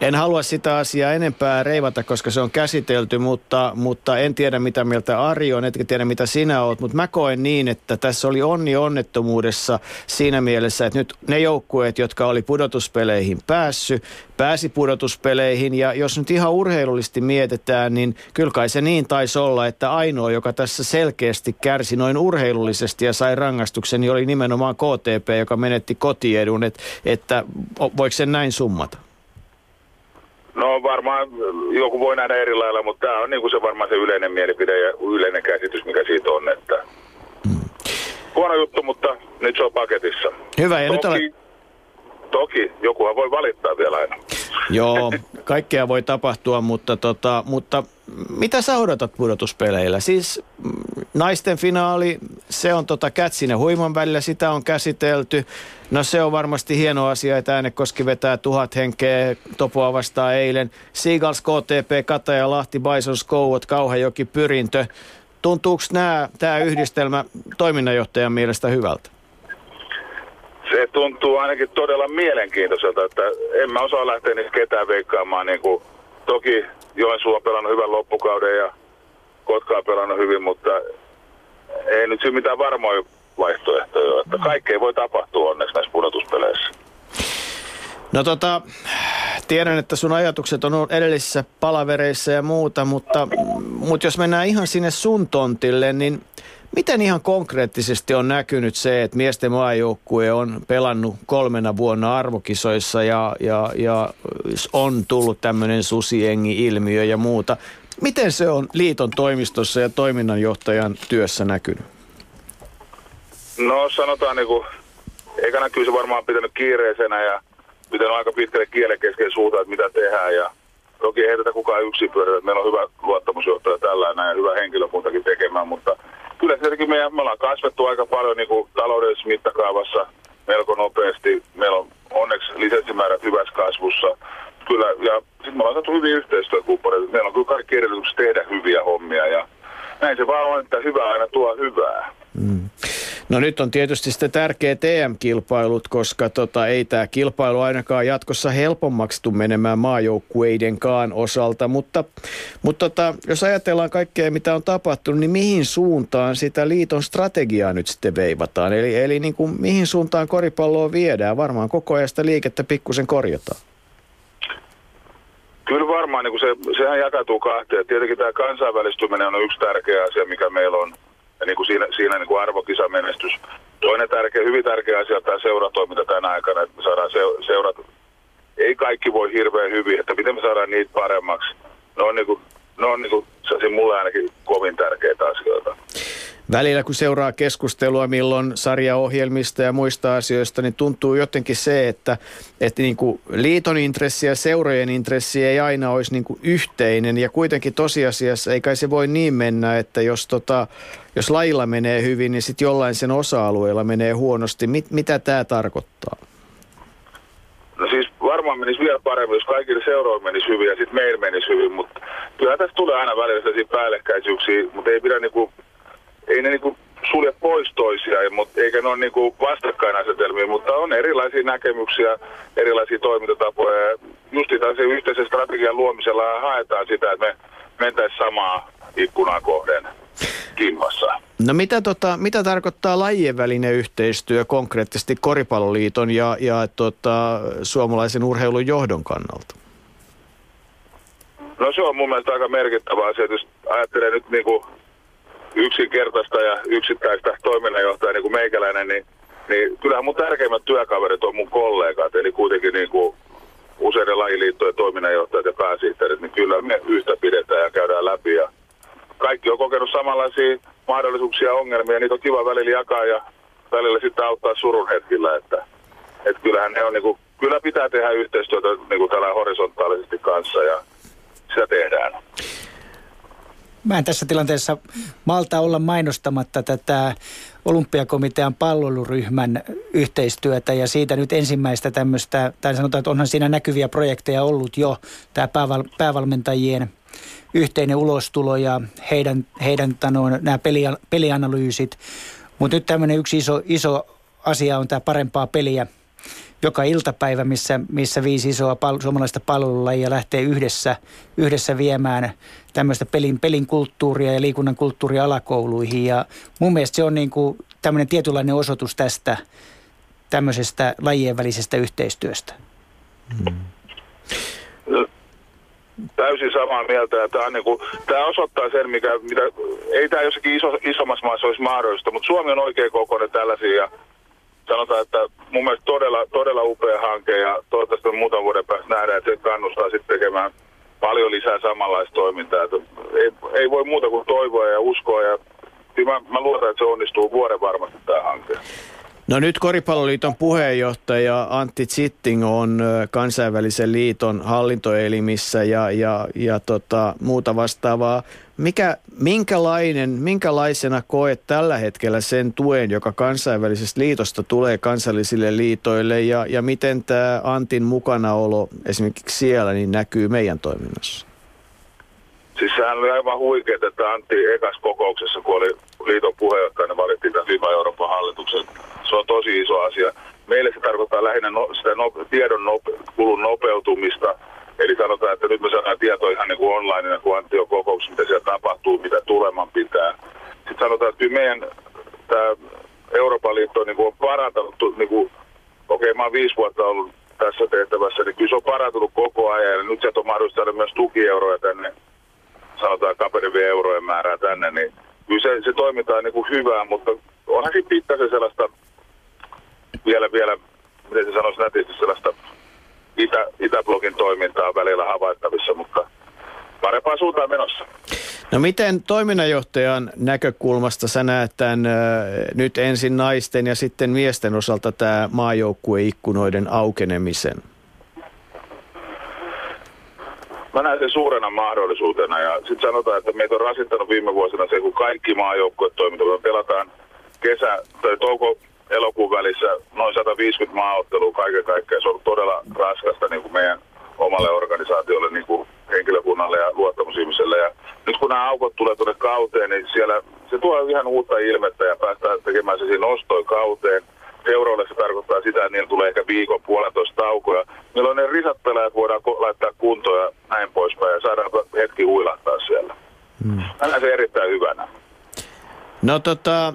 Speaker 2: En halua sitä asiaa enempää reivata, koska se on käsitelty, mutta, mutta en tiedä mitä mieltä Ari on, etkä tiedä mitä sinä oot, mutta mä koen niin, että tässä oli onni onnettomuudessa siinä mielessä, että nyt ne joukkueet, jotka oli pudotuspeleihin päässy, pääsi pudotuspeleihin ja jos nyt ihan urheilullisesti mietitään, niin kyllä kai se niin taisi olla, että ainoa, joka tässä selkeästi kärsi noin urheilullisesti ja sai rangaistuksen, niin oli nimenomaan KTP, joka menetti kotiedun, että, että voiko sen näin summata?
Speaker 9: No varmaan joku voi nähdä eri lailla, mutta tämä on niin kuin se varmaan se yleinen mielipide ja yleinen käsitys, mikä siitä on. Että mm. Huono juttu, mutta nyt se on paketissa.
Speaker 2: Hyvä, ja
Speaker 9: toki,
Speaker 2: nyt olet...
Speaker 9: Toki, jokuhan voi valittaa vielä aina.
Speaker 2: Joo, kaikkea voi tapahtua, mutta, tota, mutta mitä sä odotat pudotuspeleillä? Siis mm, naisten finaali, se on tota Kätsin ja Huiman välillä, sitä on käsitelty. No se on varmasti hieno asia, että Äänekoski vetää tuhat henkeä Topoa vastaan eilen. Seagulls, KTP, Kataja, Lahti, Bison, Skouot, Kauhajoki, Pyrintö. Tuntuuko tämä yhdistelmä toiminnanjohtajan mielestä hyvältä?
Speaker 9: Tuntuu ainakin todella mielenkiintoiselta, että en mä osaa lähteä niistä ketään veikkaamaan. Niin kuin, toki Joensuu on pelannut hyvän loppukauden ja Kotka on pelannut hyvin, mutta ei nyt siinä mitään varmoja vaihtoehtoja. Että kaikkea voi tapahtua onneksi näissä pudotuspeleissä.
Speaker 2: No tota, tiedän, että sun ajatukset on ollut edellisissä palavereissa ja muuta, mutta, mutta jos mennään ihan sinne sun tontille, niin miten ihan konkreettisesti on näkynyt se, että miesten maajoukkue on pelannut kolmena vuonna arvokisoissa ja, ja, ja on tullut tämmöinen susiengi-ilmiö ja muuta. Miten se on liiton toimistossa ja toiminnanjohtajan työssä näkynyt?
Speaker 9: No sanotaan niinku, eikä näkyy se varmaan pitänyt kiireisenä ja pitänyt aika pitkälle kielen kesken suuta, että mitä tehdään ja toki ei tätä kukaan yksin pyöritä. Meillä on hyvä luottamusjohtaja tällä ja hyvä henkilökuntakin tekemään, mutta kyllä tietenkin meidän, me ollaan kasvettu aika paljon niin kuin taloudellisessa mittakaavassa melko nopeasti. Meillä on onneksi lisenssimäärät hyvässä kasvussa. Kyllä, ja sitten me ollaan saatu hyviä yhteistyökumppaneita. Meillä on kyllä kaikki edellytykset tehdä hyviä hommia ja näin se vaan on, että hyvä aina tuo hyvää. Mm.
Speaker 2: No nyt on tietysti sitten tärkeä TM-kilpailut, koska tota, ei tämä kilpailu ainakaan jatkossa helpommaksi tule menemään maajoukkueidenkaan osalta, mutta, mutta tota, jos ajatellaan kaikkea, mitä on tapahtunut, niin mihin suuntaan sitä liiton strategiaa nyt sitten veivataan? Eli, eli niin kuin, mihin suuntaan koripalloa viedään? Varmaan koko ajan sitä liikettä pikkusen korjataan.
Speaker 9: Kyllä varmaan, niin kuin se, sehän jakautuu kahteen. Tietenkin tämä kansainvälistyminen on yksi tärkeä asia, mikä meillä on ja niin kuin siinä, siinä niin kuin arvokisamenestys. Toinen tärkeä, hyvin tärkeä asia on tämä seuratoiminta tänä aikana, että me saadaan se, seurat, ei kaikki voi hirveän hyvin, että miten me saadaan niitä paremmaksi. Ne on, niin kuin, ne on niin kuin, se mulle ainakin kovin tärkeitä asioita.
Speaker 2: Välillä kun seuraa keskustelua milloin sarjaohjelmista ja muista asioista, niin tuntuu jotenkin se, että, että niin kuin liiton intressi ja seurojen intressi ei aina olisi niin kuin yhteinen. Ja kuitenkin tosiasiassa ei kai se voi niin mennä, että jos, tota, jos lajilla menee hyvin, niin sitten jollain sen osa-alueella menee huonosti. Mit, mitä tämä tarkoittaa?
Speaker 9: No siis varmaan menisi vielä paremmin, jos kaikille seuroille menisi hyvin ja sitten meillä menisi hyvin, mutta kyllä tässä tulee aina välillä päällekkäisyyksiä, mutta ei pidä niinku ei ne niinku sulje pois toisiaan, mutta eikä ne ole niinku vastakkainasetelmia, mutta on erilaisia näkemyksiä, erilaisia toimintatapoja. Just se yhteisen strategian luomisella haetaan sitä, että me mentäisiin samaa ikkunaa kohden kimmassa.
Speaker 2: No mitä, tota, mitä tarkoittaa lajien välinen yhteistyö konkreettisesti Koripalloliiton ja, ja tota, suomalaisen urheilun johdon kannalta?
Speaker 9: No se on mun mielestä aika merkittävä asia, jos ajattelee nyt niin kuin yksinkertaista ja yksittäistä toiminnanjohtajaa niin kuin meikäläinen, niin, niin kyllähän mun tärkeimmät työkaverit on mun kollegat, eli kuitenkin niin kuin useiden lajiliittojen toiminnanjohtajat ja pääsihteerit, niin kyllä me yhtä pidetään ja käydään läpi. Ja kaikki on kokenut samanlaisia mahdollisuuksia ja ongelmia, niitä on kiva välillä jakaa ja välillä sitten auttaa surun hetkillä, että, että kyllähän ne on niin kuin, kyllä pitää tehdä yhteistyötä niin kuin tällä horisontaalisesti kanssa ja sitä tehdään.
Speaker 3: Mä en tässä tilanteessa malta olla mainostamatta tätä olympiakomitean palveluryhmän yhteistyötä ja siitä nyt ensimmäistä tämmöistä, tai sanotaan, että onhan siinä näkyviä projekteja ollut jo, tämä pääval, päävalmentajien yhteinen ulostulo ja heidän, heidän tanoin, nämä peli, pelianalyysit. Mutta nyt tämmöinen yksi iso, iso asia on tämä parempaa peliä joka iltapäivä, missä, missä viisi isoa pal- suomalaista palvelulajia lähtee yhdessä, yhdessä viemään tämmöistä pelin, pelin kulttuuria ja liikunnan kulttuuria alakouluihin. Ja mun mielestä se on niin kuin tämmöinen tietynlainen osoitus tästä tämmöisestä lajien välisestä yhteistyöstä. Hmm.
Speaker 9: Täysin samaa mieltä. Tämä, on niin kuin, tämä osoittaa sen, mikä, mitä, ei tämä jossakin iso, isommassa maassa olisi mahdollista, mutta Suomi on oikein kokoinen tällaisia. Ja sanotaan, että mun mielestä todella, todella upea hanke ja toivottavasti muutaman vuoden päästä nähdään, että se kannustaa sitten tekemään paljon lisää samanlaista toimintaa. Että ei, ei voi muuta kuin toivoa ja uskoa ja mä, mä luotan, että se onnistuu vuoden varmasti tämä hanke.
Speaker 2: No nyt Koripalloliiton puheenjohtaja Antti Zitting on kansainvälisen liiton hallintoelimissä ja, ja, ja tota, muuta vastaavaa. Mikä, minkälainen, minkälaisena koet tällä hetkellä sen tuen, joka kansainvälisestä liitosta tulee kansallisille liitoille ja, ja miten tämä Antin mukanaolo esimerkiksi siellä niin näkyy meidän toiminnassa?
Speaker 9: Siis sehän oli aivan huikeaa, että Antti ekas kokouksessa, kun oli liiton puheenjohtajana, valittiin tämän FIBA Euroopan hallituksen. Se on tosi iso asia. Meille se tarkoittaa lähinnä no, sitä no, tiedon nope, kulun nopeutumista. Eli sanotaan, että nyt me saadaan tietoa ihan niin kuin online, kun Antti on kokouksessa, mitä siellä tapahtuu, mitä tuleman pitää. Sitten sanotaan, että meidän tämä Euroopan liitto niin kuin on parantanut, niin kuin, okei okay, mä oon viisi vuotta ollut tässä tehtävässä, niin kyllä se on parantunut koko ajan. Ja nyt sieltä on mahdollista saada myös tukieuroja tänne sanotaan kaperivien eurojen määrää tänne, niin kyllä se, se toiminta on niin kuin hyvää, mutta onhan siinä pikkasen sellaista vielä, vielä, miten se sanoisi nätisti, sellaista itä, Itäblogin toimintaa välillä havaittavissa, mutta parempaan suuntaan menossa.
Speaker 2: No miten toiminnanjohtajan näkökulmasta sä näet tämän nyt ensin naisten ja sitten miesten osalta tämä maajoukkueikkunoiden aukenemisen?
Speaker 9: Mä näen sen suurena mahdollisuutena ja sitten sanotaan, että meitä on rasittanut viime vuosina se, kun kaikki maajoukkueet toiminta, me pelataan kesä- tai touko elokuun välissä noin 150 maaottelua kaiken kaikkiaan. Se on ollut todella raskasta niin kuin meidän omalle organisaatiolle, niin kuin henkilökunnalle ja luottamusihmiselle. Ja nyt kun nämä aukot tulee tuonne kauteen, niin siellä se tuo ihan uutta ilmettä ja päästään tekemään se siinä nostoi kauteen. Seuroille se tarkoittaa sitä, että niillä tulee ehkä viikon puolentoista taukoja. Milloin ne risat pelaajat voidaan laittaa kuntoon ja näin poispäin ja saadaan hetki huilahtaa siellä. Hmm. Mä näen se erittäin hyvänä.
Speaker 2: No tota,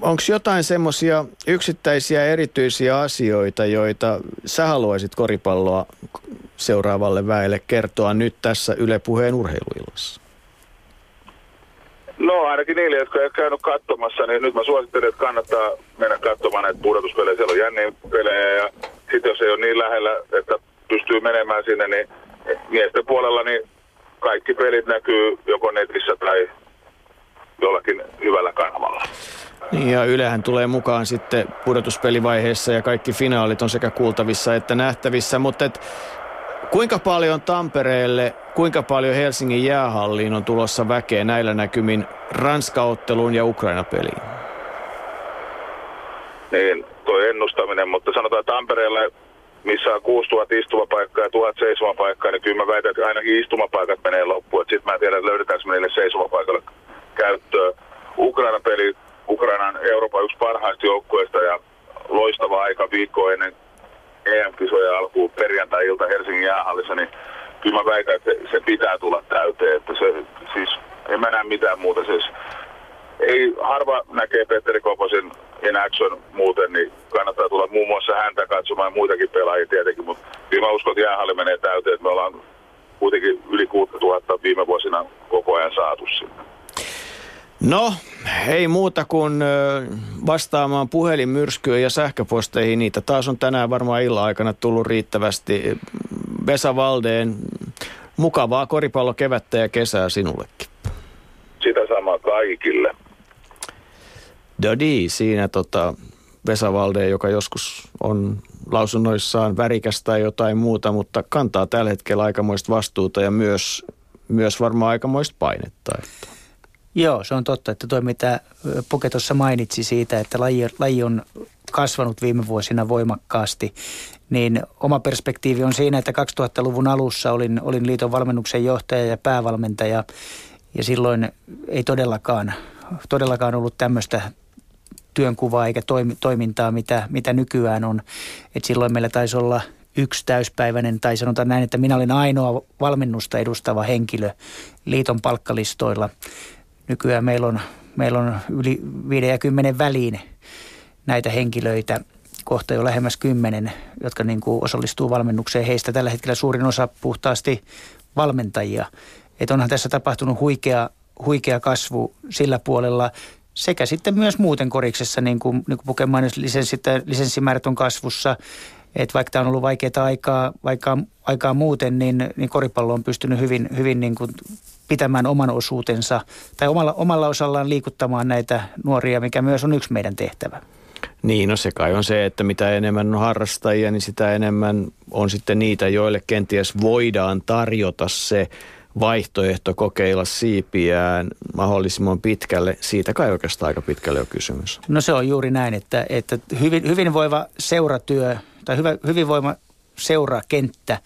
Speaker 2: onko jotain semmoisia yksittäisiä erityisiä asioita, joita sä haluaisit koripalloa seuraavalle väelle kertoa nyt tässä Yle Puheen urheiluillassa?
Speaker 9: No ainakin niille, jotka ei ole käynyt katsomassa, niin nyt mä suosittelen, että kannattaa mennä katsomaan näitä pudotuspelejä. Siellä on jänniä pelejä ja sitten jos ei ole niin lähellä, että pystyy menemään sinne, niin miesten puolella niin kaikki pelit näkyy joko netissä tai jollakin hyvällä kanavalla.
Speaker 2: Niin ja Ylehän tulee mukaan sitten pudotuspelivaiheessa ja kaikki finaalit on sekä kuultavissa että nähtävissä, mutta et, kuinka paljon Tampereelle, kuinka paljon Helsingin jäähalliin on tulossa väkeä näillä näkymin Ranskaotteluun ja Ukraina-peliin?
Speaker 9: Niin, tuo ennustaminen, mutta sanotaan Tampereelle, missä on 6000 istumapaikkaa ja 1000 seisomapaikkaa, niin kyllä mä väitän, että ainakin istumapaikat menee loppuun. Sitten mä en tiedä, löydetäänkö me niille seisomapaikalle käyttöön. Ukraina-peli Ukrainan Euroopan yksi parhaista joukkueista ja loistava aika viikko ennen EM-kisoja alkuun perjantai-ilta Helsingin jäähallissa, niin kyllä mä väitän, että se pitää tulla täyteen. Että se, siis en mä näe mitään muuta. Siis, ei harva näkee Petteri Koposin in action muuten, niin kannattaa tulla muun muassa häntä katsomaan ja muitakin pelaajia tietenkin, mutta kyllä mä uskon, että jäähalli menee täyteen, että me ollaan kuitenkin yli 6000 viime vuosina koko ajan saatu sinne.
Speaker 2: No, ei muuta kuin vastaamaan puhelinmyrskyyn ja sähköposteihin. Niitä taas on tänään varmaan illan aikana tullut riittävästi. Vesa Valdeen, mukavaa koripallokevättä ja kesää sinullekin.
Speaker 9: Sitä samaa kaikille.
Speaker 2: Dodi, siinä tota, Vesa Valdeen, joka joskus on lausunnoissaan värikästä tai jotain muuta, mutta kantaa tällä hetkellä aikamoista vastuuta ja myös, myös varmaan aikamoista painetta. Että.
Speaker 3: Joo, se on totta, että tuo mitä Puke tuossa mainitsi siitä, että laji, laji on kasvanut viime vuosina voimakkaasti, niin oma perspektiivi on siinä, että 2000-luvun alussa olin, olin liiton valmennuksen johtaja ja päävalmentaja ja silloin ei todellakaan, todellakaan ollut tämmöistä työnkuvaa eikä toimintaa, mitä, mitä nykyään on. Et silloin meillä taisi olla yksi täyspäiväinen, tai sanotaan näin, että minä olin ainoa valmennusta edustava henkilö liiton palkkalistoilla – Nykyään meillä on, meillä on yli 50 väliin näitä henkilöitä, kohta jo lähemmäs kymmenen, jotka niin kuin osallistuu valmennukseen. Heistä tällä hetkellä suurin osa puhtaasti valmentajia. Että onhan tässä tapahtunut huikea, huikea kasvu sillä puolella sekä sitten myös muuten koriksessa, niin kuin, niin kuin Pukemaan lisenssimäärät on kasvussa. Että vaikka tämä on ollut vaikeaa aikaa, vaikka aikaa muuten, niin, niin koripallo on pystynyt hyvin, hyvin niin kuin pitämään oman osuutensa tai omalla, omalla osallaan liikuttamaan näitä nuoria, mikä myös on yksi meidän tehtävä.
Speaker 2: Niin, no se kai on se, että mitä enemmän on harrastajia, niin sitä enemmän on sitten niitä, joille kenties voidaan tarjota se vaihtoehto kokeilla siipiään mahdollisimman pitkälle. Siitä kai oikeastaan aika pitkälle on kysymys.
Speaker 3: No se on juuri näin, että, että hyvin, hyvinvoiva seuratyö tai hyvä, hyvinvoima seurakenttä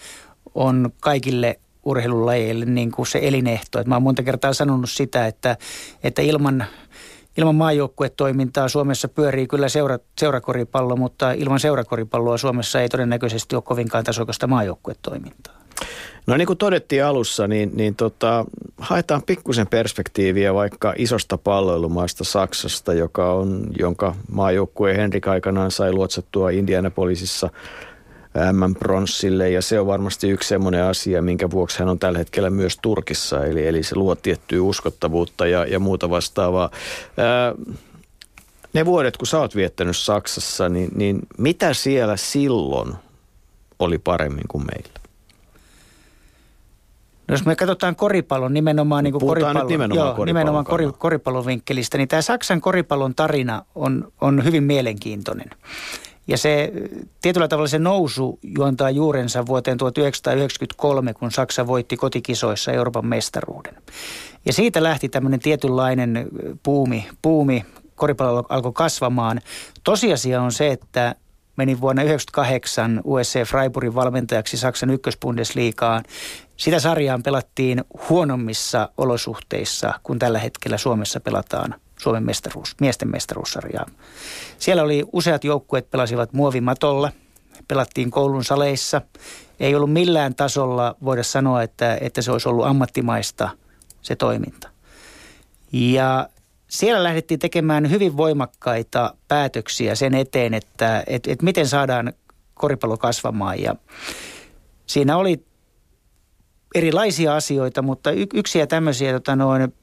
Speaker 3: on kaikille urheilulajeille niin kuin se elinehto. Et mä oon monta kertaa sanonut sitä, että, että ilman, ilman maajoukkuetoimintaa Suomessa pyörii kyllä seura, seurakoripallo, mutta ilman seurakoripalloa Suomessa ei todennäköisesti ole kovinkaan tasokasta maajoukkuetoimintaa.
Speaker 2: No niin kuin todettiin alussa, niin, niin tota, haetaan pikkusen perspektiiviä vaikka isosta palloilumaasta Saksasta, joka on, jonka maajoukkue Henrik aikanaan sai luotsattua Indianapolisissa – M-pronssille ja se on varmasti yksi semmoinen asia, minkä vuoksi hän on tällä hetkellä myös Turkissa, eli, eli se luo tiettyä uskottavuutta ja, ja muuta vastaavaa. Ää, ne vuodet, kun sä oot viettänyt Saksassa, niin, niin mitä siellä silloin oli paremmin kuin meillä?
Speaker 3: No jos me katsotaan koripallon nimenomaan, niin koripallon,
Speaker 2: nyt nimenomaan
Speaker 3: joo,
Speaker 2: koripallon
Speaker 3: nimenomaan kori, koripallon vinkkelistä, niin tämä Saksan koripallon tarina on, on hyvin mielenkiintoinen. Ja se tietyllä tavalla se nousu juontaa juurensa vuoteen 1993, kun Saksa voitti kotikisoissa Euroopan mestaruuden. Ja siitä lähti tämmöinen tietynlainen puumi, puumi koripallo alkoi kasvamaan. Tosiasia on se, että menin vuonna 1998 USC Freiburgin valmentajaksi Saksan ykkösbundesliigaan. Sitä sarjaan pelattiin huonommissa olosuhteissa kuin tällä hetkellä Suomessa pelataan Suomen mestaruus, miesten mestaruussarjaa. Siellä oli useat joukkueet pelasivat muovimatolla, pelattiin koulun saleissa. Ei ollut millään tasolla voida sanoa, että, että se olisi ollut ammattimaista se toiminta. Ja siellä lähdettiin tekemään hyvin voimakkaita päätöksiä sen eteen, että et, et miten saadaan koripallo kasvamaan. Ja siinä oli erilaisia asioita, mutta yksiä tämmöisiä tota noin,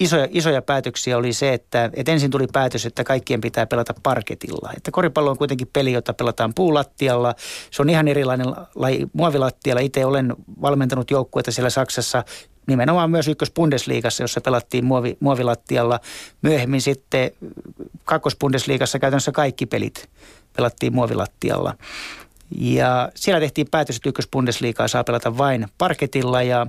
Speaker 3: isoja, isoja päätöksiä oli se, että, että ensin tuli päätös, että kaikkien pitää pelata parketilla. Että koripallo on kuitenkin peli, jota pelataan puulattialla. Se on ihan erilainen laji muovilattialla. Itse olen valmentanut joukkueita siellä Saksassa nimenomaan myös ykkös-Bundesliigassa, jossa pelattiin muovi, muovilattialla. Myöhemmin sitten kakkos-Bundesliigassa käytännössä kaikki pelit pelattiin muovilattialla. Ja siellä tehtiin päätös, että ykkös-Bundesliigaa saa pelata vain parketilla ja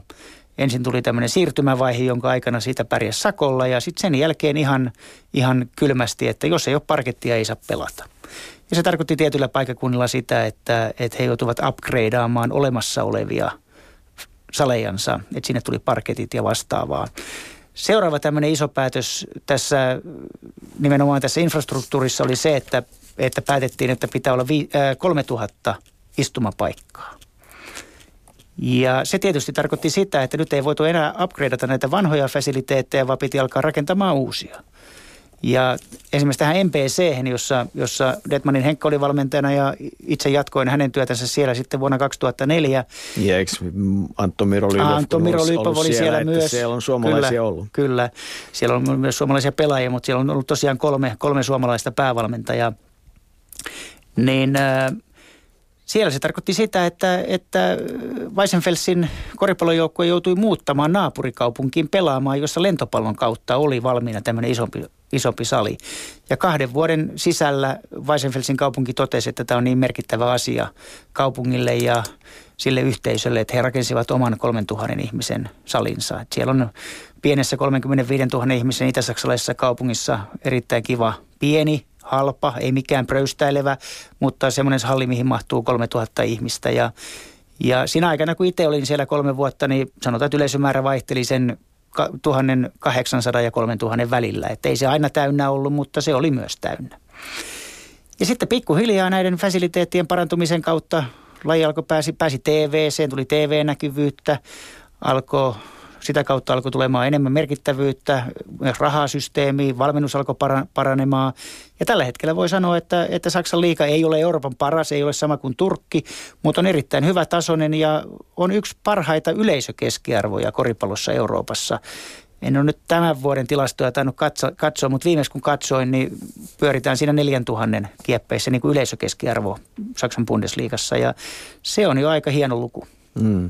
Speaker 3: ensin tuli tämmöinen siirtymävaihe, jonka aikana siitä pärjäs sakolla ja sitten sen jälkeen ihan, ihan kylmästi, että jos ei ole parkettia, ei saa pelata. Ja se tarkoitti tietyllä paikakunnilla sitä, että, että he joutuvat upgradeaamaan olemassa olevia salejansa, että sinne tuli parketit ja vastaavaa. Seuraava tämmöinen iso päätös tässä nimenomaan tässä infrastruktuurissa oli se, että, että päätettiin, että pitää olla vi, äh, 3000 istumapaikkaa. Ja se tietysti tarkoitti sitä, että nyt ei voitu enää upgradeata näitä vanhoja fasiliteetteja, vaan piti alkaa rakentamaan uusia. Ja esimerkiksi tähän MPC, jossa, jossa Detmanin Henkka oli valmentajana ja itse jatkoin hänen työtänsä siellä sitten vuonna 2004.
Speaker 2: Ja eikö Antto Miro Lylöf,
Speaker 3: Antto oli siellä,
Speaker 2: että
Speaker 3: myös.
Speaker 2: Siellä on suomalaisia
Speaker 3: kyllä,
Speaker 2: ollut.
Speaker 3: Kyllä, siellä on myös suomalaisia pelaajia, mutta siellä on ollut tosiaan kolme, kolme suomalaista päävalmentajaa. Niin äh, siellä se tarkoitti sitä, että, että Weissenfelsin koripallojoukkue joutui muuttamaan naapurikaupunkiin pelaamaan, jossa lentopallon kautta oli valmiina tämmöinen isompi, isompi sali. Ja kahden vuoden sisällä Weissenfelsin kaupunki totesi, että tämä on niin merkittävä asia kaupungille ja sille yhteisölle, että he rakensivat oman 3000 ihmisen salinsa. Et siellä on pienessä 35 000 ihmisen itä-saksalaisessa kaupungissa erittäin kiva pieni halpa, ei mikään pröystäilevä, mutta semmoinen halli, mihin mahtuu 3000 ihmistä. Ja, ja siinä aikana, kun itse olin siellä kolme vuotta, niin sanotaan, että yleisömäärä vaihteli sen 1800 ja 3000 välillä. Että ei se aina täynnä ollut, mutta se oli myös täynnä. Ja sitten pikkuhiljaa näiden fasiliteettien parantumisen kautta laji alkoi pääsi, pääsi TV-seen, tuli TV-näkyvyyttä, alkoi sitä kautta alkoi tulemaan enemmän merkittävyyttä, myös rahasysteemi, valmennus alkoi paranemaan. Ja tällä hetkellä voi sanoa, että, että Saksan liiga ei ole Euroopan paras, ei ole sama kuin Turkki, mutta on erittäin hyvä tasoinen ja on yksi parhaita yleisökeskiarvoja koripallossa Euroopassa. En ole nyt tämän vuoden tilastoja tainnut katsoa, katsoa mutta viimeis kun katsoin, niin pyöritään siinä 4000 kieppeissä niin kuin yleisökeskiarvo Saksan Bundesliigassa ja se on jo aika hieno luku.
Speaker 2: Mm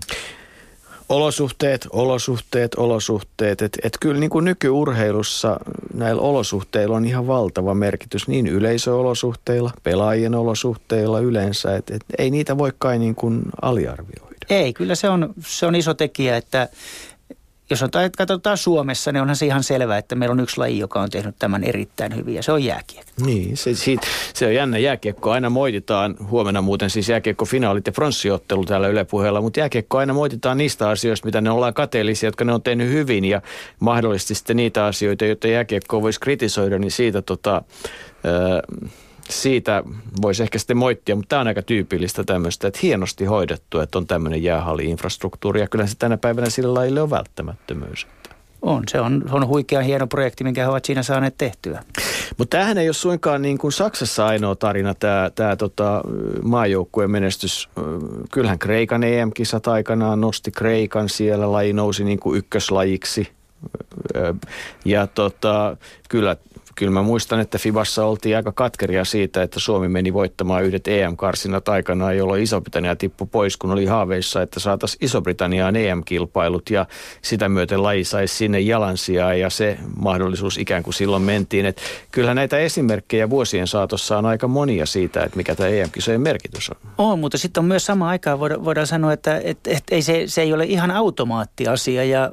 Speaker 2: olosuhteet, olosuhteet, olosuhteet. Että et kyllä niin kuin nykyurheilussa näillä olosuhteilla on ihan valtava merkitys niin yleisöolosuhteilla, pelaajien olosuhteilla yleensä. Että et ei niitä voi kai niin kuin aliarvioida.
Speaker 3: Ei, kyllä se on, se on iso tekijä, että jos on, katsotaan Suomessa, niin onhan se ihan selvää, että meillä on yksi laji, joka on tehnyt tämän erittäin hyvin ja se on jääkiekko.
Speaker 2: Niin, se, siitä, se on jännä jääkiekko. Aina moititaan, huomenna muuten siis jääkiekko-finaalit ja pronssiottelu täällä Yle puheella, mutta jääkiekko aina moititaan niistä asioista, mitä ne ollaan kateellisia, jotka ne on tehnyt hyvin ja mahdollisesti sitten niitä asioita, joita jääkiekkoa voisi kritisoida, niin siitä tota, öö, siitä voisi ehkä sitten moittia, mutta tämä on aika tyypillistä tämmöistä, että hienosti hoidettu, että on tämmöinen jäähalli-infrastruktuuri ja kyllä se tänä päivänä sillä lajille on välttämättömyys.
Speaker 3: On, se on, on huikea hieno projekti, minkä he ovat siinä saaneet tehtyä.
Speaker 2: Mutta tämähän ei ole suinkaan niin kuin Saksassa ainoa tarina, tämä, tämä tota, maajoukkueen menestys. Kyllähän Kreikan EM-kisat aikanaan nosti Kreikan siellä, laji nousi niin kuin ykköslajiksi. Ja tota, kyllä kyllä mä muistan, että Fibassa oltiin aika katkeria siitä, että Suomi meni voittamaan yhdet EM-karsinat aikanaan, jolloin Iso-Britannia tippui pois, kun oli haaveissa, että saataisiin Iso-Britanniaan EM-kilpailut ja sitä myöten laji saisi sinne jalansijaa ja se mahdollisuus ikään kuin silloin mentiin. Että kyllä näitä esimerkkejä vuosien saatossa on aika monia siitä, että mikä tämä EM-kisojen merkitys on.
Speaker 3: On, mutta sitten on myös sama aikaan voidaan, voidaan sanoa, että et, et, ei se, se ei ole ihan automaattiasia ja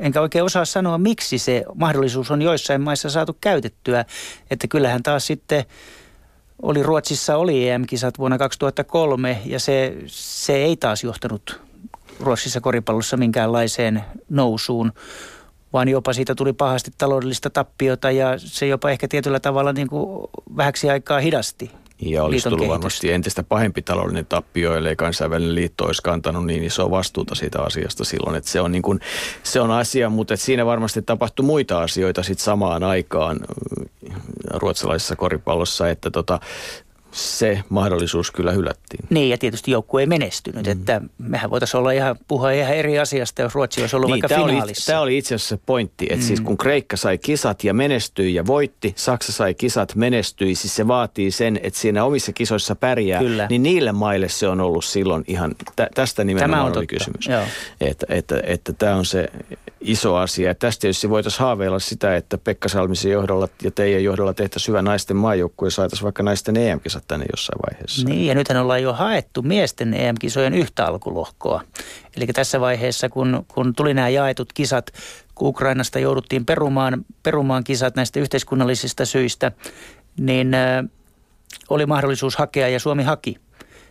Speaker 3: enkä oikein osaa sanoa, miksi se mahdollisuus on joissain maissa saatu käytettyä. Että kyllähän taas sitten oli Ruotsissa oli EM-kisat vuonna 2003 ja se, se ei taas johtanut Ruotsissa koripallossa minkäänlaiseen nousuun, vaan jopa siitä tuli pahasti taloudellista tappiota ja se jopa ehkä tietyllä tavalla niin kuin vähäksi aikaa hidasti
Speaker 2: ja olisi tullut kehitys. varmasti entistä pahempi taloudellinen tappio, ellei kansainvälinen liitto olisi kantanut niin isoa vastuuta siitä asiasta silloin. Että se, on niin kuin, se on asia, mutta että siinä varmasti tapahtui muita asioita sitten samaan aikaan ruotsalaisessa koripallossa, että tota, se mahdollisuus kyllä hylättiin.
Speaker 3: Niin, ja tietysti joukkue ei menestynyt. Mm. Että mehän voitaisiin olla ihan, puhua ihan eri asiasta, jos Ruotsi olisi ollut niin, vaikka
Speaker 2: tämä
Speaker 3: finaalissa.
Speaker 2: Oli, tämä oli itse asiassa se pointti, että siis mm. siis kun Kreikka sai kisat ja menestyi ja voitti, Saksa sai kisat, menestyi, siis se vaatii sen, että siinä omissa kisoissa pärjää, kyllä. niin niille maille se on ollut silloin ihan, tä, tästä nimenomaan tämä on oli totta. kysymys. Joo. Että, että, että, että tämä on se iso asia. Ja tästä tietysti voitaisiin haaveilla sitä, että Pekka Salmisen johdolla ja teidän johdolla tehtäisiin hyvä naisten maajoukkue ja saataisiin vaikka naisten EM-kisat tänne jossain vaiheessa.
Speaker 3: Niin, ja nythän ollaan jo haettu miesten EM-kisojen yhtä alkulohkoa. Eli tässä vaiheessa, kun, kun tuli nämä jaetut kisat, kun Ukrainasta jouduttiin perumaan, perumaan kisat näistä yhteiskunnallisista syistä, niin äh, oli mahdollisuus hakea ja Suomi haki.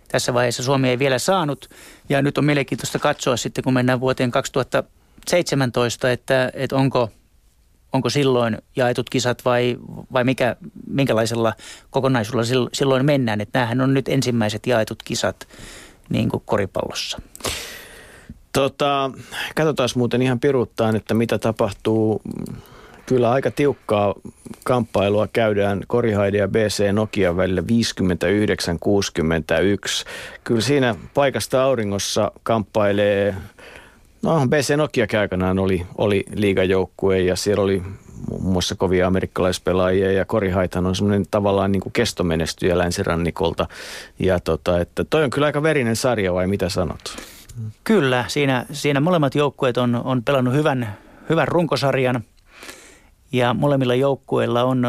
Speaker 3: Tässä vaiheessa Suomi ei vielä saanut ja nyt on mielenkiintoista katsoa sitten, kun mennään vuoteen 2017, että, että onko onko silloin jaetut kisat vai, vai mikä, minkälaisella kokonaisuudella silloin mennään. Että näähän on nyt ensimmäiset jaetut kisat niin kuin koripallossa.
Speaker 2: Tota, katsotaan muuten ihan piruuttaan, että mitä tapahtuu. Kyllä aika tiukkaa kamppailua käydään Korihaide ja BC Nokia välillä 59-61. Kyllä siinä paikasta auringossa kamppailee No BC Nokia aikanaan oli, oli liigajoukkue ja siellä oli muun muassa kovia amerikkalaispelaajia ja Kori Haitan on semmoinen tavallaan niin kuin kestomenestyjä länsirannikolta. Ja tota, että toi on kyllä aika verinen sarja vai mitä sanot?
Speaker 3: Kyllä, siinä, siinä molemmat joukkueet on, on pelannut hyvän, hyvän runkosarjan ja molemmilla joukkueilla on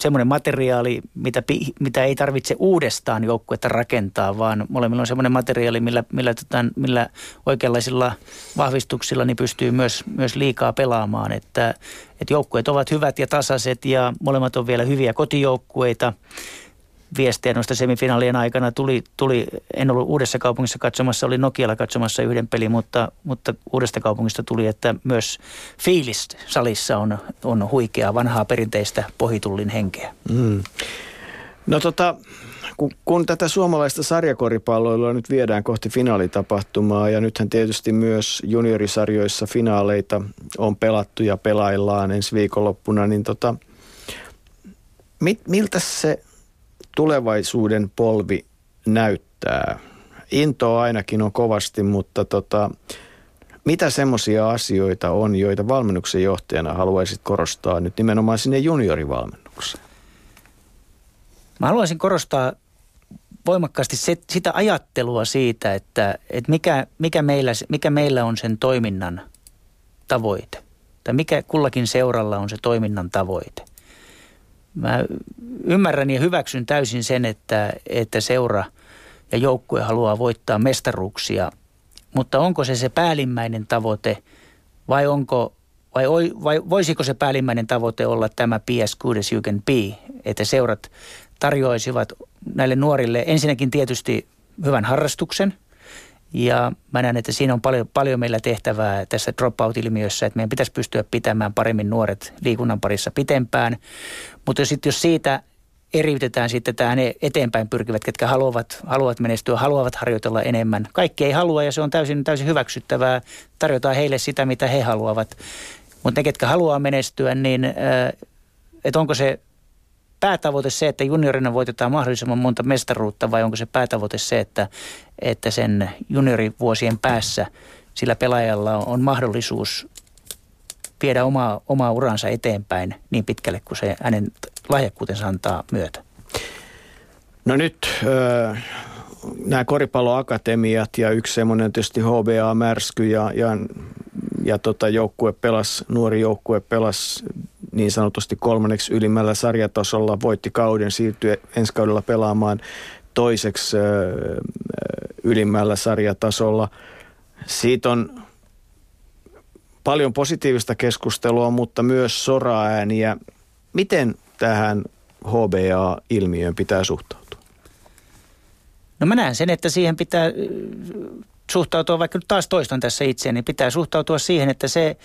Speaker 3: semmoinen materiaali, mitä, mitä ei tarvitse uudestaan joukkuetta rakentaa, vaan molemmilla on semmoinen materiaali, millä, millä, tota, millä oikeanlaisilla vahvistuksilla niin pystyy myös, myös liikaa pelaamaan. Että, että joukkueet ovat hyvät ja tasaiset ja molemmat on vielä hyviä kotijoukkueita viestejä noista semifinaalien aikana tuli, tuli, en ollut uudessa kaupungissa katsomassa, oli Nokialla katsomassa yhden pelin, mutta, mutta uudesta kaupungista tuli, että myös fiilis salissa on, on huikeaa vanhaa perinteistä pohitullin henkeä. Mm.
Speaker 2: No tota, kun, kun tätä suomalaista sarjakoripalloilua nyt viedään kohti finaalitapahtumaa ja nythän tietysti myös juniorisarjoissa finaaleita on pelattu ja pelaillaan ensi viikonloppuna, niin tota, mit, miltä se tulevaisuuden polvi näyttää? Intoa ainakin on kovasti, mutta tota, mitä semmoisia asioita on, joita valmennuksen johtajana haluaisit korostaa nyt nimenomaan sinne juniorivalmennukseen?
Speaker 3: Mä haluaisin korostaa voimakkaasti se, sitä ajattelua siitä, että, että mikä, mikä, meillä, mikä meillä on sen toiminnan tavoite. Tai mikä kullakin seuralla on se toiminnan tavoite. Mä ymmärrän ja hyväksyn täysin sen, että, että seura ja joukkue haluaa voittaa mestaruuksia, mutta onko se se päällimmäinen tavoite vai onko vai, vai voisiko se päällimmäinen tavoite olla tämä be as good as you can be, että seurat tarjoaisivat näille nuorille ensinnäkin tietysti hyvän harrastuksen – ja mä näen, että siinä on paljon, paljon meillä tehtävää tässä dropout-ilmiössä, että meidän pitäisi pystyä pitämään paremmin nuoret liikunnan parissa pitempään. Mutta sitten jos siitä eriytetään sitten tähän eteenpäin pyrkivät, ketkä haluavat, haluavat menestyä, haluavat harjoitella enemmän. Kaikki ei halua ja se on täysin, täysin hyväksyttävää. Tarjotaan heille sitä, mitä he haluavat. Mutta ne, ketkä haluaa menestyä, niin että onko se päätavoite se, että juniorina voitetaan mahdollisimman monta mestaruutta vai onko se päätavoite se, että, että sen juniorivuosien päässä sillä pelaajalla on mahdollisuus viedä omaa, omaa uransa eteenpäin niin pitkälle kuin se hänen lahjakkuutensa antaa myötä.
Speaker 2: No nyt äh, nämä koripalloakatemiat ja yksi semmoinen tietysti HBA Märsky ja, ja, ja tota joukkue pelas, nuori joukkue pelas niin sanotusti kolmanneksi ylimmällä sarjatasolla, voitti kauden, siirtyi ensi kaudella pelaamaan toiseksi äh, ylimmällä sarjatasolla. Siitä on paljon positiivista keskustelua, mutta myös soraääniä. Miten tähän HBA-ilmiöön pitää suhtautua?
Speaker 3: No mä näen sen, että siihen pitää suhtautua, vaikka nyt taas toistan tässä itseäni, niin pitää suhtautua siihen, että se,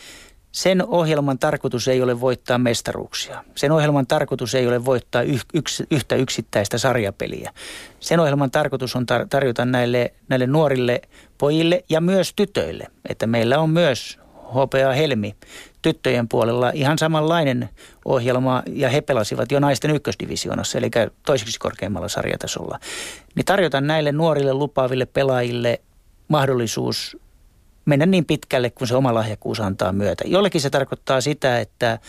Speaker 3: sen ohjelman tarkoitus ei ole voittaa mestaruuksia. Sen ohjelman tarkoitus ei ole voittaa yks, yhtä yksittäistä sarjapeliä. Sen ohjelman tarkoitus on tar- tarjota näille, näille nuorille pojille ja myös tytöille, että meillä on myös HPA Helmi tyttöjen puolella ihan samanlainen ohjelma ja he pelasivat jo naisten ykkösdivisioonassa, eli toiseksi korkeimmalla sarjatasolla. Niin tarjota näille nuorille lupaaville pelaajille mahdollisuus mennä niin pitkälle, kun se oma lahjakkuus antaa myötä. Jollekin se tarkoittaa sitä, että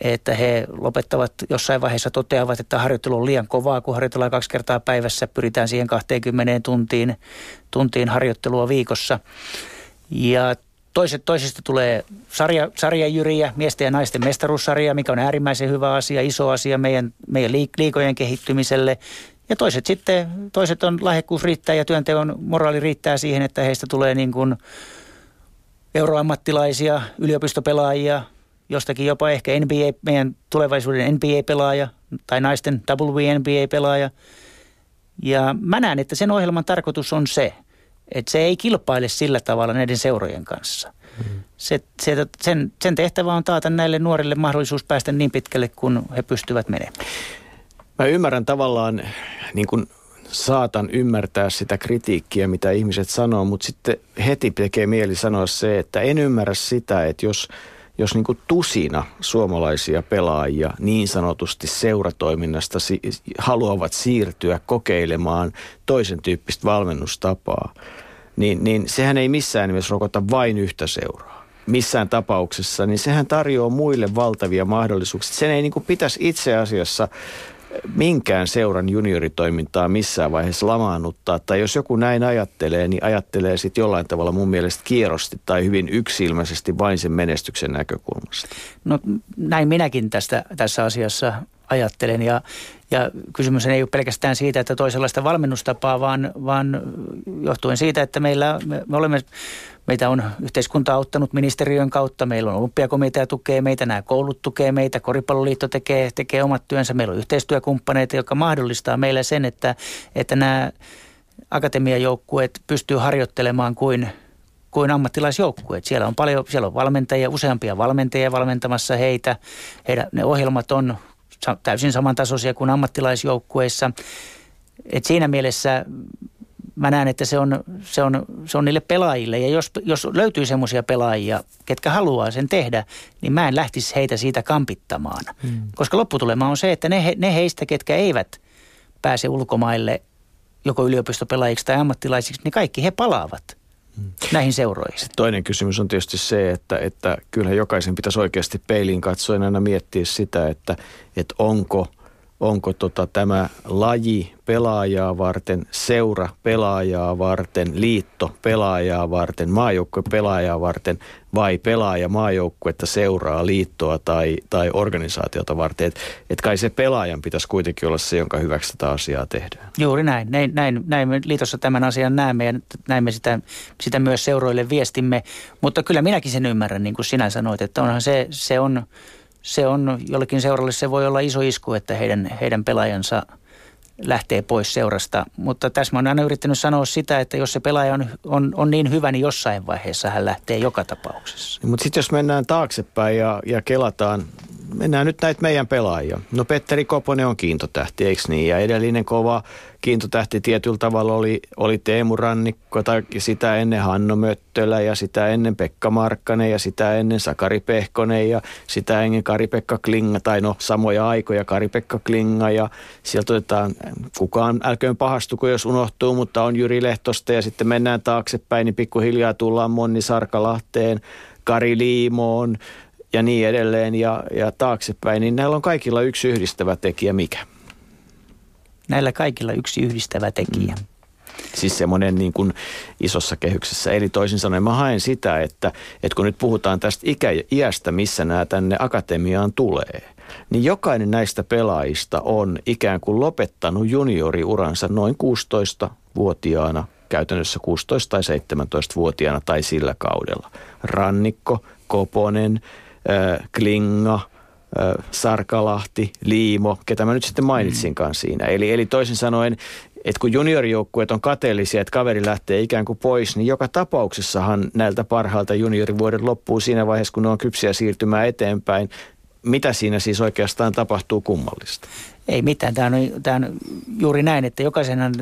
Speaker 3: että he lopettavat jossain vaiheessa toteavat, että harjoittelu on liian kovaa, kun harjoitellaan kaksi kertaa päivässä, pyritään siihen 20 tuntiin, tuntiin harjoittelua viikossa. Ja Toiset, toisista tulee sarja, sarjajyriä, miesten ja naisten mestaruussarja, mikä on äärimmäisen hyvä asia, iso asia meidän, meidän liikojen kehittymiselle. Ja toiset sitten, toiset on lahjakkuus riittää ja työnteon moraali riittää siihen, että heistä tulee niin kuin euroammattilaisia, yliopistopelaajia, jostakin jopa ehkä NBA, meidän tulevaisuuden NBA-pelaaja tai naisten WNBA-pelaaja. Ja mä näen, että sen ohjelman tarkoitus on se – että se ei kilpaile sillä tavalla näiden seurojen kanssa. Mm. Se, se, sen, sen tehtävä on taata näille nuorille mahdollisuus päästä niin pitkälle, kun he pystyvät menemään.
Speaker 2: Mä ymmärrän tavallaan, niin kuin saatan ymmärtää sitä kritiikkiä, mitä ihmiset sanoo, mutta sitten heti tekee mieli sanoa se, että en ymmärrä sitä, että jos – jos niin tusina suomalaisia pelaajia niin sanotusti seuratoiminnasta si- haluavat siirtyä kokeilemaan toisen tyyppistä valmennustapaa, niin, niin sehän ei missään nimessä rokota vain yhtä seuraa. Missään tapauksessa, niin sehän tarjoaa muille valtavia mahdollisuuksia. Sen ei niin pitäisi itse asiassa minkään seuran junioritoimintaa missään vaiheessa lamaannuttaa. Tai jos joku näin ajattelee, niin ajattelee sitten jollain tavalla mun mielestä kierrosti tai hyvin yksilmäisesti vain sen menestyksen näkökulmasta.
Speaker 3: No näin minäkin tästä, tässä asiassa ajattelen ja, ja kysymys ei ole pelkästään siitä, että toisenlaista valmennustapaa, vaan, vaan johtuen siitä, että meillä, me, me olemme Meitä on yhteiskunta auttanut ministeriön kautta, meillä on olympiakomitea tukee meitä, nämä koulut tukee meitä, Koripalloliitto tekee, tekee omat työnsä, meillä on yhteistyökumppaneita, jotka mahdollistaa meille sen, että, että nämä akatemiajoukkueet pystyy harjoittelemaan kuin kuin ammattilaisjoukkueet. Siellä on paljon, siellä on valmentajia, useampia valmentajia valmentamassa heitä. Heidän, ne ohjelmat on täysin samantasoisia kuin ammattilaisjoukkueissa. Et siinä mielessä mä näen, että se on, se on, se on niille pelaajille. Ja jos, jos löytyy semmoisia pelaajia, ketkä haluaa sen tehdä, niin mä en lähtisi heitä siitä kampittamaan. Hmm. Koska lopputulema on se, että ne, ne heistä, ketkä eivät pääse ulkomaille joko yliopistopelaajiksi tai ammattilaisiksi, niin kaikki he palaavat hmm. näihin seuroihin. Sitten
Speaker 2: toinen kysymys on tietysti se, että, että kyllähän jokaisen pitäisi oikeasti peiliin katsoen aina miettiä sitä, että, että onko – onko tota tämä laji pelaajaa varten, seura pelaajaa varten, liitto pelaajaa varten, maajoukkue pelaajaa varten vai pelaaja maajoukkuetta seuraa liittoa tai, tai organisaatiota varten. Että et kai se pelaajan pitäisi kuitenkin olla se, jonka hyväksi tätä asiaa tehdään.
Speaker 3: Juuri näin. Näin, näin, näin me liitossa tämän asian näemme ja näin me sitä, sitä myös seuroille viestimme. Mutta kyllä minäkin sen ymmärrän, niin kuin sinä sanoit, että onhan se, se on – se on jollekin seuralle se voi olla iso isku, että heidän, heidän pelaajansa lähtee pois seurasta. Mutta tässä mä oon aina yrittänyt sanoa sitä, että jos se pelaaja on, on, on niin hyvä, niin jossain vaiheessa hän lähtee joka tapauksessa.
Speaker 2: Mutta sitten jos mennään taaksepäin ja, ja kelataan mennään nyt näitä meidän pelaajia. No Petteri Koponen on kiintotähti, eikö niin? Ja edellinen kova kiintotähti tietyllä tavalla oli, oli Teemu Rannikko, tai sitä ennen Hanno Möttölä, ja sitä ennen Pekka Markkanen, ja sitä ennen Sakari Pehkonen, ja sitä ennen Kari-Pekka Klinga, tai no samoja aikoja Kari-Pekka Klinga, ja sieltä otetaan, kukaan älköön pahastuko, jos unohtuu, mutta on Jyri Lehtosta, ja sitten mennään taaksepäin, niin pikkuhiljaa tullaan Monni Sarkalahteen, Kari Liimoon, ja niin edelleen ja, ja taaksepäin, niin näillä on kaikilla yksi yhdistävä tekijä mikä?
Speaker 3: Näillä kaikilla yksi yhdistävä tekijä. Mm.
Speaker 2: Siis semmoinen niin kuin isossa kehyksessä. Eli toisin sanoen mä haen sitä, että, että kun nyt puhutaan tästä ikä, iästä, missä nämä tänne akatemiaan tulee, niin jokainen näistä pelaajista on ikään kuin lopettanut junioriuransa noin 16-vuotiaana, käytännössä 16- tai 17-vuotiaana tai sillä kaudella. Rannikko, Koponen, Klinga, Sarkalahti, Liimo, ketä mä nyt sitten mainitsinkaan siinä. Eli, eli toisin sanoen että kun juniorijoukkueet on kateellisia, että kaveri lähtee ikään kuin pois, niin joka tapauksessahan näiltä parhaalta juniorivuodet loppuu siinä vaiheessa, kun ne on kypsiä siirtymään eteenpäin. Mitä siinä siis oikeastaan tapahtuu kummallista?
Speaker 3: Ei mitään. Tämä on, tämä on juuri näin, että jokaisenhan,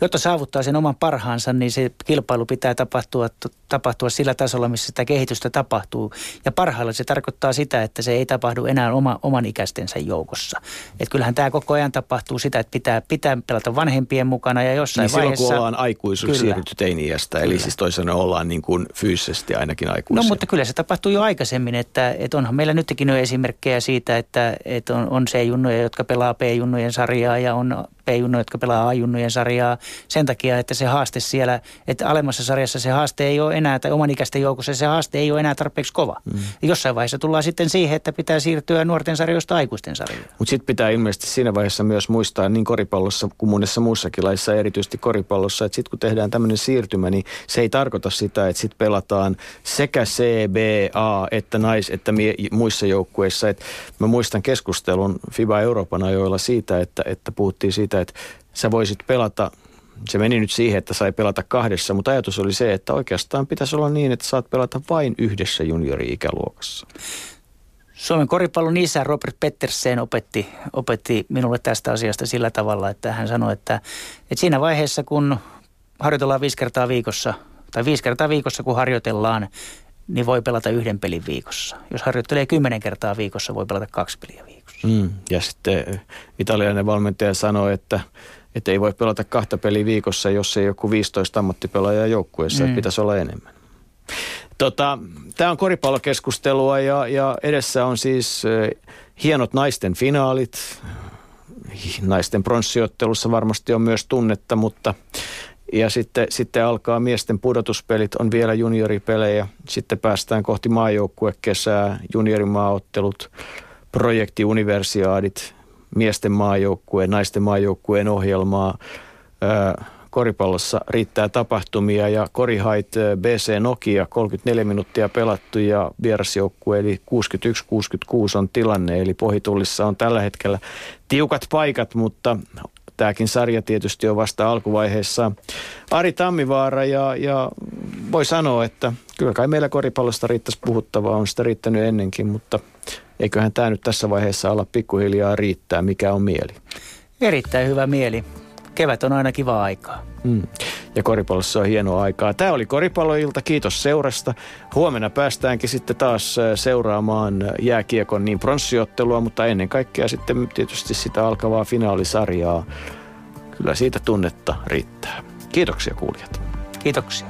Speaker 3: jotta saavuttaa sen oman parhaansa, niin se kilpailu pitää tapahtua, tapahtua sillä tasolla, missä sitä kehitystä tapahtuu. Ja parhailla se tarkoittaa sitä, että se ei tapahdu enää oma, oman ikäistensä joukossa. Et kyllähän tämä koko ajan tapahtuu sitä, että pitää, pitää pelata vanhempien mukana ja jossain
Speaker 2: niin
Speaker 3: vaiheessa...
Speaker 2: silloin kun ollaan aikuisuus siirrytty teini-iästä, eli siis toisaalta ollaan niin kuin fyysisesti ainakin aikuisia.
Speaker 3: No mutta kyllä se tapahtuu jo aikaisemmin, että, että onhan meillä nytkin jo esimerkkejä siitä, että, että on, on se junnoja, jotka pelaa P-junnujen sarjaa ja on P-junnuja, jotka pelaa A-junnujen sarjaa sen takia, että se haaste siellä, että alemmassa sarjassa se haaste ei ole enää, tai oman ikäisten joukossa se haaste ei ole enää tarpeeksi kova. Mm. Jossain vaiheessa tullaan sitten siihen, että pitää siirtyä nuorten sarjoista aikuisten sarjoille.
Speaker 2: Mutta sitten pitää ilmeisesti siinä vaiheessa myös muistaa niin koripallossa kuin monessa muussakin laissa, erityisesti koripallossa, että sitten kun tehdään tämmöinen siirtymä, niin se ei tarkoita sitä, että sitten pelataan sekä CBA että nais- että mie- muissa joukkueissa. Et mä muistan keskustelun FIBA Euroopan ajoilla siitä, että, että puhuttiin siitä, että sä voisit pelata se meni nyt siihen, että sai pelata kahdessa, mutta ajatus oli se, että oikeastaan pitäisi olla niin, että saat pelata vain yhdessä juniori-ikäluokassa.
Speaker 3: Suomen koripallon isä Robert Pettersen opetti, opetti minulle tästä asiasta sillä tavalla, että hän sanoi, että, että siinä vaiheessa kun harjoitellaan viisi kertaa viikossa, tai viisi kertaa viikossa kun harjoitellaan, niin voi pelata yhden pelin viikossa. Jos harjoittelee kymmenen kertaa viikossa, voi pelata kaksi peliä viikossa.
Speaker 2: Mm. Ja sitten italialainen valmentaja sanoi, että, että ei voi pelata kahta peliä viikossa, jos ei joku 15 ammattipelaajaa joukkueessa, mm. että pitäisi olla enemmän. Tota, Tämä on koripallokeskustelua ja, ja edessä on siis äh, hienot naisten finaalit. Naisten pronssiottelussa varmasti on myös tunnetta, mutta ja sitten, sitten alkaa miesten pudotuspelit, on vielä junioripelejä. Sitten päästään kohti maajoukkuekesää, juniorimaaottelut, projektiuniversiaadit, miesten maajoukkueen, naisten maajoukkueen ohjelmaa. koripallossa riittää tapahtumia ja Korihait BC Nokia 34 minuuttia pelattu ja vierasjoukkue eli 61-66 on tilanne. Eli Pohitullissa on tällä hetkellä tiukat paikat, mutta tämäkin sarja tietysti on vasta alkuvaiheessa. Ari Tammivaara ja, ja voi sanoa, että kyllä kai meillä koripallosta riittäisi puhuttavaa, on sitä riittänyt ennenkin, mutta eiköhän tämä nyt tässä vaiheessa olla pikkuhiljaa riittää, mikä on mieli.
Speaker 3: Erittäin hyvä mieli. Kevät on aina kiva aikaa.
Speaker 2: Mm. Ja koripallossa on hienoa aikaa. Tämä oli koripalloilta. Kiitos seurasta. Huomenna päästäänkin sitten taas seuraamaan jääkiekon niin pronssiottelua, mutta ennen kaikkea sitten tietysti sitä alkavaa finaalisarjaa. Kyllä siitä tunnetta riittää. Kiitoksia kuulijat.
Speaker 3: Kiitoksia.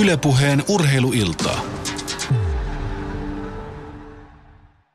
Speaker 1: Ylepuheen urheiluiltaa.